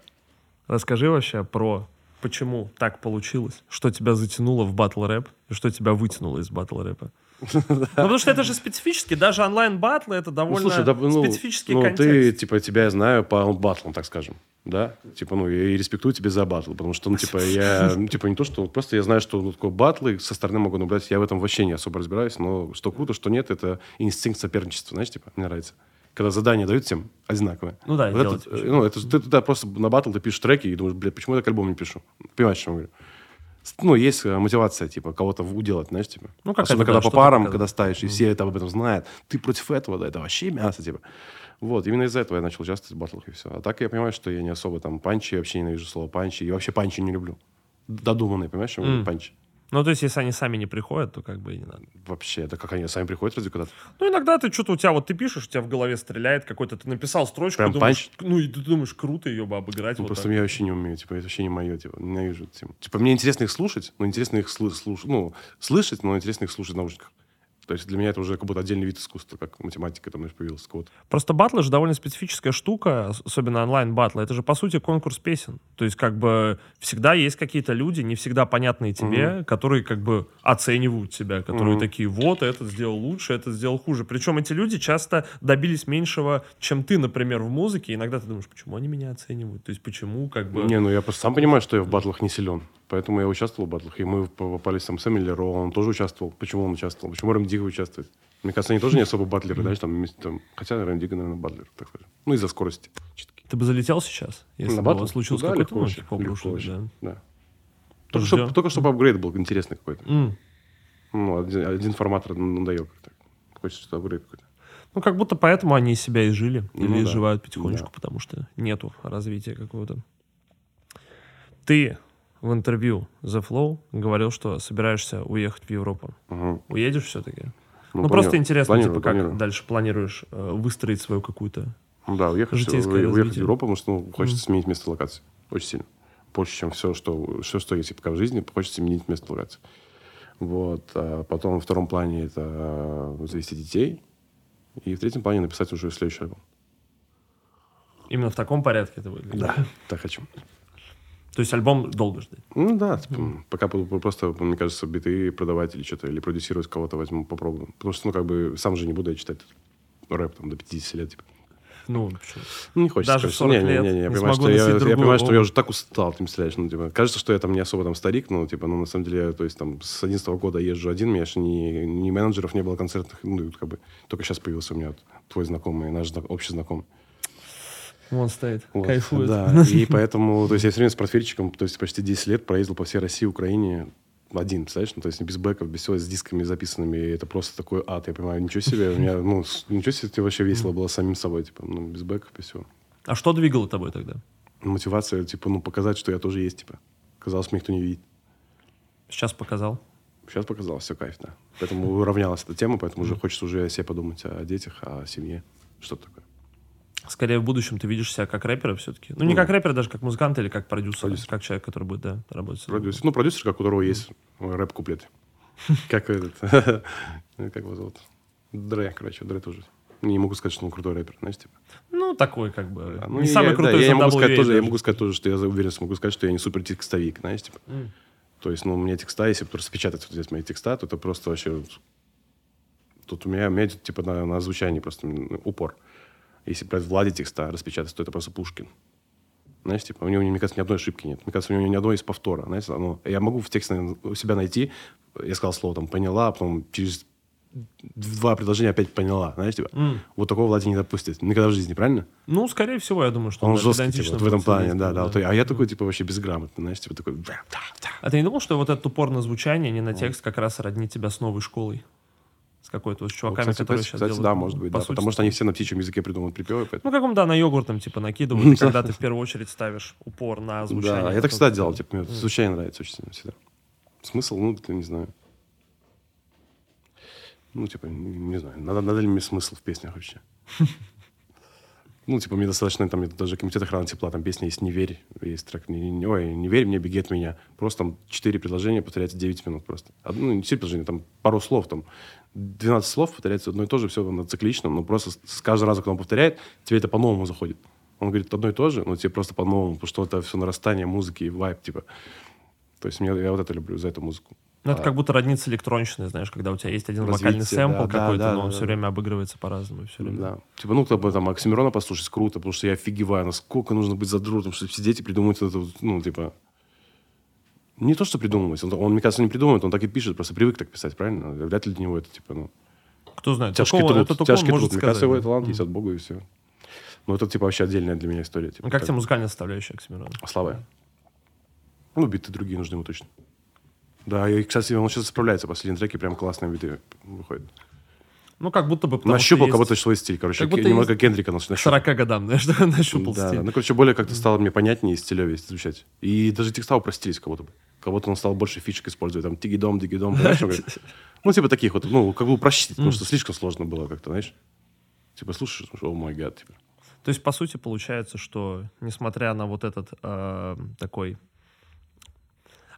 Расскажи вообще про почему так получилось, что тебя затянуло в батл рэп и что тебя вытянуло из батл рэпа. Ну, потому что это же специфически, даже онлайн-батлы это Ну, довольно ну, специфический ну, контекст. ты, типа, тебя я знаю по батлам, так скажем. Да? Типа, ну, я и респектую тебя за батл, потому что, ну, типа, я, ну, типа, не то, что, просто я знаю, что ну, такое батлы, со стороны могу наблюдать, я в этом вообще не особо разбираюсь, но что круто, что нет, это инстинкт соперничества, знаешь, типа, мне нравится. Когда задания дают всем одинаковые. Ну да, Вот делать это, э, ну, это, же ты туда просто на батл ты пишешь треки и думаешь, блядь, почему я так альбом не пишу? Понимаешь, о чем я говорю? Ну, есть э, мотивация, типа, кого-то уделать, знаешь, типа. Ну, какая-то, Особенно, да, когда по что-то парам, показать. когда ставишь, и все это об этом знают. Ты против этого, да, это вообще мясо, типа. Вот, именно из-за этого я начал участвовать в батлах, и все. А так я понимаю, что я не особо там панчи, я вообще ненавижу слово панчи, и вообще панчи не люблю. Додуманные, понимаешь, что? М. панчи. Ну, то есть, если они сами не приходят, то как бы и не надо. Вообще, это как они сами приходят разве куда-то? Ну, иногда ты что-то у тебя, вот ты пишешь, у тебя в голове стреляет какой-то, ты написал строчку, Прям думаешь, ну, и ты думаешь, круто ее бы обыграть. Ну, вот просто так. я вообще не умею, типа, это вообще не мое, типа, ненавижу тему. Типа, мне интересно их слушать, но интересно их слы- слуш- ну, слышать, но интересно их слушать в наушниках. То есть для меня это уже как будто отдельный вид искусства, как математика там появилась. какого-то. Просто батлы же довольно специфическая штука, ос- особенно онлайн-батлы. Это же, по сути, конкурс песен. То есть, как бы, всегда есть какие-то люди, не всегда понятные тебе, которые, как бы, оценивают тебя, которые Мгм. такие, вот, этот сделал лучше, этот сделал хуже. Причем эти люди часто добились меньшего, чем ты, например, в музыке. Иногда ты думаешь, почему они меня оценивают? То есть, почему, как бы... Не, ну я просто сам понимаю, что я в батлах не силен. Поэтому я участвовал в батлах. И мы попались там с Эмили Ро, он тоже участвовал. Почему он участвовал? Почему Рэм Дига участвует? Мне кажется, они тоже не особо батлеры, знаешь, там, там... Хотя Рэм Дига, наверное, батлер, так скажем. Ну, из-за скорости. Ты бы залетел сейчас, если На бы батл? случился Да, какой-то легко легко рушит, вообще. да. Да. Только, что, Ждем. только чтобы апгрейд был интересный какой-то. М. Ну, один, один форматор надоел как-то. Хочется что апгрейд какой-то. Ну, как будто поэтому они из себя изжили. Или Ну да. изживают потихонечку, Да. потому что нету развития какого-то. Ты в интервью The Flow говорил, что собираешься уехать в Европу. Ага. Уедешь все-таки? Ну, планирую. просто интересно, Планирую, типа, как планирую. дальше планируешь э, выстроить свою какую-то... Ну Да, уехать, Житейское у- уехать в Европу, потому что ну, хочется сменить место локации. Очень сильно. Больше, чем все, что, все, что есть пока в жизни, хочется сменить место локации. Вот. А потом во втором плане это э, завести детей. И в третьем плане написать уже следующий альбом. Именно в таком порядке это выглядит? Так хочу. То есть альбом долго ждать? Ну да, типа, пока буду просто, мне кажется, биты продавать или что-то, или продюсировать кого-то возьму, попробую. Потому что, ну, как бы, сам же не буду я читать рэп там до 50 лет, типа. Ну, почему? Ну, не хочется. Даже в конечно. 40 не, лет не, не, я не понимаю, что я, я понимаю, что я уже так устал, ты представляешь, ну, типа, кажется, что я там не особо там старик, но, типа, ну, на самом деле, то есть, там, с 11 года езжу один, у меня же ни, ни менеджеров не было концертных, ну, как бы, только сейчас появился у меня вот твой знакомый, наш зна- общий знакомый. Вон стоит, Вот, кайфует. Да, и поэтому, то есть, я все время с портфельчиком, то есть, почти 10 лет проездил по всей России, Украине, один, представляешь? Ну, то есть, без бэков, без всего, с дисками записанными, и это просто такой ад, я понимаю, ничего себе, у меня, ну, ничего себе, тебе вообще весело было самим собой, типа, ну, без бэков, без всего. А что двигало тобой тогда? мотивация, типа, ну, показать, что я тоже есть, типа. Казалось, меня никто не видит. Сейчас показал. Сейчас показалось, все кайф, да. Поэтому уравнялась эта тема, поэтому уже хочется уже о себе подумать, о детях, о семье, что-то такое. Скорее в будущем ты видишь себя как рэпера все-таки. Ну, не как рэпера, даже как музыканта или как продюсер. Продюсер. Как человек, который будет, да, работать. Продюсер. Ну, продюсер, как у которого есть рэп-куплет. Как этот, как его зовут? Дре, короче, Дре тоже. Не могу сказать, что он крутой рэпер, знаешь, типа. Ну, такой как бы. А, ну, не я- самый да, крутой я, из могу сказать тоже, я могу сказать тоже, что я уверен, смогу сказать, что я не супер текстовик, знаешь, типа. То есть, ну, у меня текста, если бы распечатать вот здесь мои текста, то это просто вообще... Тут у меня, у меня типа, на, на звучание просто упор. Если брать Влади текста, распечатать, то это просто Пушкин. Знаешь, типа, у него, мне кажется, ни одной ошибки нет. Мне кажется, у него ни одной из повтора. Знаешь, оно- я могу в тексте у себя найти, я сказал слово, там, поняла, а потом через два предложения опять поняла, знаешь, типа. М. Вот такого Влади не допустит. Никогда в жизни, правильно? Ну, скорее всего, я думаю, что Он да, жесткий, типа, вот в этом плане, да, да. вот, а я такой, типа, вообще безграмотный, знаешь, типа, такой... да, да, да. А ты не думал, что вот этот упор на звучание, не на текст, как раз роднит тебя с новой школой? С какой-то с Ну, чуваками, кстати, которые кстати, сейчас кстати, делают. да, ну, может быть, по да. сути, Потому что они все на птичьем языке придумывают припевы, поэтому... Ну, как да, на йогуртом, типа, накидывают, когда ты в первую очередь ставишь упор на звучание. Да, я так всегда делал, типа, мне звучание нравится очень сильно всегда. Смысл, ну, не знаю. Ну, типа, не, не знаю, надо, надо ли мне смысл в песнях вообще? Ну, типа, мне достаточно, там, даже комитет охраны тепла, там песня есть «Не верь», есть трек «Не, не- ой, не верь мне, беги от меня». Просто там четыре предложения повторяется 9 минут просто. Одно, ну, не четыре предложения, там пару слов, там 12 слов повторяется одно и то же, все на цикличном, но просто с, каждым разом, когда он повторяет, тебе это по-новому заходит. Он говорит одно и то же, но тебе просто по-новому, потому что это все нарастание музыки и вайб, типа. То есть мне, я вот это люблю, за эту музыку. Ну, это А, как будто роднится электронщиной, знаешь, когда у тебя есть один Развитие, вокальный сэмпл да, да, какой-то, да, но он да, все да. время обыгрывается по-разному. Все время. Да. Типа, ну, как бы там Оксимирона послушать круто, потому что я офигеваю, насколько нужно быть задротом, чтобы сидеть и придумать это, ну, типа... Не то, что придумывать. Он, он, мне кажется, не придумывает, он так и пишет, просто привык так писать, правильно? Вряд ли для него это, типа, ну... Кто знает, Тяжкий такого- труд, это тяжкий может труд. Мне кажется, сказать, его да. талант Мгм. есть от Бога и все. Ну, это, типа, вообще отдельная для меня история. Типа, Ну, как так. тебе музыкальная составляющая Оксимирона? Слабая. Ну, биты другие нужны ему точно. Да, и, кстати, он сейчас справляется. Последние треки прям классные биты выходят. Ну, как будто бы Нащупал есть свой стиль. Короче, как будто немного есть Кендрика наш- к нащупал. 40 годам, знаешь, нащупал Да, стиль. Ну, короче, более как-то стало мне понятнее и стилевее звучать. И даже текста упростились будто бы. Будто он стал больше фишек использовать. Там тиги-дом, диги-дом. Ну, типа таких вот, ну, как бы упрощить, потому что слишком сложно было как-то, знаешь. Типа, слушаешь, oh my God, типа. То есть, по сути, получается, что, несмотря на вот этот э, такой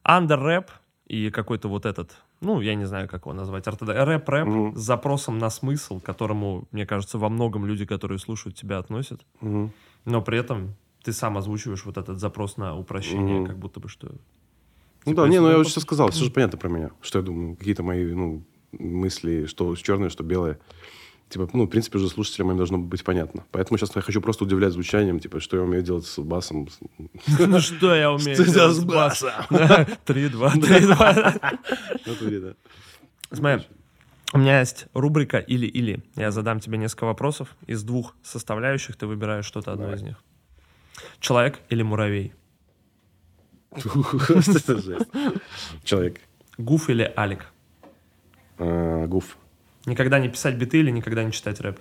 андер-рэп и какой-то вот этот, ну, я не знаю, как его назвать, рэп-рэп Мгм. с запросом на смысл, к которому, мне кажется, во многом люди, которые слушают тебя, относят, Мгм. но при этом ты сам озвучиваешь вот этот запрос на упрощение, Мгм. как будто бы что... Ну Типа, да, не, ну я по уже все сказал, все же понятно про меня, что я думаю, какие-то мои, ну, мысли, что черное, что белое. Типа, ну, в принципе, уже слушателям моим должно быть понятно. Поэтому сейчас я хочу просто удивлять звучанием, типа, что я умею делать с басом. Ну что я умею делать с басом? Три, два, три, два. Да. Смотри, у меня есть рубрика «Или-или». Я задам тебе несколько вопросов. Из двух составляющих ты выбираешь что-то одно из них. Человек или муравей? Человек. Гуф или Алик? А, Гуф. Никогда не писать биты или никогда не читать рэп?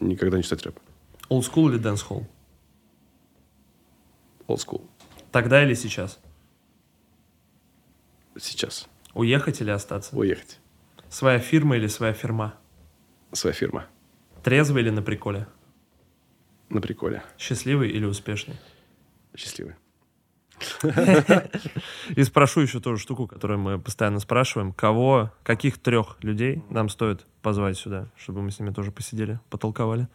Никогда не читать рэп. Old school или dancehall? Old school. Тогда или сейчас? Сейчас. Уехать или остаться? Уехать. Своя фирма или своя фирма? Своя фирма. Трезвый или на приколе? На приколе. Счастливый или успешный? Счастливый. И спрошу еще ту же штуку, которую мы постоянно спрашиваем. Кого, каких трех людей нам стоит позвать сюда, чтобы мы с ними тоже посидели, потолковали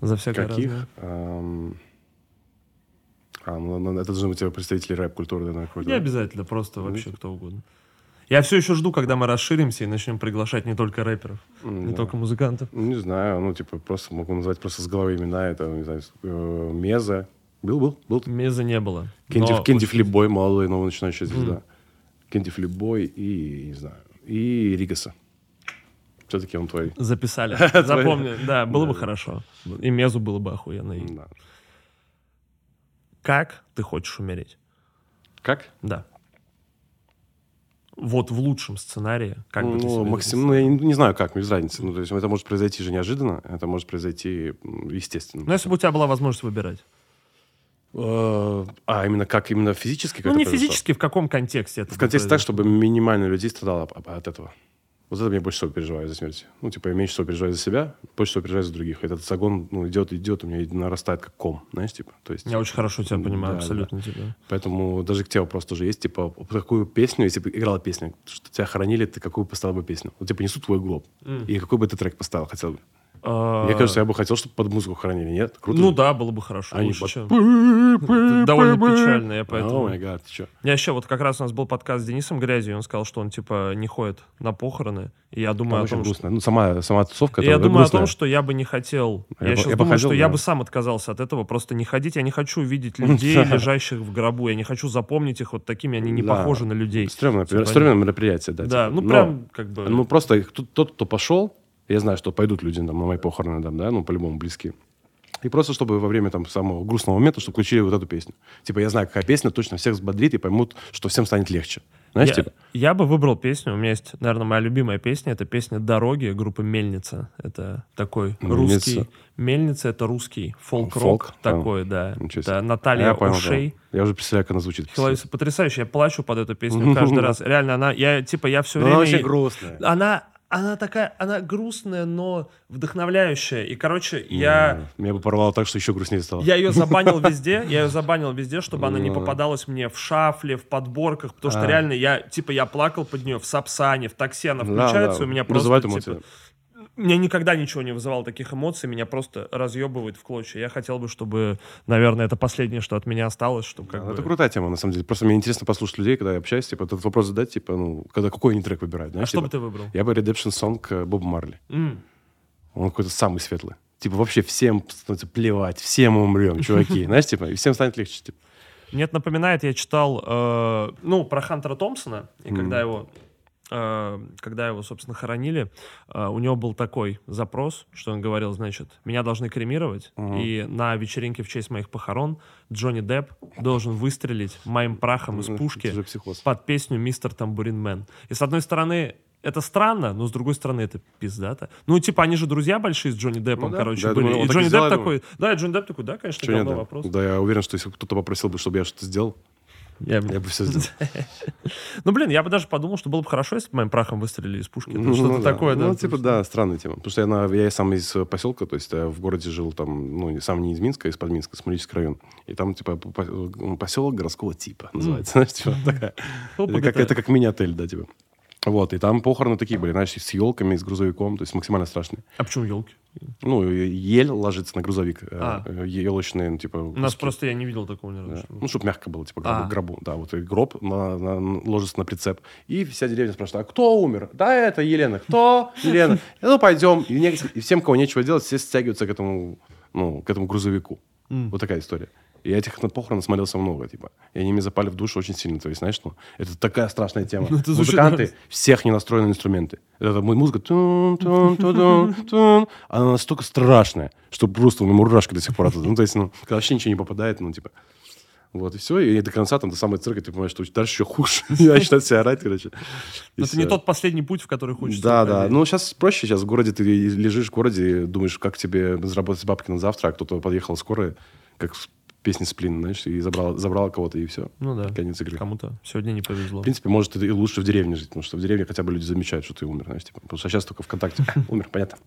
за всякое Каких? разное? А, ну, это должны быть представители рэп-культуры, наверное, какой-то. Не да? обязательно, просто вообще кто угодно. Я все еще жду, когда мы расширимся и начнем приглашать не только рэперов, М, не да. только музыкантов. Не знаю, ну, типа, просто могу назвать просто с головы имена. Это, не знаю, э, Меза. Был, был, был. Меза не было. Кенди, но Кенди Флипбой, молодой, новый начинающий звезда. Мгм. Кенди Флипбой и, не знаю, и Ригаса. Все-таки он твой. Записали. Запомни. Да, было бы хорошо. И Мезу было бы охуенно. Как ты хочешь умереть? Как? Да. Вот в лучшем сценарии, как бы ты ну, себе максим- ну, я не, не знаю, как, без разницы. Ну, то есть это может произойти же неожиданно, это может произойти естественно. Ну, если бы у тебя была возможность выбирать. А, именно как? Именно физически? как Ну, не произошло? физически, в каком контексте это В контексте так, чтобы минимально людей страдало от этого. Вот это я больше всего переживаю за смерть. Ну, типа, я меньше всего переживаю за себя, больше всего переживаю за других. Этот загон, ну, идет, идет, у меня нарастает как ком, знаешь, типа. То есть, Я очень хорошо тебя понимаю, Да, абсолютно тебя. Поэтому даже к тебе вопрос тоже есть, типа, какую песню, если бы играла песня, что тебя хоронили, ты какую поставил бы песню? Вот, типа, несу твой гроб. М. И какой бы ты трек поставил, хотел бы? А, Мне кажется, я бы хотел, чтобы под музыку хоронили, нет? Круто? Ну же? да, было бы хорошо. Они лучше, под- чем- довольно печально, я поэтому... О май гад, ты чё? Я еще вот как раз у нас был подкаст с Денисом Грязью, и он сказал, что он типа не ходит на похороны. И я Там думаю о очень том, что... грустно. Ну, сама, сама тусовка, я думаю о грустная. том, что я бы не хотел. Я Я, сейчас я думаю, хотел, что я да. бы сам отказался от этого, просто не ходить. Я не хочу видеть людей, лежащих в гробу. Я не хочу запомнить их вот такими. Они не Да. похожи на людей. Стрёмное, Типа, мероприятие, да. Да, типа. ну прям как бы... Ну, просто тот, кто пошел, я знаю, что пойдут люди там, на мои похороны, там, да, ну, по-любому близкие. И просто, чтобы во время там самого грустного момента, чтобы включили вот эту песню. Типа, я знаю, какая песня точно всех взбодрит и поймут, что всем станет легче. Знаешь, я, типа? я бы выбрал песню. У меня есть, наверное, моя любимая песня. Это песня «Дороги» группы «Мельница». Это такой Мельница. русский... «Мельница» — это русский фолк-рок Фолк? такой, да. Ничего Это. Наталья я понял, Ушей. понял. Я уже представляю, как она звучит. Хиловица потрясающая. Я плачу под эту песню каждый раз. Реально, она... Я, типа, я все Ну, время... она очень грустная. Она... Она такая, она грустная, но вдохновляющая. И, короче, я, Меня бы порвало так, что еще грустнее стало. я ее забанил везде, я ее забанил везде, чтобы она не попадалась мне в шафле, в подборках, потому что А. реально я, типа, я плакал под нее в Сапсане, в такси она включается, у меня просто, типа, мне никогда ничего не вызывало таких эмоций, меня просто разъебывает в клочья. Я хотел бы, чтобы, наверное, это последнее, что от меня осталось, чтобы как Да, бы... Это крутая тема, на самом деле. Просто мне интересно послушать людей, когда я общаюсь, типа, этот вопрос задать, типа, ну, когда какой они трек выбирают, А знаешь, что бы типа. ты выбрал? Я бы Redemption Song Боба Марли. М. Он какой-то самый светлый. Типа, вообще всем становится плевать, все мы умрем, чуваки. Знаешь, типа, и всем станет легче, типа. Мне это напоминает, я читал, э, ну, про Хантера Томпсона, и Мгм. когда его, когда его, собственно, хоронили, э, у него был такой запрос, что он говорил, значит, меня должны кремировать, Мгм. и на вечеринке в честь моих похорон Джонни Депп должен выстрелить моим прахом из пушки под песню «Мистер Тамбурин Мэн». И с одной стороны, это странно, но с другой стороны, это пиздато. Ну, типа, они же друзья большие с Джонни Деппом, Ну да, короче, да, были. думаю, и Джонни Депп такой, да, и Джонни Депп такой, да, конечно, да? вопрос. Да, я уверен, что если кто-то попросил бы, чтобы я что-то сделал, Я, я бы все сделал. Ну, блин, я бы даже подумал, что было бы хорошо, если бы моим прахом выстрелили из пушки. Это Ну, что-то да. такое, да. Ну, типа, да, странная тема. Потому что я, сам из э, поселка, то есть я в городе жил там, ну, сам не из Минска, а из-под Минска, Смолический район. И там, типа, по- поселок городского типа называется. Знаешь, типа, такая. Ну, Это как, это как мини-отель, да, типа. Вот, и там похороны такие были, знаешь, с елками, с грузовиком, то есть максимально страшные. А почему елки? Ну, ель ложится на грузовик, э, А. э, елочные, ну, типа... У нас куски. просто я не видел такого ни разу. Да. Ну, чтобы мягко было, типа гробу, А. гробу. Да, вот и гроб на- на- ложится на прицеп. И вся деревня спрашивает, а кто умер? Да, это Елена. Кто? Елена. Ну, пойдем. И, не- и всем, кого нечего делать, все стягиваются к этому, ну, к этому грузовику. М. Вот такая история. И я этих на похорон смотрелся много, типа. И они мне запали в душу очень сильно. То есть, знаешь, ну, это такая страшная тема. Ну, Музыканты, всех не настроены инструменты. Это му- музыка, тун, тун, тудун, тун. она настолько страшная, что просто у меня мурашки до сих пор. оттуда. Ну, то есть, ну, когда вообще ничего не попадает, ну, типа, Вот, и все. И до конца там до самой церкви ты понимаешь, что дальше еще хуже. И начинают себя орать, короче. Но это не тот последний путь, в который хочется. Да, да. Ну, сейчас проще. Сейчас в городе ты лежишь в городе, думаешь, как тебе заработать бабки на завтра, а кто-то подъехал скоро, как в песне Сплин, знаешь, и забрал, забрал кого-то, и все. Ну да. Конец игры. Кому-то сегодня не повезло. В принципе, может, и лучше в деревне жить, потому что в деревне хотя бы люди замечают, что ты умер, знаешь, типа. Потому что сейчас только ВКонтакте умер, понятно.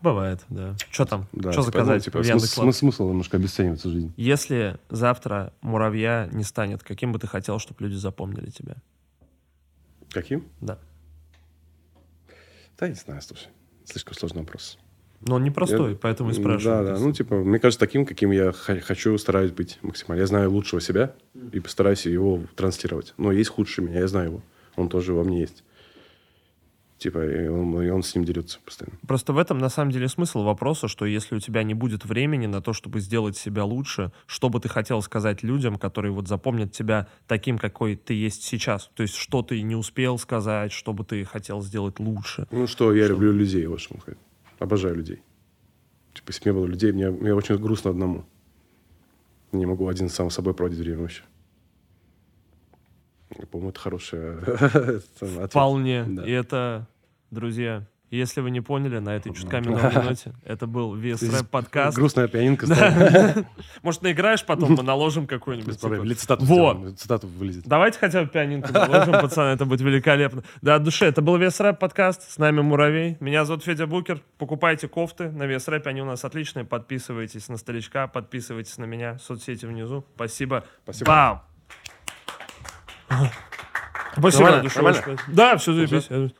Бывает, да. Что там? Да, Что типа, заказать ну, типа, смысл, Яндекс.Лавке? смысл немножко обесценивается жизнь. Если завтра муравья не станет, каким бы ты хотел, чтобы люди запомнили тебя? Каким? Да. Да, не знаю, слушай. Слишком сложный вопрос. Но он непростой, Я- поэтому и спрашиваю. Да, да. Ну, типа, мне кажется, таким, каким я хочу, стараюсь быть максимально. Я знаю лучшего себя и постараюсь его транслировать. Но есть худший меня, я знаю его. Он тоже во мне есть. Типа, и он, и он с ним дерется постоянно. Просто в этом на самом деле смысл вопроса, что если у тебя не будет времени на то, чтобы сделать себя лучше, что бы ты хотел сказать людям, которые вот запомнят тебя таким, какой ты есть сейчас? То есть что ты не успел сказать, что бы ты хотел сделать лучше? Ну, что я люблю людей, что можно сказать. Обожаю людей. Типа, если бы не было людей, мне, мне очень грустно одному. Не могу один сам с собой проводить время вообще. По-моему, это хорошая ответ. Вполне. И это, друзья, если вы не поняли, на этой чутка минутной ноте, это был Здесь рэп подкаст. Грустная пианинка стоит. Может, наиграешь потом, мы наложим какую-нибудь. Типа. Или цитату Вот. Цитату вылезет. Давайте хотя бы пианинку заложим, пацаны, это будет великолепно. Да, от души. Это был Вес Рэп подкаст. С нами Муравей. Меня зовут Федя Букер. Покупайте кофты на Вес Рэпе, они у нас отличные. Подписывайтесь на Старичка, подписывайтесь на меня. Соцсети внизу. Спасибо. Спасибо. Бам! Спасибо, Нормально? Да, все заебись.